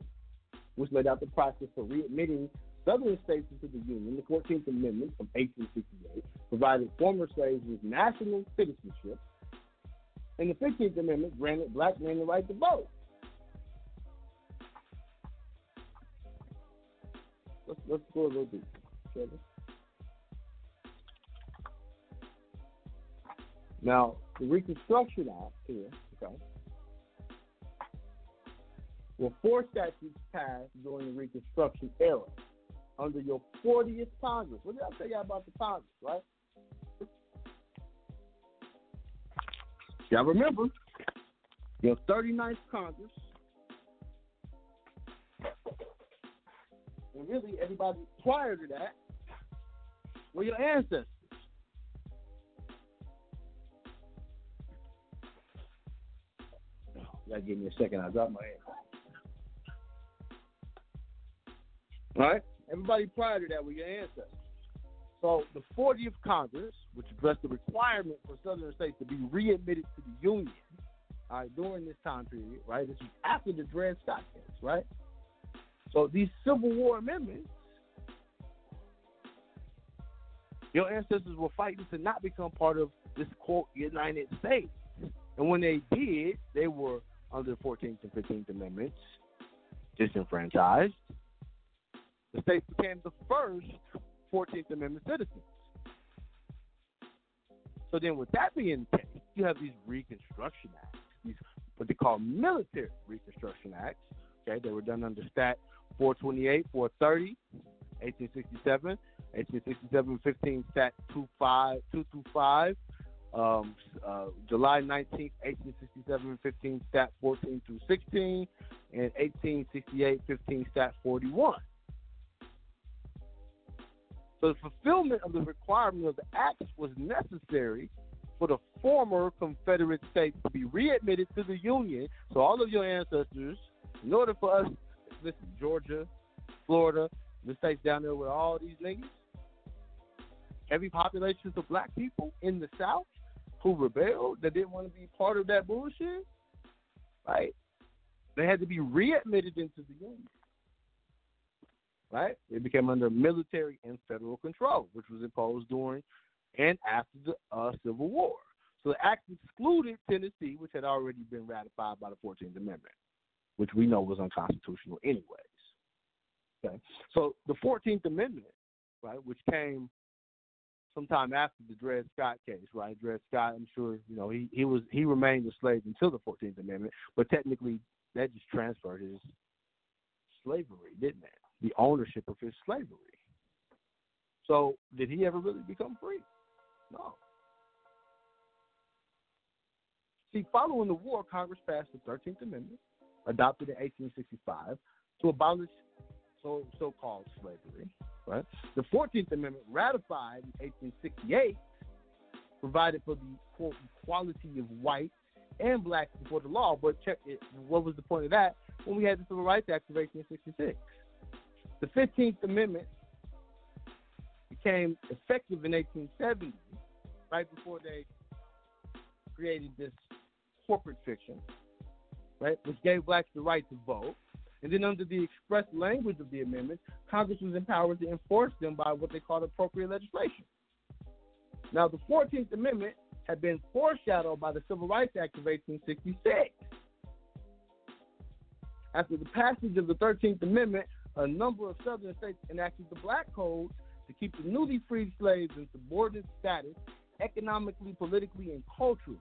which laid out the process for readmitting Southern states into the Union, the 14th Amendment of 1868 provided former slaves with national citizenship, and the 15th Amendment granted black men the right to vote. Let's, let's go a little deeper. Now, the Reconstruction Act here, okay, were four statutes passed during the Reconstruction era under your 40th Congress. What did I tell you about the Congress, right? Y'all remember your 39th Congress, and really everybody prior to that were your ancestors. Y'all give me a second. I dropped my hand. All right? Everybody prior to that were your ancestors. So the 40th Congress, which addressed the requirement for Southern states to be readmitted to the Union, all right, during this time period, right? This was after the Dred Scott case, right? So these Civil War amendments, your ancestors were fighting to not become part of this quote United States. And when they did, they were under the 14th and 15th Amendments disenfranchised. The states became the first 14th Amendment citizens. So then, with that being the case, you have these Reconstruction Acts, these what they call military Reconstruction Acts. Okay, they were done under Stat 428, 430, 1867, 1867, 15 Stat 25, 225, um, uh, July 19th, 1867, 15 Stat 14 through 16, and 1868, 15 Stat 41. So the fulfillment of the requirement of the acts was necessary for the former Confederate states to be readmitted to the Union. So all of your ancestors, in order for us, listen, Georgia, Florida, the states down there with all these niggas, heavy populations of black people in the South who rebelled, that didn't want to be part of that bullshit, right? They had to be readmitted into the Union right? It became under military and federal control, which was imposed during and after the uh, Civil War. So the act excluded Tennessee, which had already been ratified by the 14th Amendment, which we know was unconstitutional anyways. Okay, so the 14th Amendment, right, which came sometime after the Dred Scott case, right? Dred Scott, I'm sure you know he he was he remained a slave until the 14th Amendment, but technically that just transferred his slavery, didn't it? the ownership of his slavery. So, did he ever really become free? No. See, following the war, Congress passed the 13th Amendment, adopted in 1865, to abolish so so called slavery. Right? The 14th Amendment, ratified in 1868, provided for the quote equality of white and blacks before the law. But check it. What was the point of that? When we had the Civil Rights Act of 1866. The 15th Amendment became effective in 1870, right before they created this corporate fiction, right, which gave blacks the right to vote. And then, under the express language of the amendment, Congress was empowered to enforce them by what they called appropriate legislation. Now, the 14th Amendment had been foreshadowed by the Civil Rights Act of 1866. After the passage of the 13th Amendment, a number of southern states enacted the black code to keep the newly freed slaves in subordinate status economically, politically, and culturally.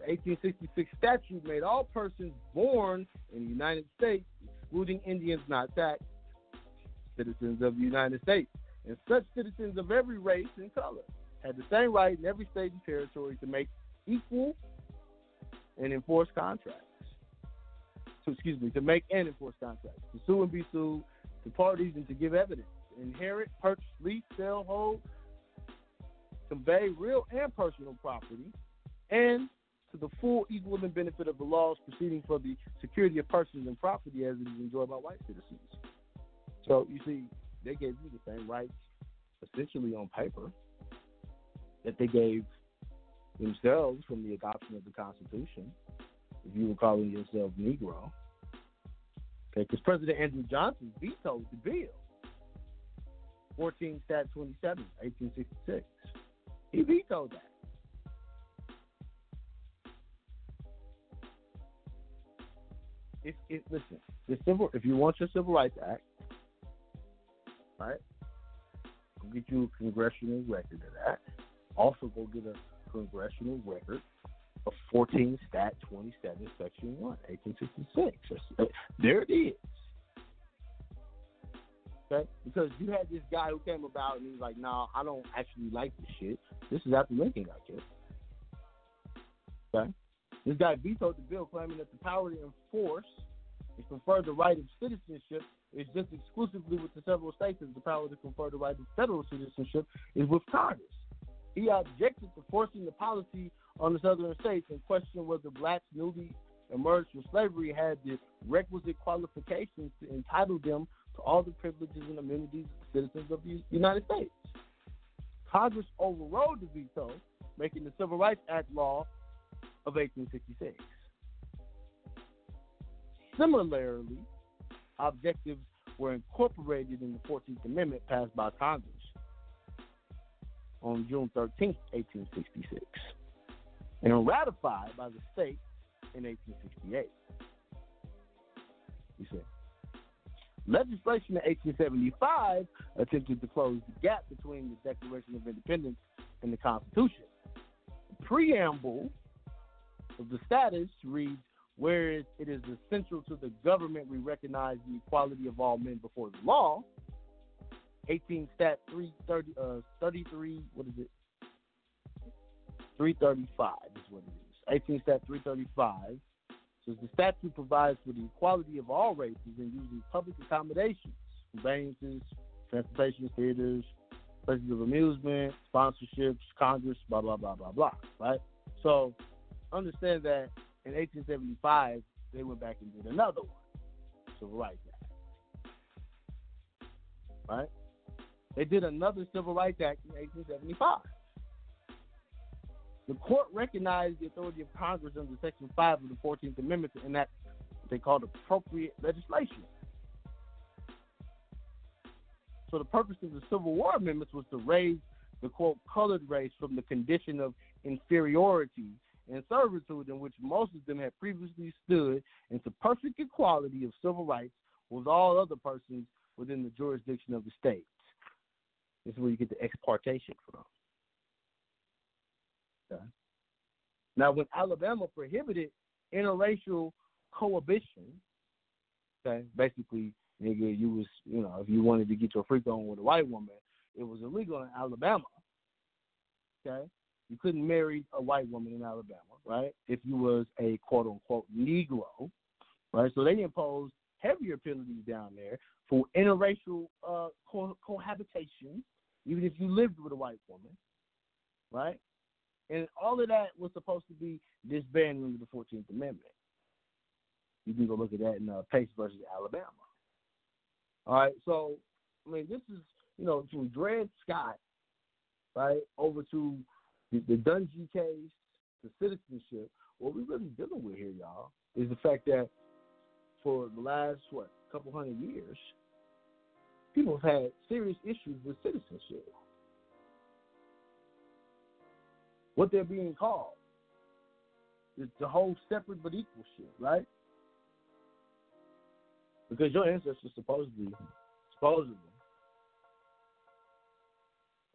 The 1866 statute made all persons born in the United States, excluding Indians not taxed, citizens of the United States, and such citizens of every race and color had the same right in every state and territory to make equal and enforce contracts. To excuse me, to make and enforce contracts, to sue and be sued, to parties and to give evidence, inherit, purchase, lease, sell, hold, convey real and personal property, and to the full equal and benefit of the laws proceeding for the security of persons and property as it is enjoyed by white citizens. So you see, they gave you the same rights essentially on paper that they gave themselves from the adoption of the Constitution if you were calling yourself Negro. Okay, because President Andrew Johnson vetoed the bill. 14 Stat 27, 1866. He vetoed that. If, if listen, the civil if you want your Civil Rights Act, right? Go get you a congressional record of that. Also, go get a congressional record of 14 Stat 27, Section 1, 1866. Uh, there it is. Okay? Because you had this guy who came about and he was like, nah, I don't actually like this shit. This is after Lincoln got killed. Okay? This guy vetoed the bill claiming that the power to enforce and confer the right of citizenship is just exclusively with the several states, and the power to confer the right of federal citizenship is with Congress. He objected to forcing the policy on the southern states and questioned whether blacks newly emerged from slavery had the requisite qualifications to entitle them to all the privileges and amenities of citizens of the United States. Congress overrode the veto, making the Civil Rights Act law of 1866. Similarly, objectives were incorporated in the 14th Amendment passed by Congress on June 13, 1866, and ratified by the state in 1868. You see. Legislation in 1875 attempted to close the gap between the Declaration of Independence and the Constitution. The preamble of the status reads, Whereas it is essential to the government we recognize the equality of all men before the law. 18 Stat 330, uh, 33, what is it? 335 is what it is. 18 Stat 335 says the statute provides for the equality of all races in using public accommodations, conveyances, transportation, theaters, places of amusement, sponsorships, Congress, blah, blah, blah, blah, blah, right? So understand that in 1875, they went back and did another one, Civil Rights Act. Right? They did another Civil Rights Act in 1875. The court recognized the authority of Congress under Section 5 of the 14th Amendment to enact they called appropriate legislation. So the purpose of the Civil War amendments was to raise the quote colored race from the condition of inferiority and servitude in which most of them had previously stood into perfect equality of civil rights with all other persons within the jurisdiction of the states. This is where you get the exportation from. Okay. Now, when Alabama prohibited interracial cohabitation, okay, basically, nigga, you was, you know, if you wanted to get your freak on with a white woman, it was illegal in Alabama. Okay, you couldn't marry a white woman in Alabama, right? If you was a quote unquote Negro, right? So they imposed heavier penalties down there for interracial uh, co- cohabitation, even if you lived with a white woman, right? And all of that was supposed to be disbanded under the Fourteenth Amendment. You can go look at that in uh, Pace versus Alabama. All right, so I mean, this is you know from Dred Scott, right, over to the, Dungey case, the citizenship. What we're really dealing with here, y'all, is the fact that for the last what couple hundred years, people have had serious issues with citizenship. What they're being called is the whole separate but equal shit, right? Because your ancestors supposedly, supposedly,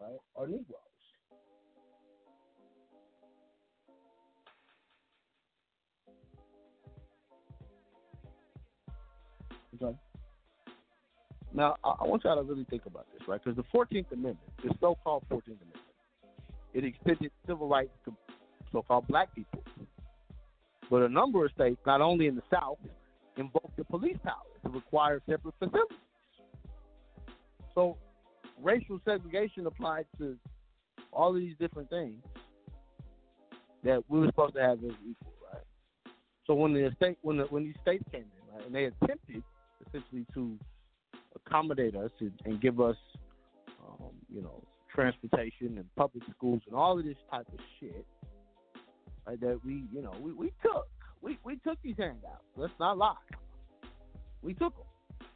right, are Negroes. Okay. Now, I, I want y'all to really think about this, right? Because the 14th Amendment, the so called 14th Amendment, it extended civil rights to so called black people. But a number of states, not only in the South, invoked the police power to require separate facilities. So racial segregation applied to all of these different things that we were supposed to have as equal, right? So when the state when the, when these states came in, right, and they attempted essentially to accommodate us and, and give us, um, you know, transportation and public schools and all of this type of shit, right? That we, you know, we, we took, we we took these handouts. Let's not lie. We took them.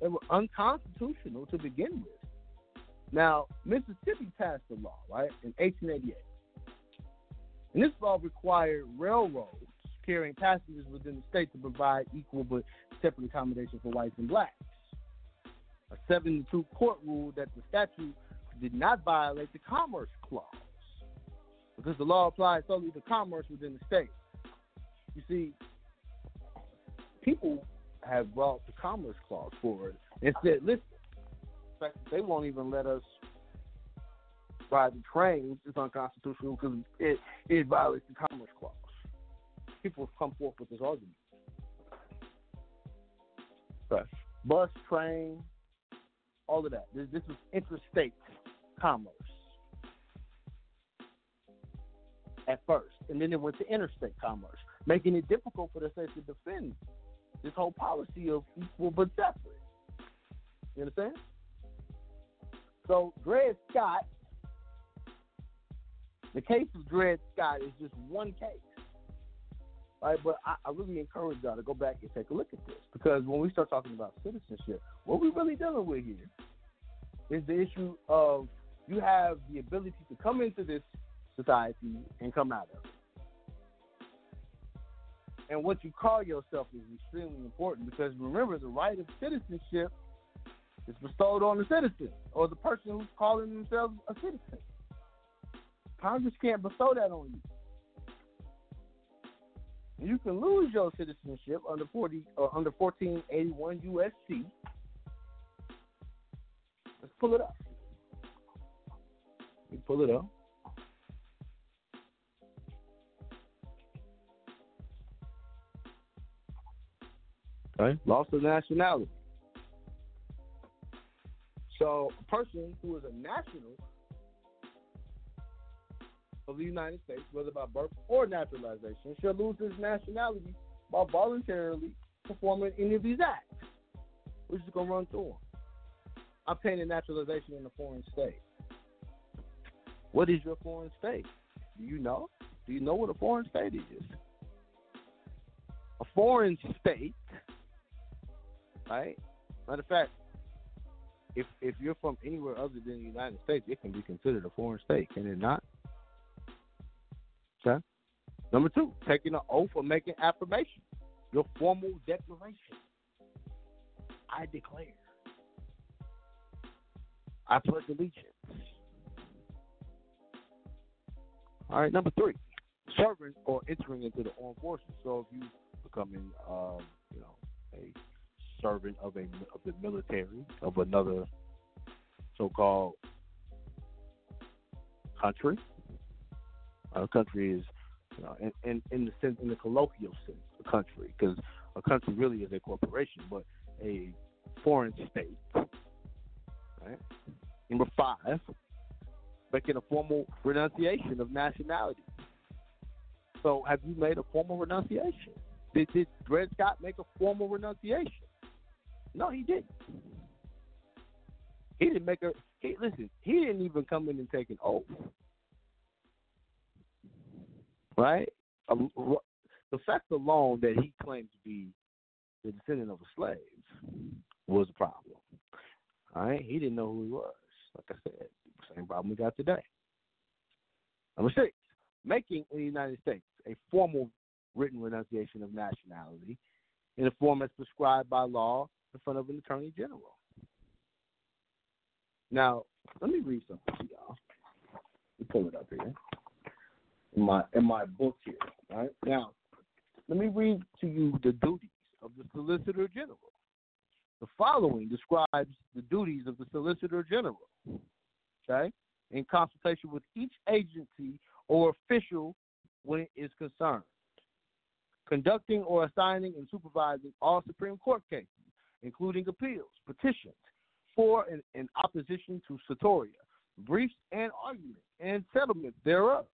They were unconstitutional to begin with. Now, Mississippi passed a law, right, in 1888. And this law required railroads carrying passengers within the state to provide equal but separate accommodation for whites and blacks. A 7 2 court ruled that the statute did not violate the Commerce Clause because the law applied solely to commerce within the state. You see, people have brought the Commerce Clause forward and said, listen, fact, they won't even let us ride the trains. It's unconstitutional because it, it violates the Commerce Clause. People have come forth with this argument. Right. Bus, train, all of that. This, this is interstate commerce at first, and then it went to interstate commerce, making it difficult for the states to defend this whole policy of equal but separate. You understand? So Dred Scott, the case of Dred Scott is just one case. Right, but I, I really encourage y'all to go back and take a look at this because when we start talking about citizenship, what we're really dealing with here is the issue of you have the ability to come into this society and come out of it. And what you call yourself is extremely important because remember, the right of citizenship is bestowed on the citizen or the person who's calling themselves a citizen. Congress can't bestow that on you. You can lose your citizenship under 40 or uh, under 1481 USC. Let's pull it up. We pull it up. Okay, loss of nationality. So, a person who is a national of the United States, whether by birth or naturalization, shall lose his nationality by voluntarily performing any of these acts. We're just to run through them. Obtaining naturalization in a foreign state. What is your foreign state? Do you know? Do you know what a foreign state is? A foreign state, right? Matter of fact, if if you're from anywhere other than the United States, it can be considered a foreign state, can it not? Number two, taking an oath or making affirmation. Your formal declaration. I declare. I pledge allegiance. All right, number three, serving or entering into the armed forces. So if you becoming, um, you know, a servant of a of the military of another so-called country, a country is, you in, in, in the sense, in the colloquial sense, a country, because a country really is a corporation, but a foreign state. Right. Number five, making a formal renunciation of nationality. So, have you made a formal renunciation? Did, did Dred Scott make a formal renunciation? No, he didn't. He didn't make a. He, listen, he didn't even come in and take an oath right? Um, the fact alone that he claimed to be the descendant of a slave was a problem. All right, he didn't know who he was. Like I said, same problem we got today. Number six, making in the United States a formal written renunciation of nationality in a form as prescribed by law in front of an attorney general. Now, let me read something to y'all. Let me pull it up here in my in my book here. Right now, let me read to you the duties of the Solicitor General. The following describes the duties of the Solicitor General. Okay, in consultation with each agency or official when it is concerned. Conducting or assigning and supervising all Supreme Court cases, including appeals, petitions for and in opposition to certiorari, briefs and arguments, and settlements thereof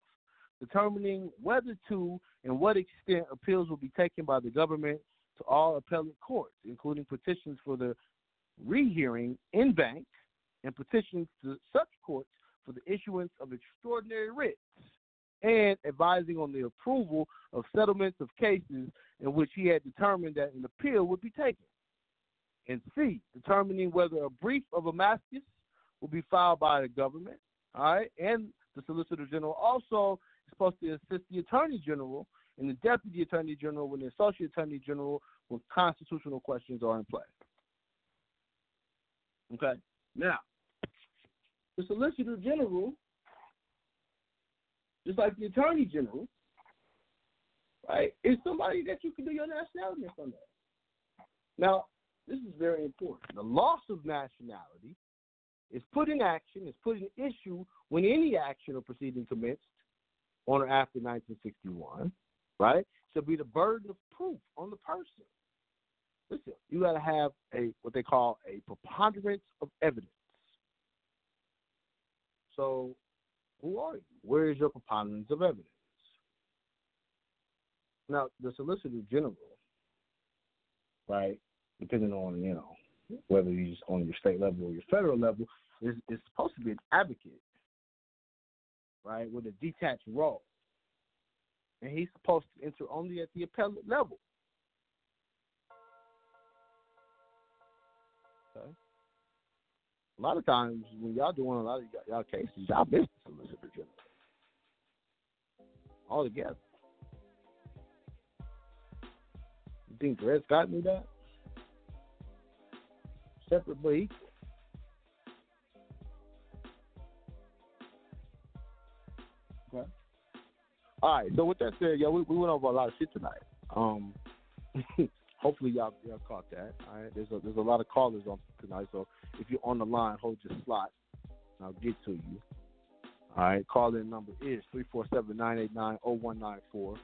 determining whether to and what extent appeals will be taken by the government to all appellate courts, including petitions for the rehearing en banc and petitions to such courts for the issuance of extraordinary writs, and advising on the approval of settlements of cases in which he had determined that an appeal would be taken. And C, determining whether a brief of Amicus will be filed by the government, all right, and the Solicitor General also supposed to assist the Attorney General and the Deputy Attorney General and the Associate Attorney General when constitutional questions are in play. Okay. Now, the Solicitor General, just like the Attorney General, right, is somebody that you can do your nationality front of. Now, this is very important. The loss of nationality is put in action, is put in issue when any action or proceeding commenced on or after 1961, right, should be the burden of proof on the person. Listen, you got to have a what they call a preponderance of evidence. So, who are you? Where is your preponderance of evidence? Now, the Solicitor General, right, depending on you know whether you're on your state level or your federal level, is is supposed to be an advocate, right, with a detached role, and he's supposed to enter only at the appellate level. Okay. A lot of times when y'all doing a lot of y'all, y'all cases, y'all business solicitor general altogether. You think Dred Scott knew that? Separate but. All right. So with that said, yeah, we, we went over a lot of shit tonight. Um, hopefully y'all y'all caught that. All right. There's a there's a lot of callers on tonight, so if you're on the line, hold your slot. I'll get to you. All right. Call in number is three four seven nine eight nine zero one nine four.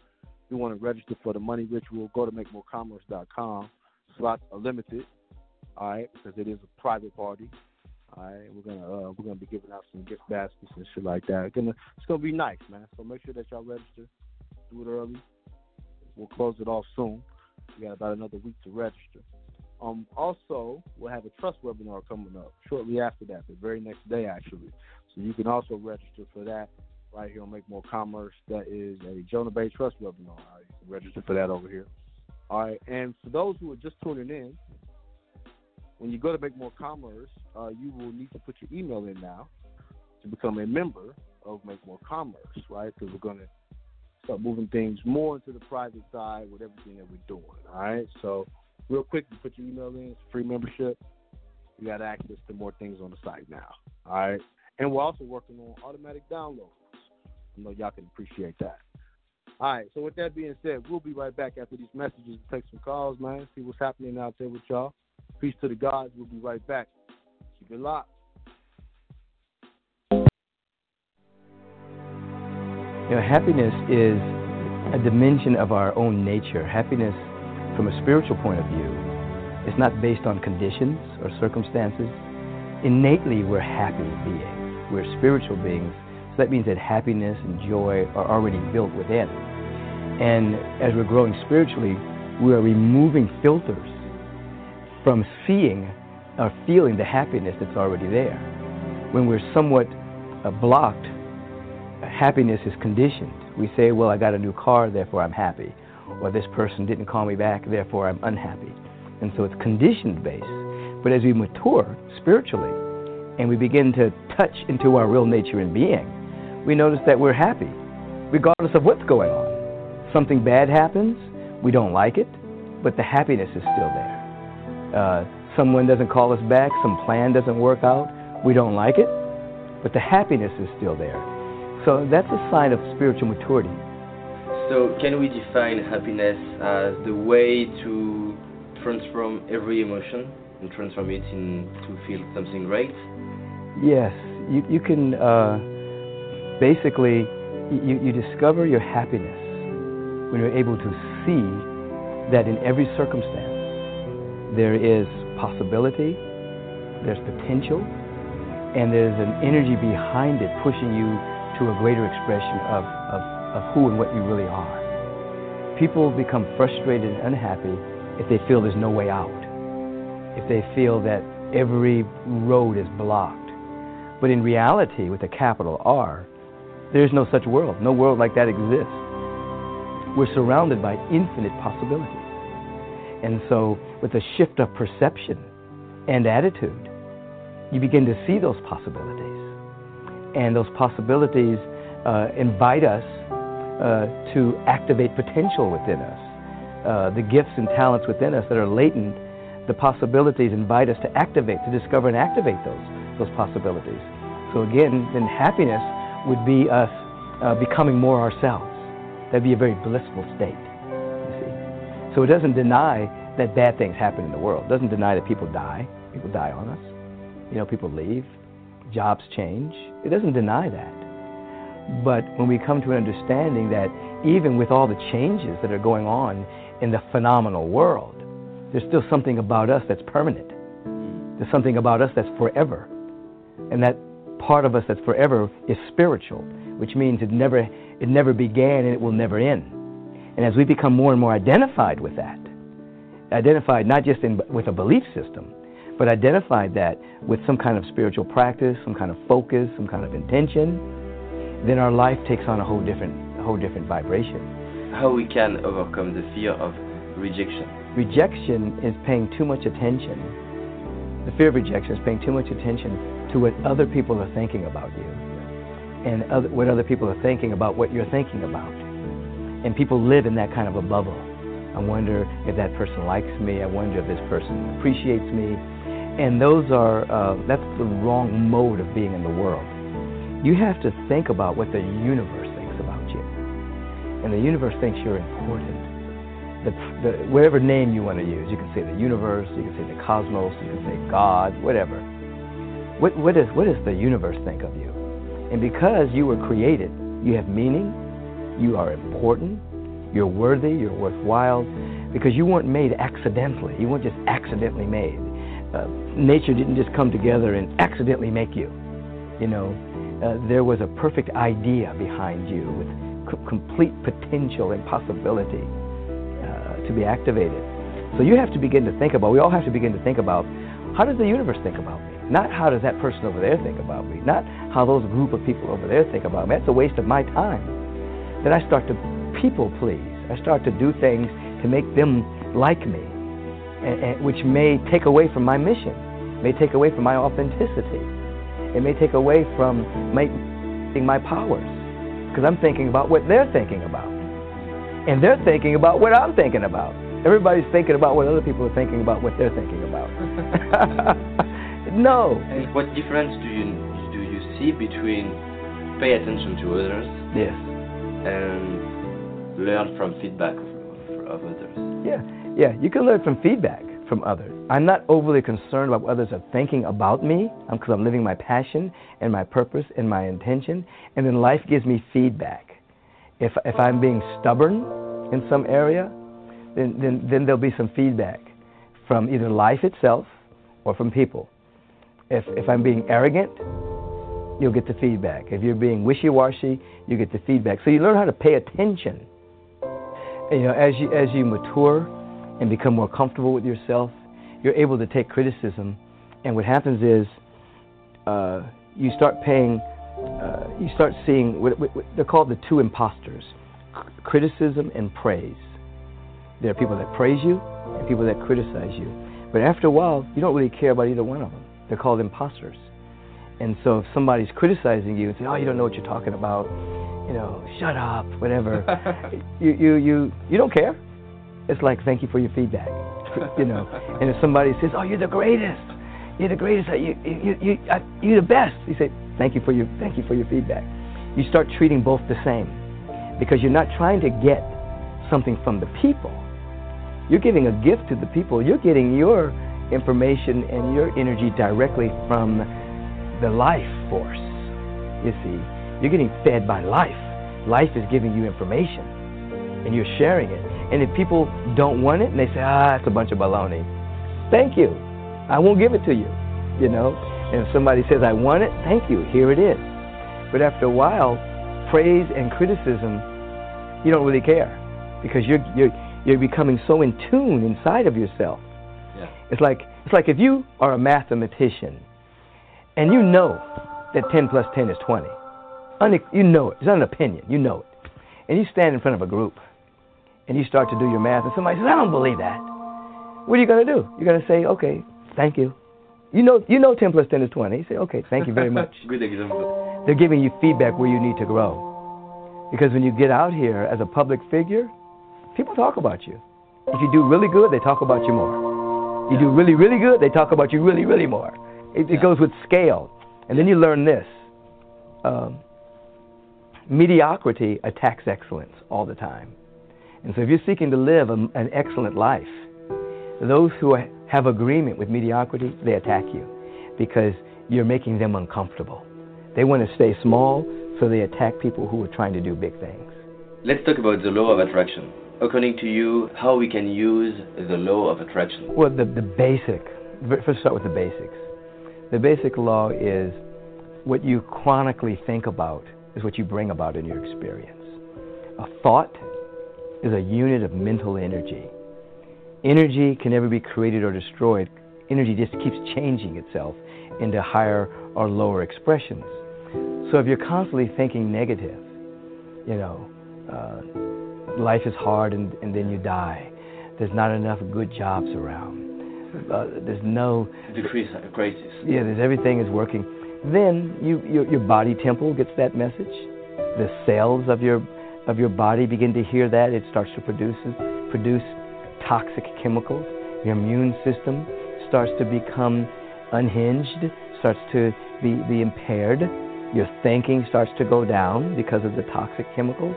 You want to register for the money ritual, go to MakeMoorCommerce.com. Slots are limited. All right, because it is a private party. All right, we're gonna uh, we're gonna be giving out some gift baskets and shit like that. It's gonna it's gonna be nice, man. So make sure that y'all register. Do it early. We'll close it off soon. We got about another week to register. Um, also, we'll have a trust webinar coming up shortly after that, the very next day actually. So you can also register for that right here on Make Moor Commerce. That is a Jonah Bay Trust webinar. All right, register for that over here. All right, and for those who are just tuning in, when you go to Make Moor Commerce, uh, you will need to put your email in now to become a member of Make Moor Commerce, right? Because we're going to start moving things more into the private side with everything that we're doing, all right? So, real quick, you put your email in, it's free membership. You got access to more things on the site now, all right? And we're also working on automatic downloads. I know y'all can appreciate that. All right, so with that being said, we'll be right back after these messages to take some calls, man, see what's happening out there with y'all. Peace to the gods. We'll be right back. Keep it locked. You know, happiness is a dimension of our own nature. Happiness, from a spiritual point of view, is not based on conditions or circumstances. Innately, we're happy beings. We're spiritual beings. So that means that happiness and joy are already built within. And as we're growing spiritually, we are removing filters from seeing or feeling the happiness that's already there. When we're somewhat uh, blocked, happiness is conditioned. We say, well, I got a new car, therefore I'm happy. Or this person didn't call me back, therefore I'm unhappy. And so it's conditioned based. But as we mature spiritually and we begin to touch into our real nature and being, we notice that we're happy, regardless of what's going on. Something bad happens, we don't like it, but the happiness is still there. Uh, someone doesn't call us back, some plan doesn't work out, we don't like it, but the happiness is still there. So that's a sign of spiritual maturity. So, can we define happiness as the way to transform every emotion and transform it into feel something great? Yes, you, you can uh, basically you, you discover your happiness when you're able to see that in every circumstance there is possibility, there's potential, and there's an energy behind it pushing you to a greater expression of, of, of who and what you really are. People become frustrated and unhappy if they feel there's no way out, if they feel that every road is blocked. But in reality, with a capital R, there's no such world. No world like that exists. We're surrounded by infinite possibilities. And so, with a shift of perception and attitude, you begin to see those possibilities. And those possibilities uh, invite us uh, to activate potential within us. Uh, the gifts and talents within us that are latent, the possibilities invite us to activate, to discover and activate those, those possibilities. So, again, then happiness would be us uh, becoming more ourselves. That'd be a very blissful state. So it doesn't deny that bad things happen in the world. It doesn't deny that people die. People die on us. You know, people leave. Jobs change. It doesn't deny that. But when we come to an understanding that even with all the changes that are going on in the phenomenal world, there's still something about us that's permanent. There's something about us that's forever. And that part of us that's forever is spiritual, which means it never, it never began and it will never end. And as we become more and more identified with that, identified not just in, with a belief system, but identified that with some kind of spiritual practice, some kind of focus, some kind of intention, then our life takes on a whole different, a whole different vibration. How we can overcome the fear of rejection? Rejection is paying too much attention. The fear of rejection is paying too much attention to what other people are thinking about you, and other, what other people are thinking about what you're thinking about. And people live in that kind of a bubble. I wonder if that person likes me. I wonder if this person appreciates me. And those are, uh, that's the wrong mode of being in the world. You have to think about what the universe thinks about you. And the universe thinks you're important. The, the, whatever name you want to use, you can say the universe, you can say the cosmos, you can say God, whatever. What, what, is, what does the universe think of you? And because you were created, you have meaning, you are important, you're worthy, you're worthwhile, because you weren't made accidentally. You weren't just accidentally made. Uh, nature didn't just come together and accidentally make you. You know, uh, there was a perfect idea behind you with c- complete potential and possibility uh, to be activated. So you have to begin to think about, we all have to begin to think about how does the universe think about me? Not how does that person over there think about me? Not how those group of people over there think about me. That's a waste of my time. Then I start to people please. I start to do things to make them like me, and, and, which may take away from my mission, may take away from my authenticity. It may take away from my, my powers, because I'm thinking about what they're thinking about. And they're thinking about what I'm thinking about. Everybody's thinking about what other people are thinking about what they're thinking about. no. And what difference do you do you see between pay attention to others? Yes. And learn from feedback of, others. Yeah, yeah. You can learn from feedback from others. I'm not overly concerned about what others are thinking about me because I'm living my passion and my purpose and my intention. And then life gives me feedback. If if I'm being stubborn in some area, then then, then there'll be some feedback from either life itself or from people. If if I'm being arrogant, you'll get the feedback. If you're being wishy-washy, you get the feedback. So you learn how to pay attention. And, you know, as you as you mature and become more comfortable with yourself, you're able to take criticism. And what happens is, uh, you start paying, uh, you start seeing what, what, what, they're called the two imposters: criticism and praise. There are people that praise you and people that criticize you. But after a while, you don't really care about either one of them. They're called imposters. And so if somebody's criticizing you and saying, "Oh, you don't know what you're talking about," you know, shut up, whatever, you you you you don't care. It's like, thank you for your feedback, you know. And if somebody says, "Oh, you're the greatest," you're the greatest, you you you uh, you're the best, you say, "Thank you for your thank you for your feedback." You start treating both the same because you're not trying to get something from the people. You're giving a gift to the people. You're getting your information and your energy directly from the life force. You see, you're getting fed by life. Life is giving you information, and you're sharing it. And if people don't want it, and they say, "Ah, it's a bunch of baloney," thank you. I won't give it to you. You know. And if somebody says, "I want it," thank you. Here it is. But after a while, praise and criticism, you don't really care because you're you're you're becoming so in tune inside of yourself. Yeah. It's like it's like if you are a mathematician and you know that 10 plus 10 is 20. You know it. It's not an opinion. You know it. And you stand in front of a group and you start to do your math, and somebody says, I don't believe that. What are you going to do? You're going to say, okay, thank you. You know, you know 10 plus 10 is 20. You say, okay, thank you very much. Good example. They're giving you feedback where you need to grow. Because when you get out here as a public figure, people talk about you. If you do really good, they talk about you more. You do really, really good, they talk about you really, really more. It, it goes with scale. And then you learn this um, mediocrity attacks excellence all the time. And so if you're seeking to live a, an excellent life, those who are, have agreement with mediocrity, they attack you because you're making them uncomfortable. They want to stay small, so they attack people who are trying to do big things. Let's talk about the law of attraction. According to you, how we can use the law of attraction? Well, the, the basic, first start with the basics. The basic law is what you chronically think about is what you bring about in your experience. A thought is a unit of mental energy. Energy can never be created or destroyed. energy just keeps changing itself into higher or lower expressions. So if you're constantly thinking negative, you know, uh, life is hard and, and then you die. There's not enough good jobs around. Uh, there's no Decrease crisis. yeah, there's everything is working. Then you your, your body temple gets that message. The cells of your of your body begin to hear that. It starts to produce produce toxic chemicals. Your immune system starts to become unhinged, starts to be, be impaired. Your thinking starts to go down because of the toxic chemicals.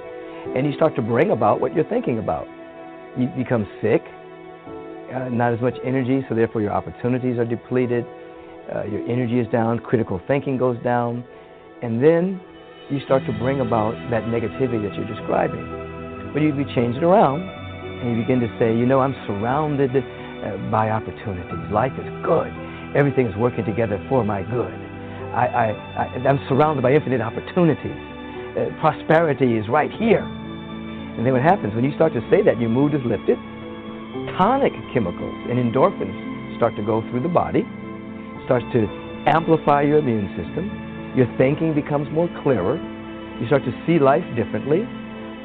And you start to bring about what you're thinking about. You become sick, uh, not as much energy, so therefore your opportunities are depleted, uh, your energy is down, critical thinking goes down, and then you start to bring about that negativity that you're describing. But you, change it around, and you begin to say, you know, I'm surrounded uh, by opportunities. Life is good. Everything is working together for my good. I, I, I'm surrounded by infinite opportunities. Uh, prosperity is right here. And then what happens when you start to say that, your mood is lifted, tonic chemicals and endorphins start to go through the body, starts to amplify your immune system. Your thinking becomes more clearer. You start to see life differently.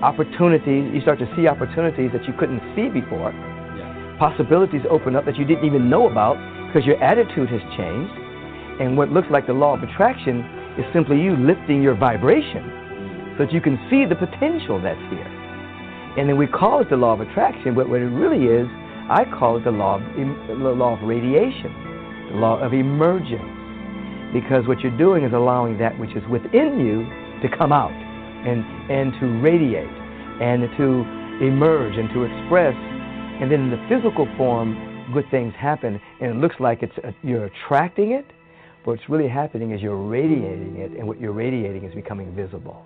Opportunities, you start to see opportunities that you couldn't see before. Possibilities open up that you didn't even know about because your attitude has changed. And what looks like the law of attraction is simply you lifting your vibration so that you can see the potential that's here. And then we call it the law of attraction, but what it really is, I call it the law of, the law of radiation, the law of emergence. Because what you're doing is allowing that which is within you to come out and, and to radiate and to emerge and to express. And then in the physical form, good things happen. And it looks like it's uh, you're attracting it, but what's really happening is you're radiating it, and what you're radiating is becoming visible.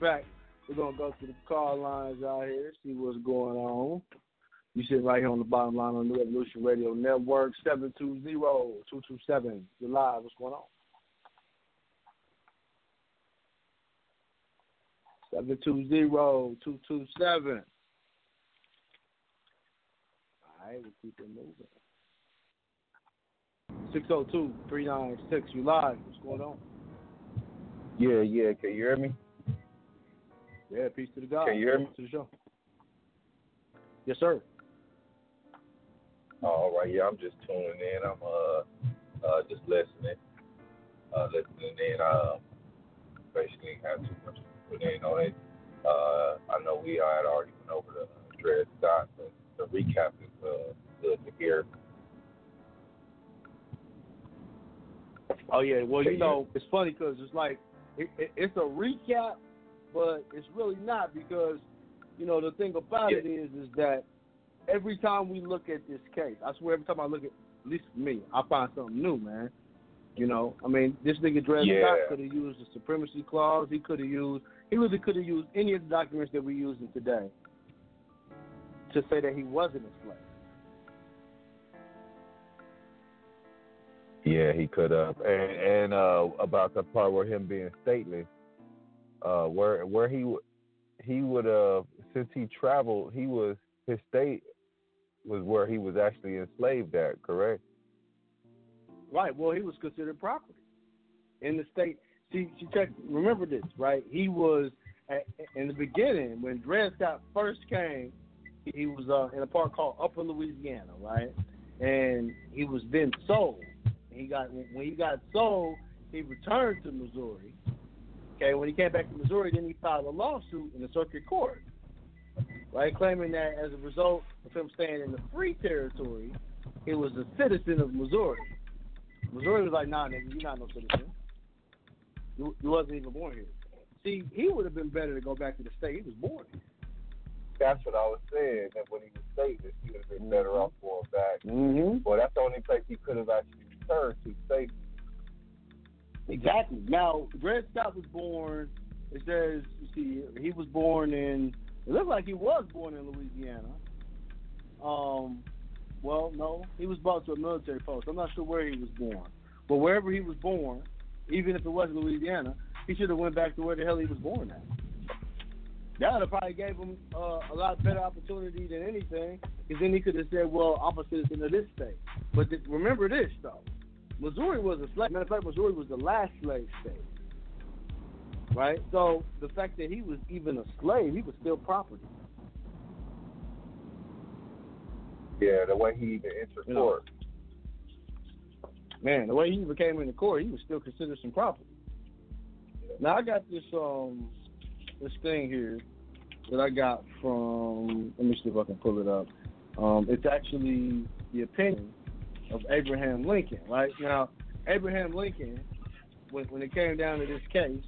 Back. We're gonna go to the call lines out here, see what's going on. You sit right here on the bottom line on New Evolution Radio Network, 720-227. You're live. What's going on? 720-227. All right, we'll keep it moving. 602-396. You live. What's going on? Yeah, yeah. Can you hear me? Yeah, peace to the God. Can you hear me? To the show. Yes, sir. All right, yeah, I'm just tuning in. I'm uh uh just listening. Uh listening in. Um basically have too much to put in on it. Uh I know we had already went over the uh, Dred Scott, but the recap is uh good to hear. Oh yeah, well you you- know it's funny because it's like it, it, it's a recap, but it's really not because, you know, the thing about it is, is that every time we look at this case, I swear every time I look at, at least for me, I find something new, man. You know, I mean, this nigga Dred Yeah. Scott could have used the supremacy clause. He could have used, he really could have used any of the documents that we're using today to say that he wasn't a slave. Yeah, he could have. And, and uh, about the part where him being stateless, uh, where where he he would have since he traveled, he was his state was where he was actually enslaved at. Correct. Right. Well, he was considered property in the state. See, see, check. Remember this, right? He was at, in the beginning when Dred Scott first came. He was uh, in a park called Upper Louisiana, right? And he was then sold. He got when he got sold, he returned to Missouri. Okay, when he came back to Missouri, then he filed a lawsuit in the circuit court, right, claiming that as a result of him staying in the free territory, he was a citizen of Missouri. Missouri was like, nah, nigga, you're not no citizen. You, you wasn't even born here. See, he would have been better to go back to the state he was born in. That's what I was saying. That when he was stateless, he would have been better off going back. Mm-hmm. Well, that's the only place he could have actually returned to safely. Exactly. Now, Dred Scott was born. It says, you see, he was born in. It looks like he was born in Louisiana. Um, well, no, he was brought to a military post. I'm not sure where he was born, but wherever he was born, even if it was Louisiana, he should have went back to where the hell he was born at. That would have probably gave him uh, a lot better opportunity than anything, because then he could have said, "Well, I'm a citizen of this state." But th- remember this though, Missouri was a slave. Matter of fact, Missouri was the last slave state, right? So the fact that he was even a slave, he was still property. Yeah, the way he even entered You know. court. Man, the way he even came into court, he was still considered some property. Now I got this um this thing here that I got from let me see if I can pull it up. Um, it's actually the opinion of Abraham Lincoln. Right now, Abraham Lincoln, when when it came down to this case,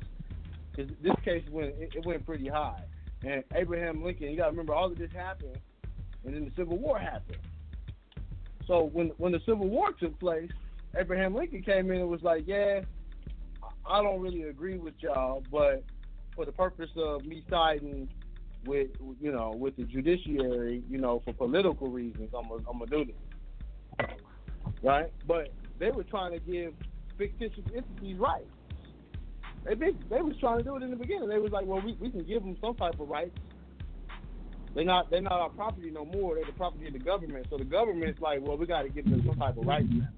because this case went it, it went pretty high, and Abraham Lincoln, you got to remember all of this happened, and then the Civil War happened. So when when the Civil War took place, Abraham Lincoln came in and was like, "Yeah, I don't really agree with y'all, but for the purpose of me siding with you know with the judiciary, you know, for political reasons, I'm gonna I'm gonna do this, right?" But they were trying to give fictitious entities rights. They big, they was trying to do it in the beginning. They was like, "Well, we we can give them some type of rights." They're not they're not our property no more. They're the property of the government. So the government's like, "Well, we got to give them some type of rights." now.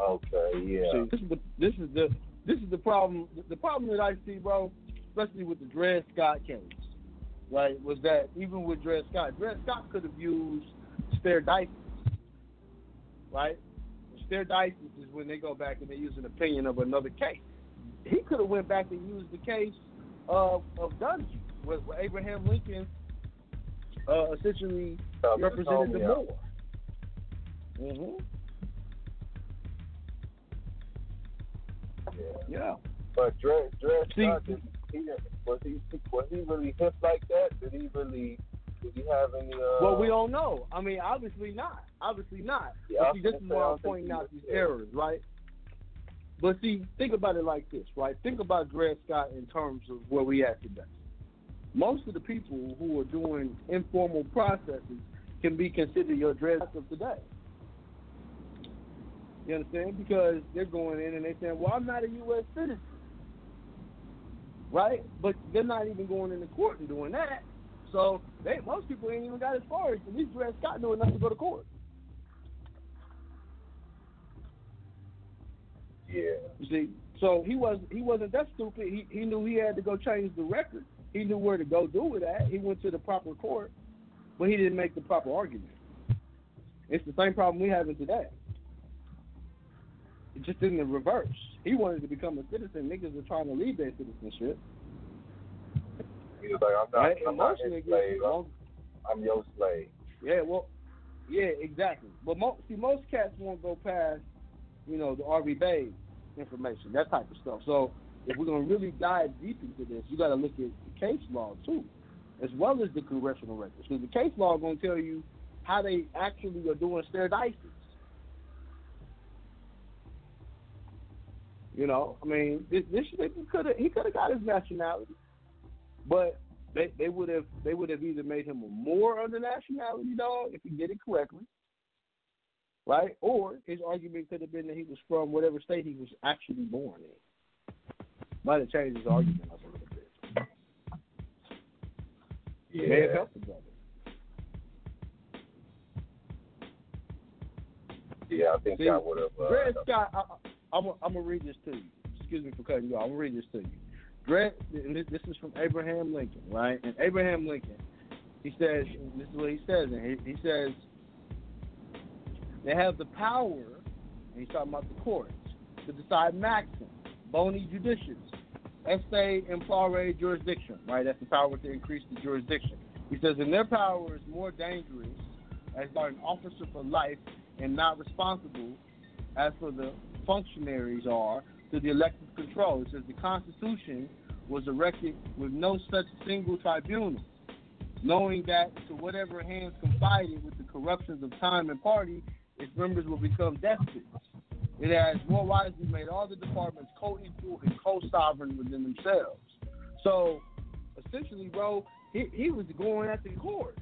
Okay, yeah. See, this is the this is the this is the problem. The problem that I see, bro, especially with the Dred Scott case, right, was that even with Dred Scott, Dred Scott could have used stare decisis, right? Stare dices is when they go back and they use an opinion of another case. He could have went back and used the case of of Dungey, where, where Abraham Lincoln uh, essentially Help represented the. Moor. Mm-hmm. Yeah. But Dred, Dred Scott, did he, was he was he really hip like that? Did he really? Did he have any? Uh, Well, we don't know. I mean, obviously not. Obviously not. Yeah, but see, this is why I'm pointing out these errors, right? But see, think about it like this, right? Think about Dred Scott in terms of where we at today. Most of the people who are doing informal processes can be considered your Dred Scott of today. You understand? Because they're going in and they're saying, "Well, I'm not a U.S. citizen." Right? But they're not even going into court and doing that. So they most people ain't even got as far as at least Dred Scott knew enough to go to court. Yeah. You see, so he was he wasn't that stupid. He he knew he had to go change the record. He knew where to go do it at. He went to the proper court, but he didn't make the proper argument. It's the same problem we having today. It just in the reverse. He wanted to become a citizen. Niggas are trying to leave their citizenship. He was like, I'm not, Right? I'm not his slave. I'm, I'm your slave. Yeah, well, yeah, exactly. But mo- see, most cats won't go past, you know, the RV Bay information, that type of stuff. So if we're gonna really dive deep into this, you got to look at the case law too, as well as the congressional records, because the case law is gonna tell you how they actually are doing standardized. You know, I mean, this, this he could have he could have got his nationality, but they they would have they would have either made him a Moor under nationality dog if he did it correctly, right? Or his argument could have been that he was from whatever state he was actually born in. Might have changed his argument a little bit. Yeah. May have helped the brother. Yeah, I think See, I would have. Uh, Dred Scott, I'm gonna read this to you. Excuse me for cutting you off. I'm gonna read this to you. Dred, and this, is from Abraham Lincoln, right? And Abraham Lincoln, he says, this is what he says, and he, he says, they have the power, and he's talking about the courts, to decide maxim, boni judicious, esse implore jurisdiction, right? That's the power to increase the jurisdiction. He says, and their power is more dangerous as they are an officer for life and not responsible as for the functionaries are to the elected control. It says the Constitution was erected with no such single tribunal, knowing that to whatever hands confided with the corruptions of time and party, its members will become despots. It has more wisely made all the departments co-equal and co-sovereign within themselves. So, essentially, bro, he, he was going at the court.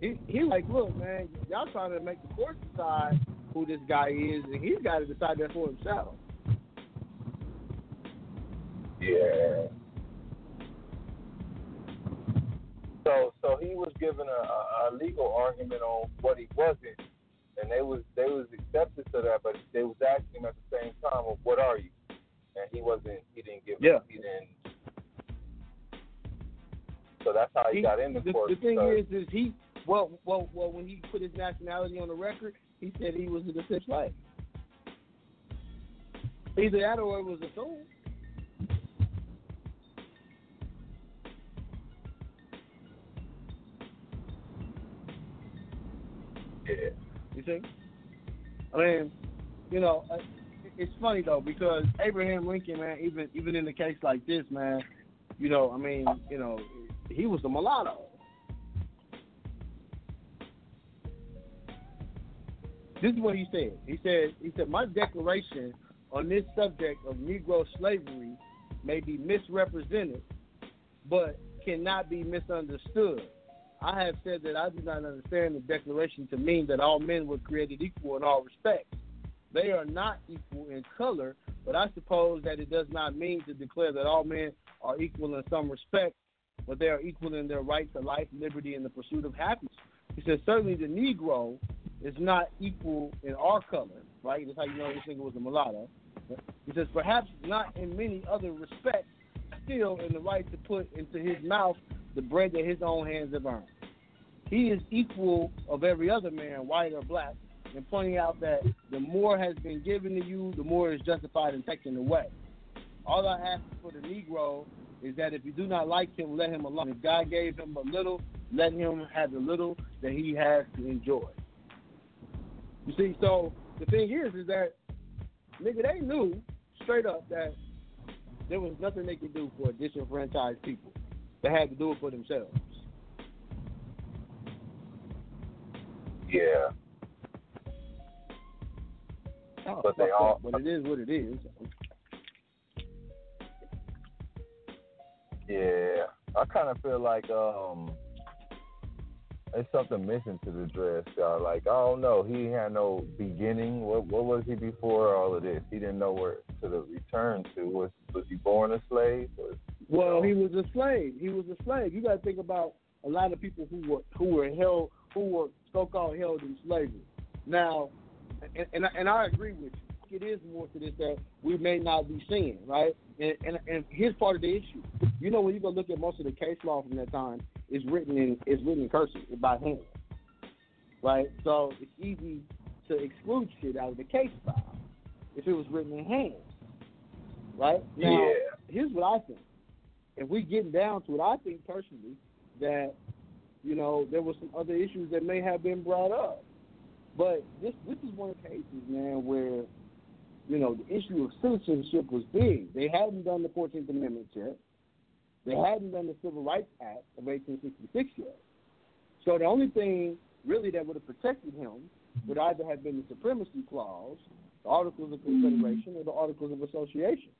He he like, look, man, y'all trying to make the court decide who this guy is, and he's got to decide that for himself. Yeah. So so he was given a, a, legal argument on what he wasn't, and they was they was accepted to that, but they was asking him at the same time, well, what are you? And he wasn't. He didn't give. Yeah. He didn't. So that's how he, He- got in the, the, court. the thing is, is he well, well, well. When he put his nationality on the record, he said he was a descent slave. Either that or it was assumed. Yeah. You see? I mean, you know, uh, it's funny though because Abraham Lincoln, man, even even in a case like this, man, you know, I mean, you know, he was a mulatto. This is what he said. He said, he said, my declaration on this subject of Negro slavery may be misrepresented, but cannot be misunderstood. I have said that I do not understand the declaration to mean that all men were created equal in all respects. They are not equal in color, but I suppose that it does not mean to declare that all men are equal in some respects, but they are equal in their right to life, liberty, and the pursuit of happiness. He says certainly the Negro is not equal in our color, right? That's how you know this nigga was a mulatto. He says perhaps not in many other respects, still in the right to put into his mouth the bread that his own hands have earned. He is equal of every other man, white or black, and pointing out that the more has been given to you, the more is justified in taken away. All I ask for the Negro is that if you do not like him, let him alone. If God gave him a little, let him have the little that he has to enjoy. You see, so the thing is, is that nigga, they knew straight up that there was nothing they could do for disenfranchised people. They had to do it for themselves. Yeah. Oh, But they all- that, But it is what it is. Yeah, I kind of feel like um, there's something missing to the dress. Uh, like I don't know, he had no beginning. What what was he before all of this? He didn't know where to the return to. Was was he born a slave? Was, Well, he was a slave. He was a slave. You got to think about a lot of people who were who were held who were so-called held in slavery. Now, and and, I- and I agree with you. It is more to this that we may not be seeing, right? And, and and here's part of the issue. You know, when you go look at most of the case law from that time, it's written in it's written in cursive by hand, right? So it's easy to exclude shit out of the case file if it was written in hand, right? Now, Yeah. here's what I think if we get down to it, I think personally that you know there were some other issues that may have been brought up, but this this is one of the cases, man, where you know, the issue of citizenship was big. They hadn't done the 14th Amendment yet. They hadn't done the Civil Rights Act of 1866 yet. So the only thing really that would have protected him would either have been the Supremacy Clause, the Articles of Confederation, or the Articles of Association.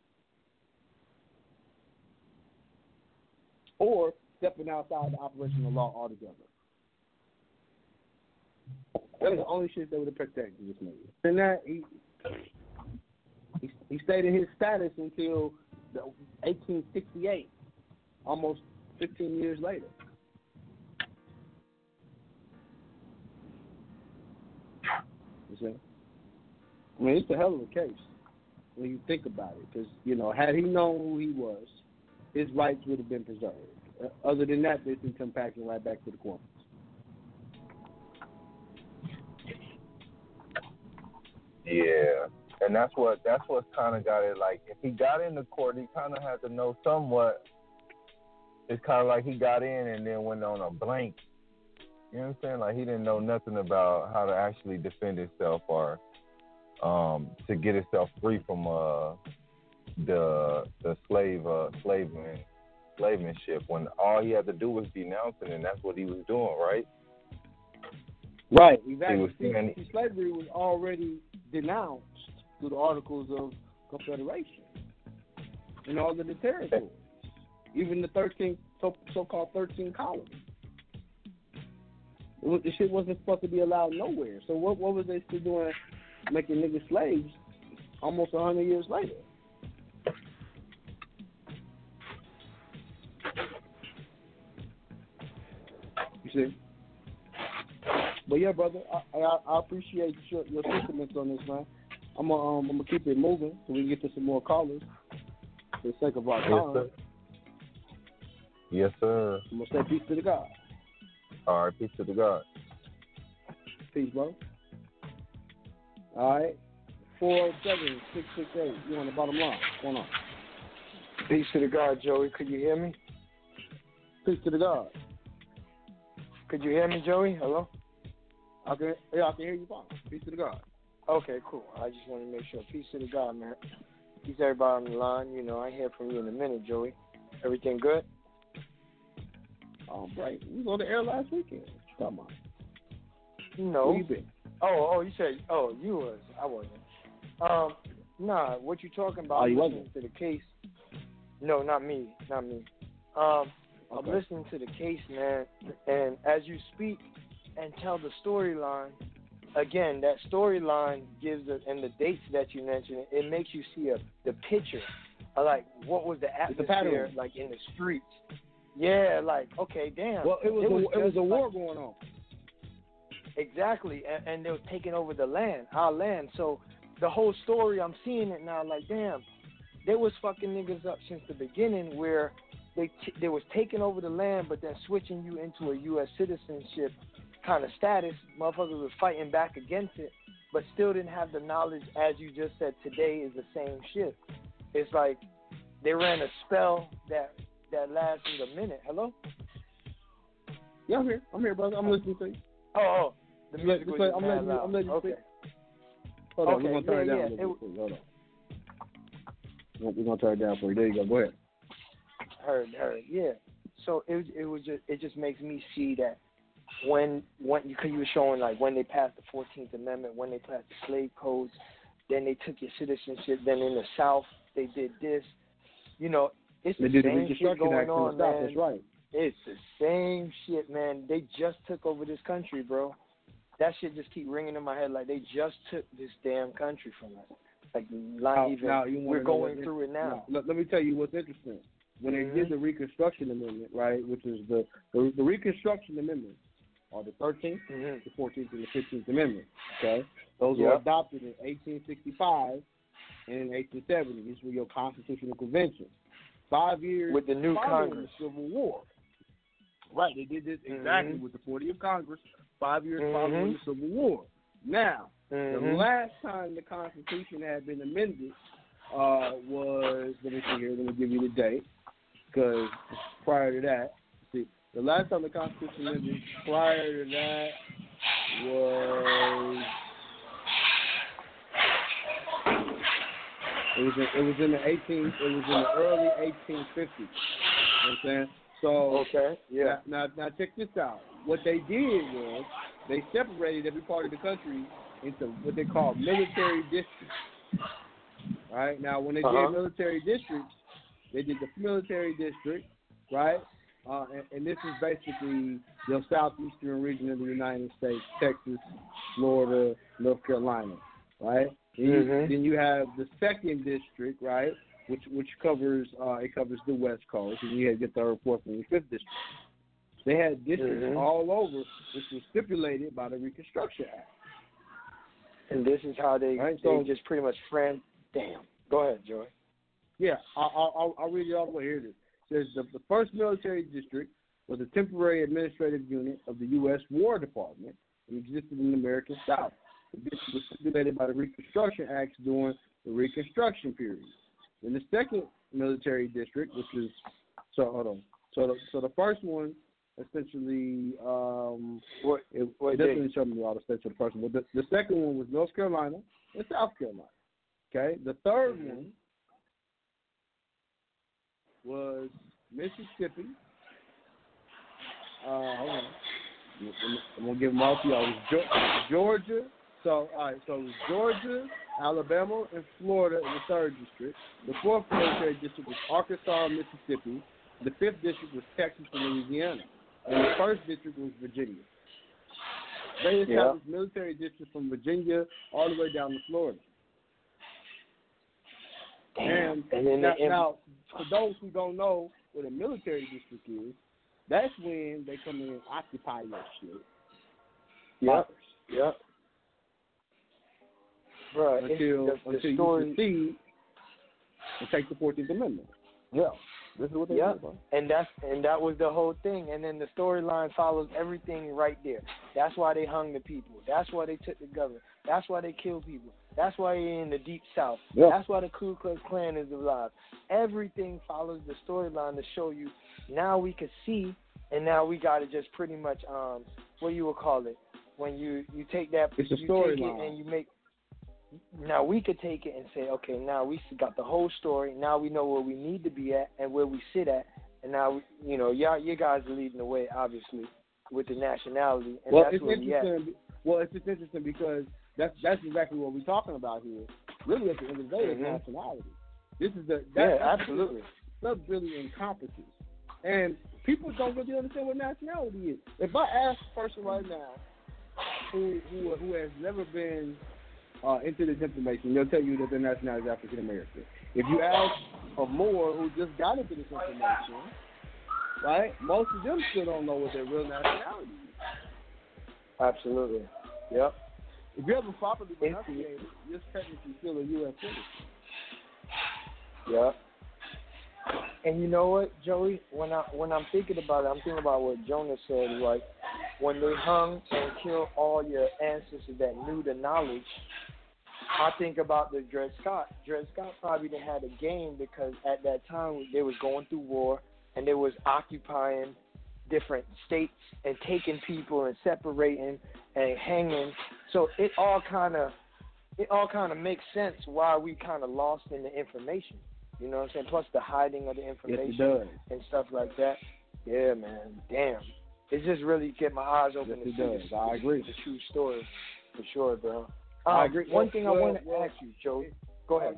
Or stepping outside the operational law altogether. That was the only shit that would have protected this nigga. And that he, he he stayed in his status until the 1868, almost 15 years later. You see? I mean, it's a hell of a case when you think about it, because you know, had he known who he was, his rights would have been preserved. Uh, other than that, they can come packing right back to the corner. Yeah, and that's what that's what kind of got it. Like if he got into court, he kind of had to know somewhat. It's kind of like he got in and then went on a blank. You know what I'm saying? Like he didn't know nothing about how to actually defend himself or um, to get himself free from uh, the the slave uh, slaveman slavemanship. When all he had to do was denounce it, and that's what he was doing, right? Right, exactly. was See, saying- see, slavery was already denounced through the Articles of Confederation and all of the territories, even the 13 so, so-called 13 colonies. It was, the shit wasn't supposed to be allowed nowhere. So what what was they still doing, making niggas slaves almost a hundred years later? You see. But yeah, brother, I, I, I appreciate your, your sentiments on this, man. I'm gonna um, I'm gonna keep it moving so we can get to some more callers for the sake of our Yes, time. sir. Yes, sir. I'm gonna say peace to the God. All right, peace to the God. Peace, bro. All right. 407 668. You on the bottom line. What's going on? Peace to the God, Joey. Could you hear me? Peace to the God. Could you hear me, Joey? Hello? I can, yeah, I can hear you fine. Peace to the God. Okay, cool. I just want to make sure. Peace to the God, man. Peace to everybody on the line. You know, I hear from you in a minute, Joey. Everything good? Oh, right. We was on the air last weekend. Talking about? No. Where you been? Oh, oh, you said, oh, you was. I wasn't. Um, nah, what you talking about? Oh, you listening to the case. No, not me, not me. Um, I'm listening to the case, man, and as you speak and tell the storyline, again, that storyline gives and the dates that you mentioned, it makes you see a the picture, of like what was the atmosphere pattern. like in the streets. Yeah, like okay, damn. Well, it was, a, it was a like- war going on. Exactly, and, and they were taking over the land, our land. So the whole story, I'm seeing it now. Like, damn, they was fucking niggas up since the beginning, where they t- they was taking over the land, but then switching you into a U.S. citizenship kind of status. Motherfuckers was fighting back against it, but still didn't have the knowledge, as you just said. Today is the same shit. It's like they ran a spell that that lasted a minute. Hello. Yeah, I'm here. I'm here, brother. I'm listening to you. Oh, oh the music was I'm letting you-. I'm letting you okay. speak. Hold on, Okay, we're gonna turn yeah, it down yeah, it you. Hold on. We're gonna turn it down for you. There you go. Go ahead. Heard, heard, yeah. So it it was just it just makes me see that when when because you were showing like when they passed the Fourteenth Amendment, when they passed the slave codes, then they took your citizenship. Then in the South they did this. You know, it's They the same shit going Act in the on, man. That's right. It's the same shit, man. They just took over this country, bro. That shit just keep ringing in my head like they just took this damn country from us. Like not Now- even now, we're going through it now. Let, let me tell you what's interesting. When Mhm. they did the Reconstruction Amendment, right, which is the the, the Reconstruction Amendment, are the 13th, Mhm. the 14th, and the 15th Amendment. Okay, those were adopted in 1865 and in 1870. These were your constitutional conventions. Five years With the new following Congress. the Civil War. Right, they did this exactly Mhm. with the 40th Congress. Five years Mhm. following the Civil War. Now, the Mhm. last time the Constitution had been amended uh, was let me see here. Let me give you the date because prior to that, see, the last time the Constitution was amended prior to that was It was in, it was in the 18 it was in the early 1850s. You know what I'm saying? So okay, yeah. Now, now now check this out. What they did was they separated every part of the country into what they call military districts. Right now, when they Uh-huh. did military districts, they did the military district, right? Uh, and, and this is basically the southeastern region of the United States, Texas, Florida, North Carolina, right? Then you, Mhm. then you have the second district, right, which which covers uh, it covers the West Coast, and you have your third, fourth, and fifth district. They had districts Mhm. all over, which was stipulated by the Reconstruction Act. And this is how they Right, they so- just pretty much friend. Damn. Go ahead, Joy. Yeah, I'll, I'll, I'll- I'll read it all the way. Here it is. It says the, the first military district was a temporary administrative unit of the U.S. War Department and existed in the American South. The district was stipulated by the Reconstruction Acts during the Reconstruction period. Then the second military district, which is so hold on. So the, so the first one essentially um what it, what doesn't show me all the states of the first one, but the, the second one was North Carolina and South Carolina. Okay, the 3rd Mm-hmm. one was Mississippi. Uh, hold on. I'm- gonna give them all to y'all. Was Georgia. So, all right. So it was Georgia, Alabama, and Florida in the third district. The fourth military district was Arkansas, Mississippi. The fifth district was Texas and Louisiana, and the first district was Virginia. They Yeah. established military districts from Virginia all the way down to Florida. And, And then now, the- now, for those who don't know what a military district is, that's when they come in and occupy your shit. Yep. Yep. Bruh, it's until the, the until story. you secede and take the Fourteenth Amendment. Yeah, this is what they Yep. do. bro. And that's and that was the whole thing. And then the storyline follows everything right there. That's why they hung the people. That's why they took the government. That's why they killed people. That's why you're in the deep south. Yeah. That's why the Ku Klux Klan is alive. Everything follows the storyline to show you. Now we can see, and now we got to just pretty much um what you would call it when you you take that It's you take it storyline. and you make now we could take it and say, okay, now we got the whole story. Now we know where we need to be at and where we sit at. And now, you know, y'all, you guys are leading the way, obviously, with the nationality, and well, that's it's where we at. interesting. Well, it's just interesting because that's that's exactly what we're talking about here. Really, at the end of the day, Mhm. it's nationality. This is the Yeah, that, that's absolutely. Stuff really encompasses, and people don't really understand what nationality is. If I ask a person right now who who who has never been uh, into this information, they'll tell you that their nationality is African American. If you ask a Moor who just got into this information, right, most of them still don't know what their real nationality is. Absolutely. Yep. If you haven't properly pronunciated, you're technically still a U.S. citizen. Yep. And you know what, Joey? When I when I'm thinking about it, I'm thinking about what Jonah said. Like when they hung and killed all your ancestors that knew the knowledge. I think about the Dred Scott. Dred Scott probably didn't had a game because at that time they was going through war and they was occupying different states and taking people and separating and hanging. So it all kind of it all kind of makes sense why we kind of lost in the information. You know what I'm saying? Plus the hiding of the information does. and stuff like that. Yeah, man. Damn. It just really get my eyes open Yes, to it see I agree. the true story for sure, bro. I Um, agree. One Well, thing I well, want to well, ask you, Joe. Go ahead.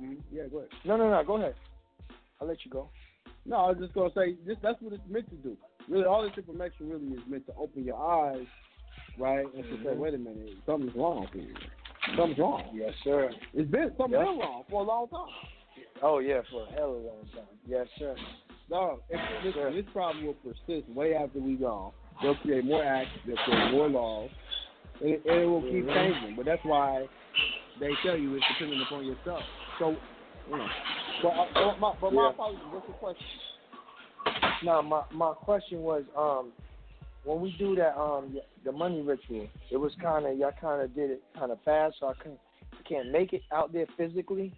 Mhm. Yeah, go ahead. No, no, no. Go ahead. I'll let you go. No, I was just gonna say this. That's what it's meant to do. Really, all this information really is meant to open your eyes, right, and to say, wait a minute, something's wrong here. Something's wrong. Yes, sir. It's been something's Yep. been wrong for a long time. Oh yeah, for a hell of a long time. Yes, sir. No, if, Yes, listen, sir. this problem will persist way after we gone. They'll create more acts. They'll create more laws, and it, it will keep changing. But that's why they tell you it's dependent upon yourself. So, you know, but, uh, my, but my Yeah. apologies. What's the question? Now, my my question was, um, when we do that, um, the money ritual, it was kind of y'all kind of did it kind of fast, so I couldn't, can't make it out there physically.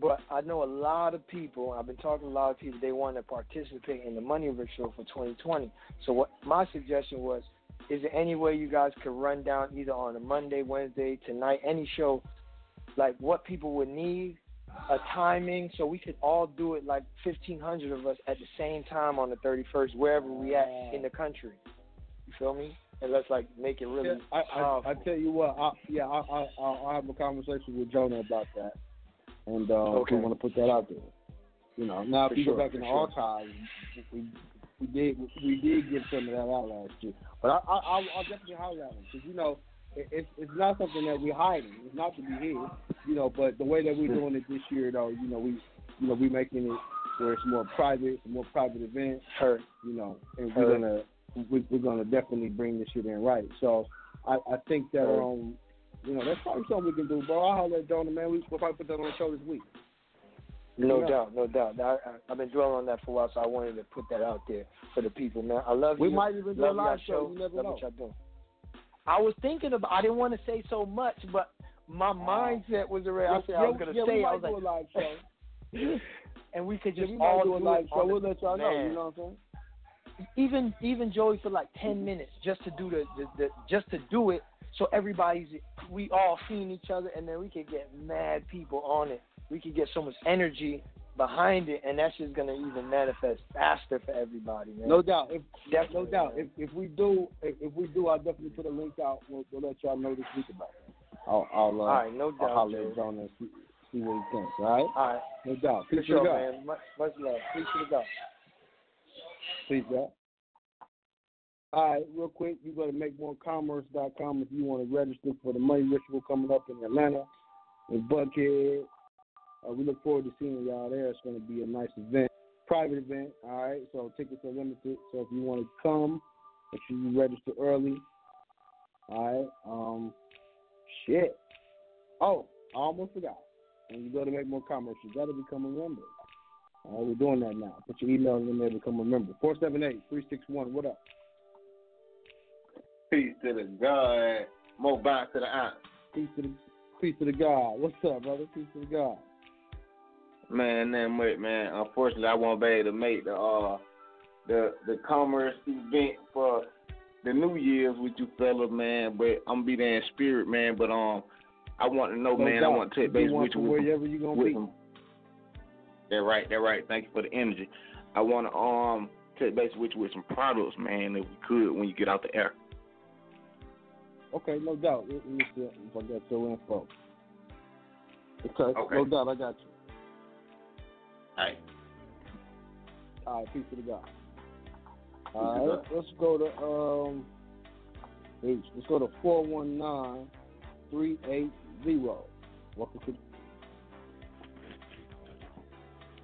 But I know a lot of people. I've been talking to a lot of people. They want to participate in the money ritual for 2020. So what my suggestion was, is there any way you guys could run down either on a Monday, Wednesday, tonight, any show, like what people would need? a timing so we could all do it like 1,500 of us at the same time on the 31st, wherever we at in the country. You feel me? And let's like make it really. Yeah, I, I. I tell you what, I, yeah, I, I, I'll I'll have a conversation with Jonah about that, and uh, Okay. we want to put that out there. You know, now if you go back in the sure. archives, we we did we did give some of that out last year, but I, I I'll, I'll definitely highlight them because you know it, it's it's not something that we're hiding. It's not to be hid, you know. But the way that we're doing it this year, though, you know, we you know we making it where it's more private, more private event. Heard. You know, and we're gonna we, we're gonna definitely bring this shit in right. So I, I think that um you know that's probably something we can do, bro. I'll holler at Jonah, man. We, we'll probably put that on the show this week. No Yeah. doubt, no doubt. I, I, I've been dwelling on that for a while, so I wanted to put that out there for the people, man. I love We you. We might even do a live show. You never love know. what y'all doing. I was thinking about. I didn't want to say so much, but my oh. mindset was already. I said I was gonna yeah, say. I was like, a live show. and we could Yeah, just we all do a live show. We'll let y'all know. You know what I'm saying? even even Joey for like ten minutes just to do the, the, the just to do it so everybody's we all seeing each other and then we could get mad people on it. We could get so much energy behind it and that's just gonna even manifest faster for everybody, man. No doubt. If Definitely, no doubt. If if we do if, if we do, I'll definitely put a link out. We'll, we'll let y'all know this week about it. I'll I'll uh, All right, no doubt, I'll holler Joe. at Jonah see, see what he thinks. All right. All right. No doubt. For Peace sure, to God. man. Much, much love. Peace to the God. Peace out. All right, real quick, you go to MakeMoorCommerce.com if you want to register for the money ritual coming up in Atlanta, in Buckhead. Uh, we look forward to seeing y'all there. It's going to be a nice event, private event. All right, so tickets are limited. So if you want to come, make sure you register early. All right. Um, shit. Oh, I almost forgot. When you go to Make Moor Commerce, you got to become a member. All right, we're doing that now. Put your email in there become a member. 478-361. What up? Peace to the God. More bounce to the aunt. Peace to the peace to the God. What's up, brother? Peace to the God. Man, then wait, man. Unfortunately, I won't be able to make the uh the the commerce event for the New Year's with you fella, man. But I'm gonna be there in spirit, man. But um, I want to know, No man. I want to take base with you. with- wherever you gonna be. That right, that right. Thank you for the energy. I want to um take base with you with some products, man, if we could when you get out the air. Okay, no doubt. Let me see if I got your info. Okay, Okay. no doubt. I got you. All right. All right, peace to the God. to All right, let's go to um, H. Let's go to four one nine three eight zero. Welcome to.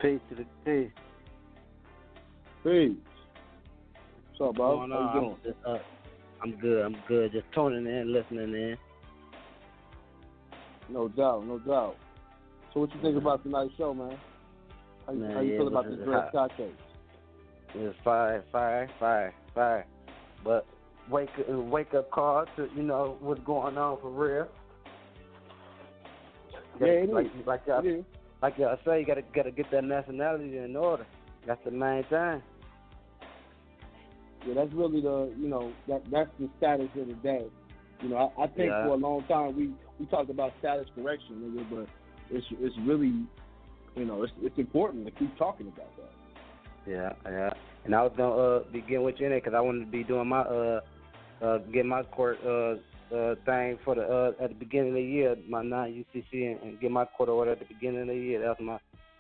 Peace to the peace. Peace. What's up, bro? What's going How you doing? I'm, good. I'm good. Just tuning in, listening in. No doubt, no doubt. So, what you think mm-hmm. about tonight's show, man? How you, Man, how you yeah, feel about this Dred Scott case? It's fire, fire, fire, fire. But wake wake up call to you know what's going on for real. Yeah, it like, is. Like y'all, It is. like y'all say, you gotta gotta get that nationality in order. That's the main thing. Yeah, that's really the you know that that's the status of the day. You know, I, I think Yeah. for a long time we we talked about status correction, nigga, but it's it's really you know it's it's important to keep talking about that. Yeah, yeah. And I was gonna uh, be getting with you in it because I wanted to be doing my uh uh get my court uh uh thing for the uh at the beginning of the year, my non UCC and, and get my court order at the beginning of the year. That's my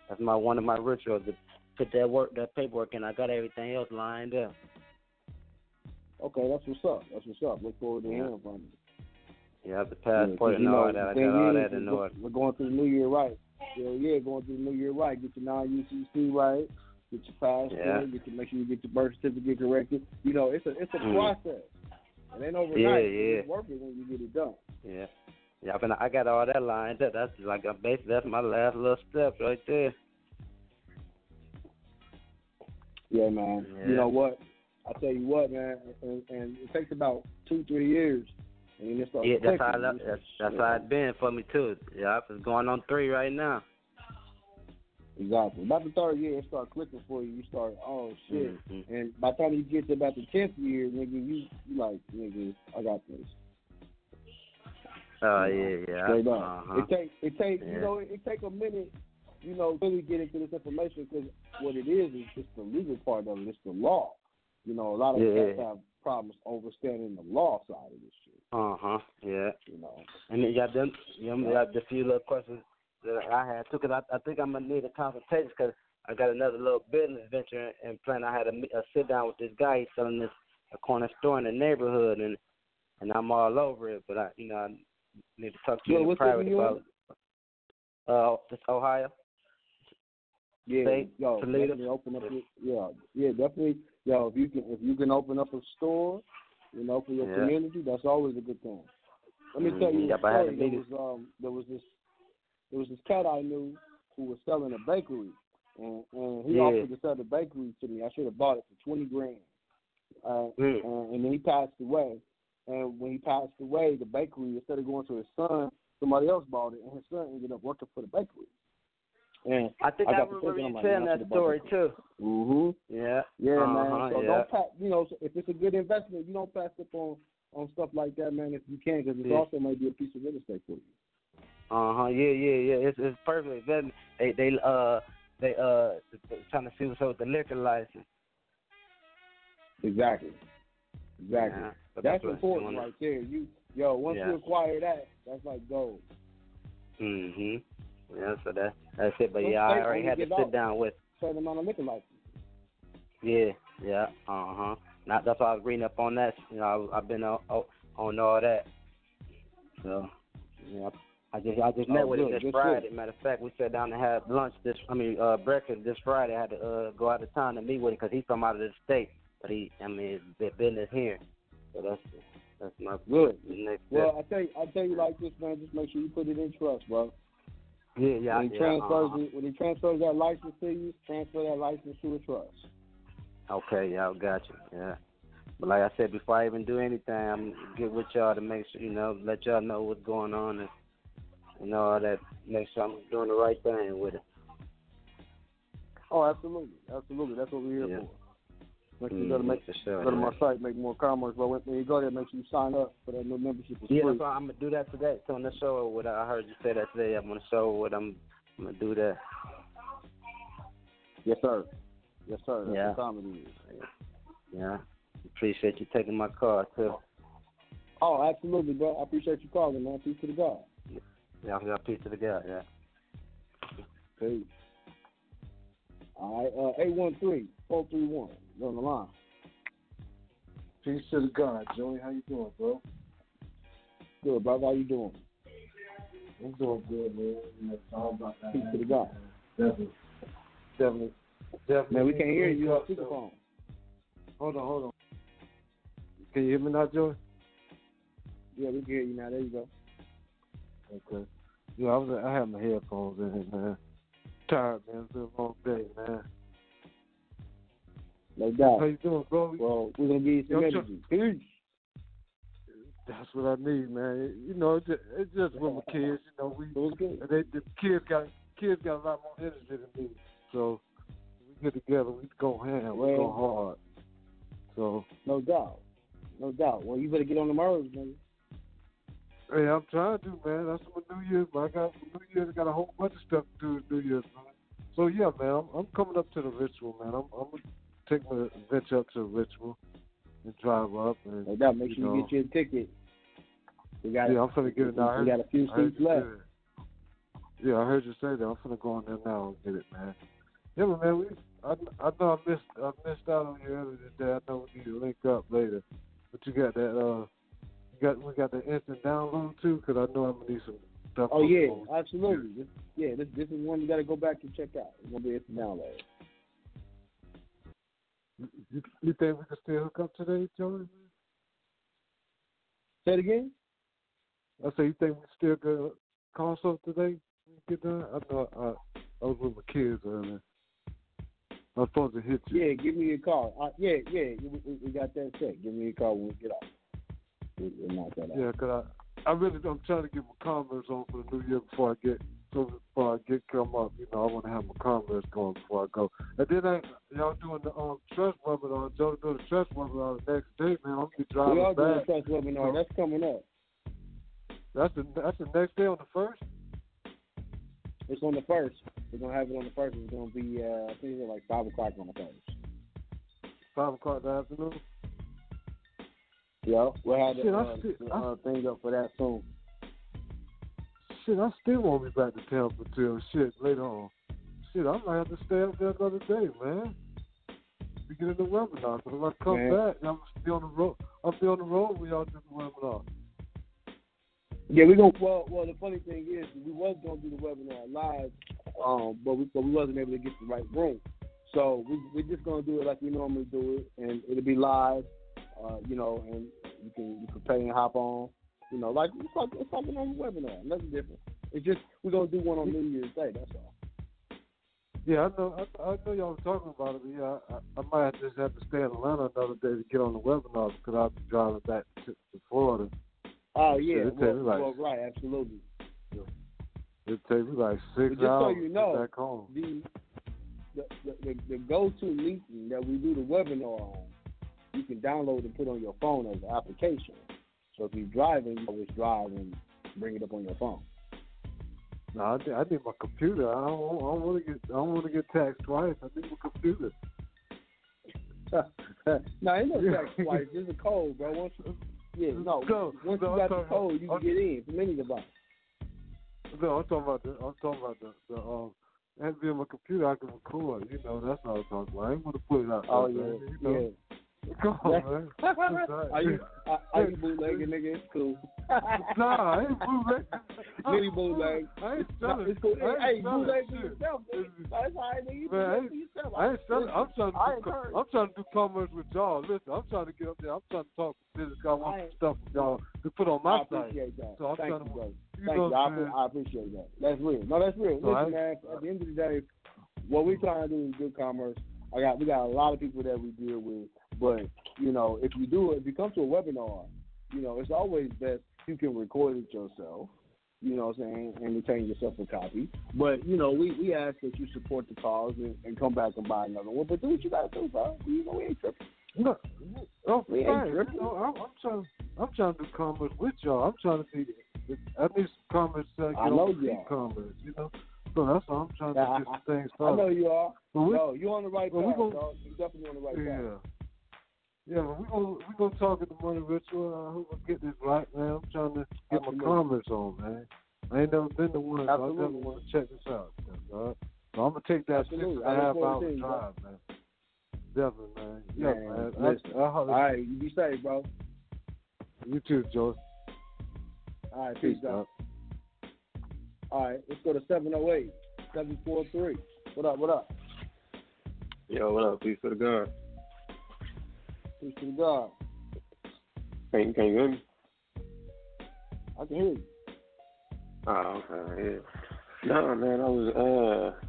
that's my one of my rituals to put that work that paperwork in. I got everything else lined up. Okay, that's what's up. That's what's up. Look forward to Yeah. hearing from you. Yeah, the Yeah, and you all that. I got all that in order. We're going through the new year right. Yeah, yeah, going through the new year right. Get your non UCC right. Get your passport. Yeah. Get your make sure you get your birth certificate corrected. You know, it's a it's a Mm. process. It ain't overnight. Yeah, yeah. It's worth it when you get it done. Yeah. Yeah, I, been, I got all that lined up. That's like a basically that's my last little step right there. Yeah, man. Yeah. You know what? I tell you what, man, and, and it takes about two, three years, and it starts Yeah, that's how I that's that's how it's been for me too. Yeah, it's going on three right now. Exactly. About the third year, it start clicking for you. You start, oh shit. Mhm. And by the time you get to about the tenth year, nigga, you, you like, nigga, I got this. Oh yeah, yeah. Straight up. Uh-huh. It take, it take, you know, it, it take a minute you know, really get into this information because what it is is just the legal part of it. It's the law. You know, a lot of Yeah. cats have problems understanding the law side of this shit. Uh huh. Yeah. You know. And then you got them. You know, got the few little questions that I had too. Cause I, I think I'm gonna need a consultation because I got another little business venture and plan. I had a, a sit down with this guy. He's selling this a corner store in the neighborhood, and and I'm all over it. But I, you know, I need to talk to you Yeah, in private it about. Uh, this Ohio. Yeah, State, yo, Toledo. definitely open up. Your, yeah, yeah, definitely. Yo, if you can, if you can open up a store, you know, for your Yeah. community, that's always a good thing. Let me tell you a but I had story. to There was um, there was this, there was this cat I knew who was selling a bakery, and and he Yeah. offered to sell the bakery to me. I should have bought it for twenty grand. Uh, Mm. and, and then he passed away. And when he passed away, the bakery instead of going to his son, somebody else bought it, and his son ended up working for the bakery. And I think I, got to remember you telling that story too. Mm-hmm. Yeah. Yeah, uh-huh, man. So yeah. don't pass. You know, if it's a good investment, you don't pass up on on stuff like that, man. If you can, because it Yeah. also might be a piece of real estate for you. Uh huh. Yeah, yeah, yeah. It's it's perfect. Then they they uh they uh trying to see what's up with the liquor license. Exactly. Exactly. Yeah, that's what- important right there. You yo, once Yeah. you acquire that, that's like gold. Mhm. Yeah. So that that's it. But yeah, I already had to sit down with. Certain amount of liquor license. Yeah. Yeah. Uh huh. Not that's why I was reading up on that. You know, I, I've been on on all that. So yeah. I just I just Oh, met with good, him this Friday. good. Matter of fact, we sat down and had lunch this. I mean, uh, breakfast this Friday. I had to uh, go out of town to meet with him because he's from out of the state, but he, I mean, it's business here. So that's that's my Good. next step. Well, I tell you, I tell you like this, man. Just make sure you put it in trust, bro. Yeah, yeah, when he yeah, transfers uh-huh. it, when he transfers that license to you, transfer that license to a trust. Okay, yeah, I got you. Yeah. But like I said, before I even do anything, I'm get with y'all to make sure, you know, let y'all know what's going on and, you know, all that, make sure I'm doing the right thing with it. Oh, absolutely, absolutely. That's what we're here Yeah. for. Make sure you go to make sure, go to my site, Make Moor Commerce. But when, when you go there, make sure you sign up for that new membership. Yeah, free. I'm gonna do that today. So on the show, what I heard you say that today, I'm gonna show what I'm, I'm gonna do that. Yes, sir. Yes, sir. That's Yeah. what time it is. Yeah. Appreciate you taking my call too. Oh, absolutely, bro. I appreciate you calling, man. Peace to the God. Yeah, I got peace to the God. Yeah. Peace. All right, uh, 813-431. You're on the line. Peace to the God, Joey. How you doing, bro? Good, brother. How you doing? I'm doing good, man. It's all about that. Peace to the God. Definitely. Definitely. Definitely. Man, we can't hear you on speakerphone. Hold on, hold on. Can you hear me now, Joey? Yeah, we can hear you now. There you go. Okay. Yeah, I was. I had my headphones in, man. Tired, man. It's been a long day, man. No doubt. How you doing, bro? Well, we're gonna give you some Yo, energy. Peace. That's what I need, man. You know, it's just, it's just with my kids. You know, we they the kids got kids got a lot more energy than me. So we get together, we go hand, we go hard. So No doubt. No doubt. Well, you better get on the herbs, man. hey, I'm trying to, man. That's my New Year's. But I got New Year's. I got a whole bunch of stuff to do with New Year's, man. So yeah, man, I'm, I'm coming up to the ritual, man. I'm, I'm take my venture up to ritual and drive up and No doubt. Make you sure you know, get your ticket. We got. yeah, I'm finna get it now. We got a few seats left. Yeah, I heard you say that. I'm finna go in there now and get it, man. Yeah, but man, we I, I know I missed I missed out on you earlier today. I know we need to link up later, but you got that uh, you got we got the instant download too, because I know I'm gonna need some stuff. Oh yeah, absolutely. This, yeah, this this is one you got to go back and check out. It's gonna be a download. You, you think we can still hook up today, Joey? Say it again. I say you think we still could call today? Get done. I know I I was with my kids earlier. I was supposed to hit you. Yeah, give me a call. Uh, yeah, yeah, we, we, we got that set. Give me a call when we get off. We, we'll knock that out. Yeah, cause I, I really, I'm trying to get my comments on for the new year before I get, so before I get come up, you know, I want to have my commerce going before I go. And then I, y'all doing the um trust webinar, Joe doing the trust webinar the next day, man. I'm gonna be driving we are doing a back. trust webinar. That's coming up. That's the that's the next day on the first. It's on the first. We're gonna have it on the first. It's gonna be uh, I think it's like five o'clock on the first. Five o'clock in the afternoon. Yeah, we'll have the, Shit, uh, the uh, thing up for that soon. Shit, I still won't be back to Tampa till shit later on. Shit, I might have to stay up there another day, man. We get in the webinar. But if I come Man. back, I'm be on the road. I'll be on the road when y'all do the webinar. Yeah, we gonna. Well, well, the funny thing is, we was gonna do the webinar live, um, but we but we wasn't able to get the right room. So we we're just gonna do it like we normally do it, and it'll be live, uh, you know, and you can you can pay and hop on, you know, like it's like it's like a normal webinar, nothing different. It's just we're gonna do one on New Year's Day. That's all. Yeah, I know. I, I know y'all was talking about it, but yeah, I, I might just have to stay in Atlanta another day to get on the webinar because I'll be driving back to, to Florida. Oh yeah, it take well, like well, right, absolutely. it take me like But six just so hours you to know, back home. the the, the, the, the GoToMeeting that we do the webinar on, you can download and put on your phone as an application. So if you're driving, you always drive and bring it up on your phone. No, I need, I my computer. I don't, I don't want to get I don't want to get taxed twice. I need my computer. no, ain't no tax twice. There's a code, bro. Once you, yeah, no, No, once no, you got the code, you can I'm- get in from any device. No, I'm talking about the I'm talking about the, the um it has to be on my computer I can record, you know, that's what I'm talking about. I ain't gonna put it out Oh yeah, you know. yeah. Come on, man. are you are, are you bootlegging, nigga? It's cool. Nah, I ain't bootleg. Nitty bootleg. I ain't selling. it's cool. I ain't Hey, bootleg for yourself. nigga. That's all right, nigga. You Man, I for yourself. I ain't selling. I'm trying to I do. I'm trying to do commerce with y'all. Listen, I'm trying to get up there. I'm trying to talk business. I want some stuff with y'all to put on my I appreciate that. So I'm Thank trying you, to. brother. You Thank know you. I, saying? I appreciate that. That's real. No, that's real. So I- Listen, man. At the end of the day, what we're trying to do is good commerce. I got we got a lot of people that we deal with, but you know, if you do if you come to a webinar, you know, it's always best you can record it yourself. You know what I'm saying, and retain yourself a copy. But you know, we, we ask that you support the cause and, and come back and buy another one. But do what you gotta do, bro. You know we ain't tripping. No, oh, We ain't fine. tripping. You know, I'm, I'm trying. I'm trying to do commerce with y'all. I'm trying to be. I need some commerce get uh, I know on you the are. commerce. You know, so that's why I'm trying to get I- some things I know you are. But we- no, you're on the right but we path, gon- dog. You're definitely on the right path. Yeah. Yeah, but we gonna we gonna talk at the morning ritual. I hope I get this right, man. I'm trying to get Absolutely. my comments on, man. I ain't never been to one, so I Absolutely. definitely want to check this out. All right? So I'm gonna take that six Absolutely. and I a look half forward hour to it, bro. drive, man. Definitely, man. Yeah, Man, man. listen. I, I holler- All right, you be safe, bro. You too, Joe. All right, peace, dog. All right, let's go to 708 743. What up, what up? Yo, what up? Peace to the God. Peace to the God. Can you, can you hear me? I can hear you. Oh, okay, yeah. No, man, I was uh,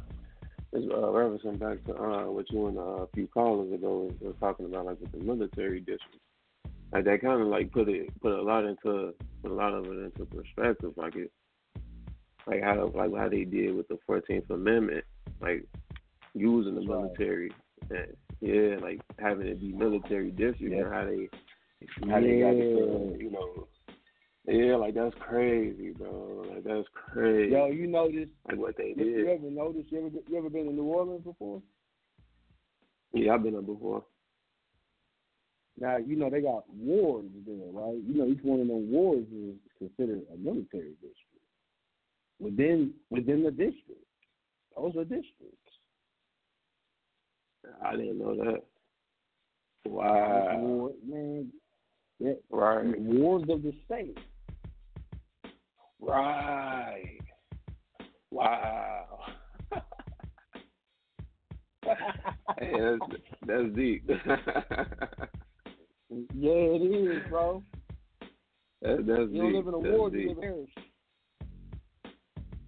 just uh, referencing back to uh, what you and uh, a few callers ago was, was talking about, like with the military district. Like that kind of like put it put a lot into put a lot of it into perspective, like it, like how like how they did with the Fourteenth Amendment, like using the military, and yeah, like having it be military district Yeah. and how they How they got it you know, yeah, like that's crazy, bro. Like that's crazy. Yo, you notice, like what they you, you ever notice, you ever, you ever been to New Orleans before? Yeah, I've been there before. Now, you know, they got wards there, right? You know, each one of them wards is considered a military district. Within within the district. Those are districts. I didn't know that. Wow. ward, man. Yeah. Right. Wards of the state. Right. Wow. hey, that's that's deep. Yeah, it is, bro. that, that's You don't deep. live in a That's ward, you live in a parish.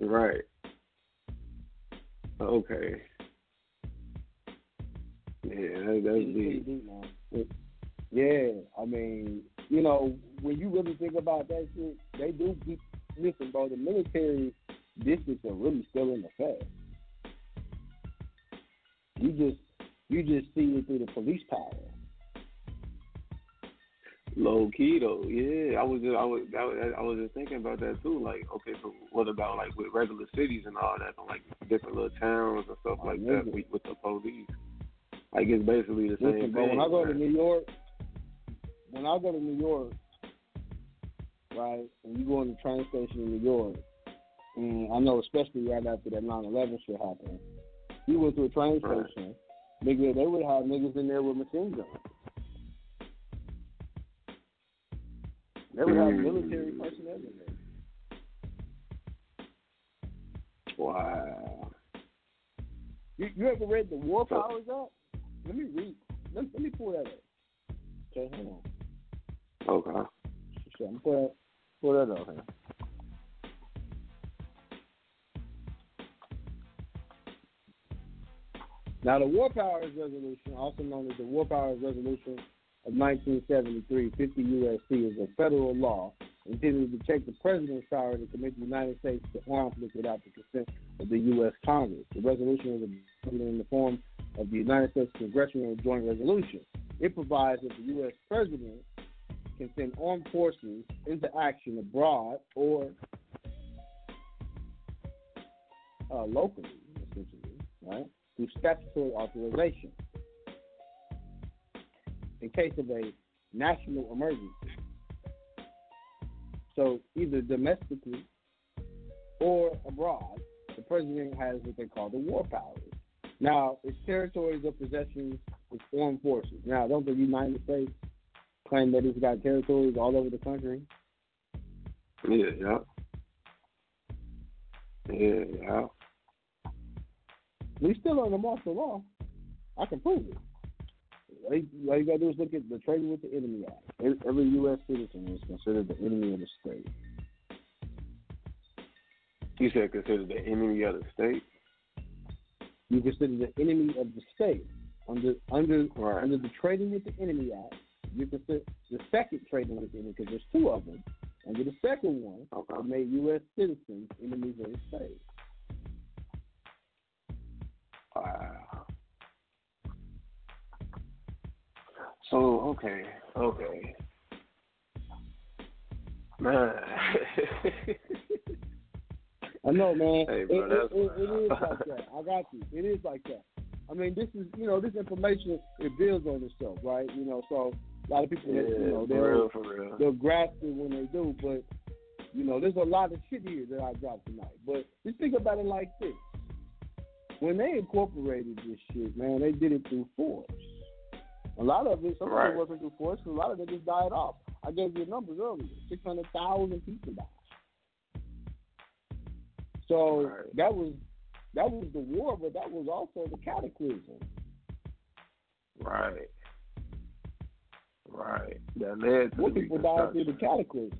Right. Okay. Yeah, that, that's It's pretty deep. deep, man. It- yeah, I mean, you know, when you really think about that shit, they do keep. Listen, bro, the military districts are really still in effect. You just, you just see it through the police power. Low key though, yeah. I was just, I was I was, I was just thinking about that too. Like, okay, so what about like with regular cities and all that, and like different little towns and stuff like that with, with the police? Like it's basically the same Listen, thing. when I go to? New York, when I go to New York, right, and you go in the train station in New York, and I know especially right after that 9/11 shit happened, you went to a train Right. station, nigga, they would have niggas in there with machine guns. They would have Mm. military personnel in there. Wow. You, you ever read the War Powers Act? Let me read. Let, let me pull that up. Okay, hold on. Okay. Shit, I'm pull that, pull that up here. Now, the War Powers Resolution, also known as the War Powers Resolution of 1973, 50 U.S.C., is a federal law intended to protect the president's power to commit the United States to conflict without the consent of the U.S. Congress. The resolution was adopted in the form of the United States Congressional Joint Resolution. It provides that the U.S. president can send armed forces into action abroad or uh, locally, essentially, right, through statutory authorization in case of a national emergency. So either domestically or abroad, the president has what they call the war powers. Now, its territories or possessions its foreign forces. Now, don't the United States claim that it's got territories all over the country? Yeah, yeah. Yeah, yeah. We still under martial law. I can prove it. All you, gotta do is look at the Trading with the Enemy Act. Every- Every U.S. citizen is considered the enemy of the state. You said considered the enemy of the state. You consider the enemy of the state under under under the Trading with the Enemy Act. You consider the second Trading with the Enemy because there's two of them. Under the second one, it made U.S. citizens enemies of the state. Wow. So okay, okay, man. I know, man. Hey, bro, it, that's it, it is like that. I got you. It is like that. I mean, this is you know this information it builds on itself, right? You know, so a lot of people, Yeah, you know, real, real. they'll grasp it when they do, but you know, there's a lot of shit here that I dropped tonight. But just think about it like this: when they incorporated this shit, man, they did it through force. A lot of it, some of it wasn't through force, A lot of it just died off. I gave you numbers earlier: six hundred thousand people died. So that was that was the war, but that was also the cataclysm. Right. Right. That led to More people died through the cataclysm.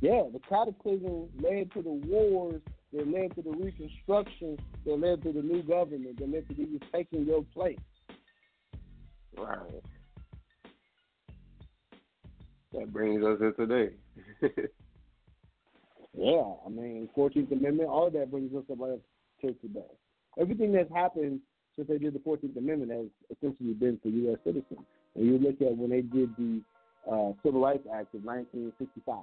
Yeah, the cataclysm led to the wars that led to the reconstruction that led to the new government that led to you taking your place. Right. That brings us to today. Yeah, I mean, Fourteenth Amendment, all that brings us up right up to today. Everything that's happened since they did the Fourteenth Amendment has essentially been for U.S. citizens. And you look at when they did the uh, Civil Rights Act of 1965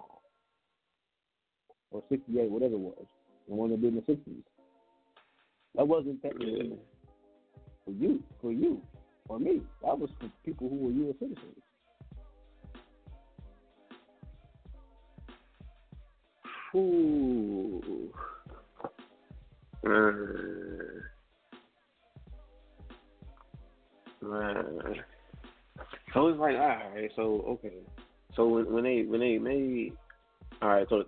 or 68, whatever it was, the one they did in the 60s. That wasn't technically for you, for you, or me. That was for people who were U.S. citizens. Ooh. Man. Man. So it's like, all right, so okay. So when when they when they made all right, so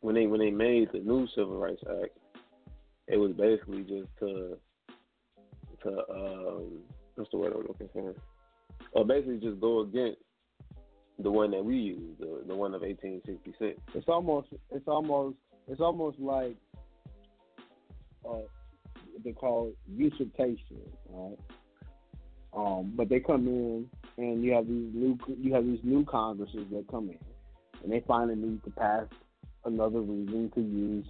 when they when they made the new Civil Rights Act, it was basically just to to um what's the word I'm looking for? Or basically just go against the one that we use, the the one of eighteen sixty six. It's almost it's almost it's almost like uh, they call usurpation, right? Um, but they come in and you have these new you have these new Congresses that come in and they find a need to pass another reason to use,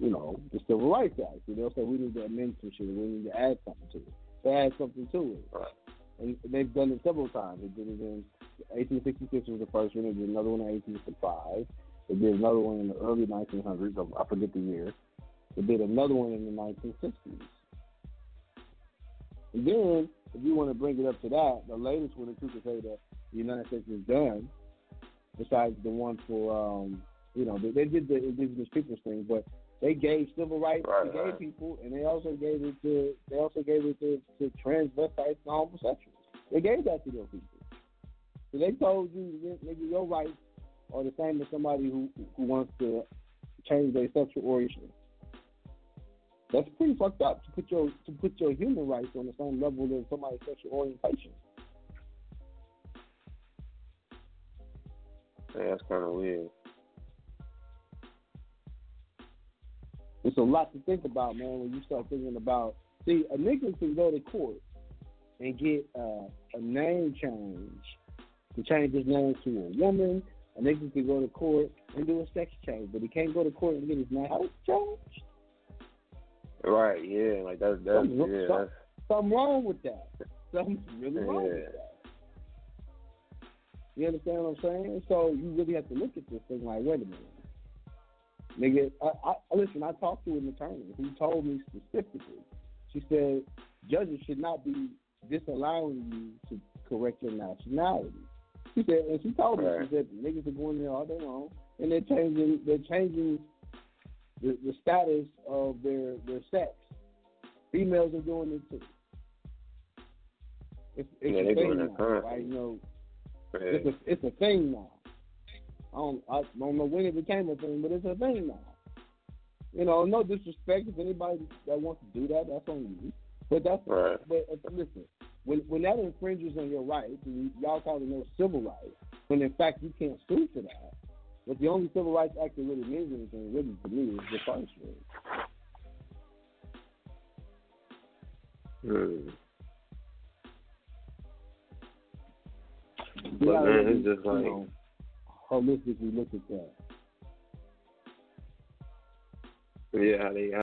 you know, the Civil Rights Act. So they'll say we need to amend some shit, we need to add something to it. They add something to it. Right? And they've done it several times. They did it in 1866 was the first one. They did another one in 1865. They did another one in the early 1900s. I forget the year. They did another one in the 1960s. And then, if you want to bring it up to that, the latest one that you could say that the United States has done, besides the one for, um, you know, they, they did the indigenous peoples thing, but they gave civil rights Right, to gay right. people, and they also gave it to they also gave it to, to transvestites and homosexuals. They gave that to those people. So they told you, nigga, your rights are the same as somebody who who wants to change their sexual orientation. That's pretty fucked up to put your to put your human rights on the same level as somebody's sexual orientation. Yeah, that's kind of weird. It's a lot to think about, man. When you start thinking about, see, a nigga can go to court and get uh, a name change to change his name to a woman. A nigga can go to court and do a sex change, but he can't go to court and get his name changed. Right, yeah, like that's that's Something, yeah, some- that's something wrong with that. Something's really wrong with that. You understand what I'm saying? So you really have to look at this thing like, wait a minute. Nigga, I, I listen, I talked to an attorney who told me specifically. She said judges should not be disallowing you to correct your nationality. She said, and she told me, Right. she said niggas are going there all day long, and they're changing, they're changing the, the status of their their sex. Females are doing it too. It's, it's Yeah, a thing now, currently. right? You know, Yeah. it's a it's a thing now. I don't I don't know when it became a thing, but it's a thing now. You know, no disrespect if anybody that wants to do that, that's on you. But that's Right. but uh, listen, when when that infringes on your rights, y'all call it no civil rights, when in fact you can't sue for that. But the only civil rights act that really means anything, really to me, is the first one. Hmm. But man, it's just you like know, holistically look at that. yeah, they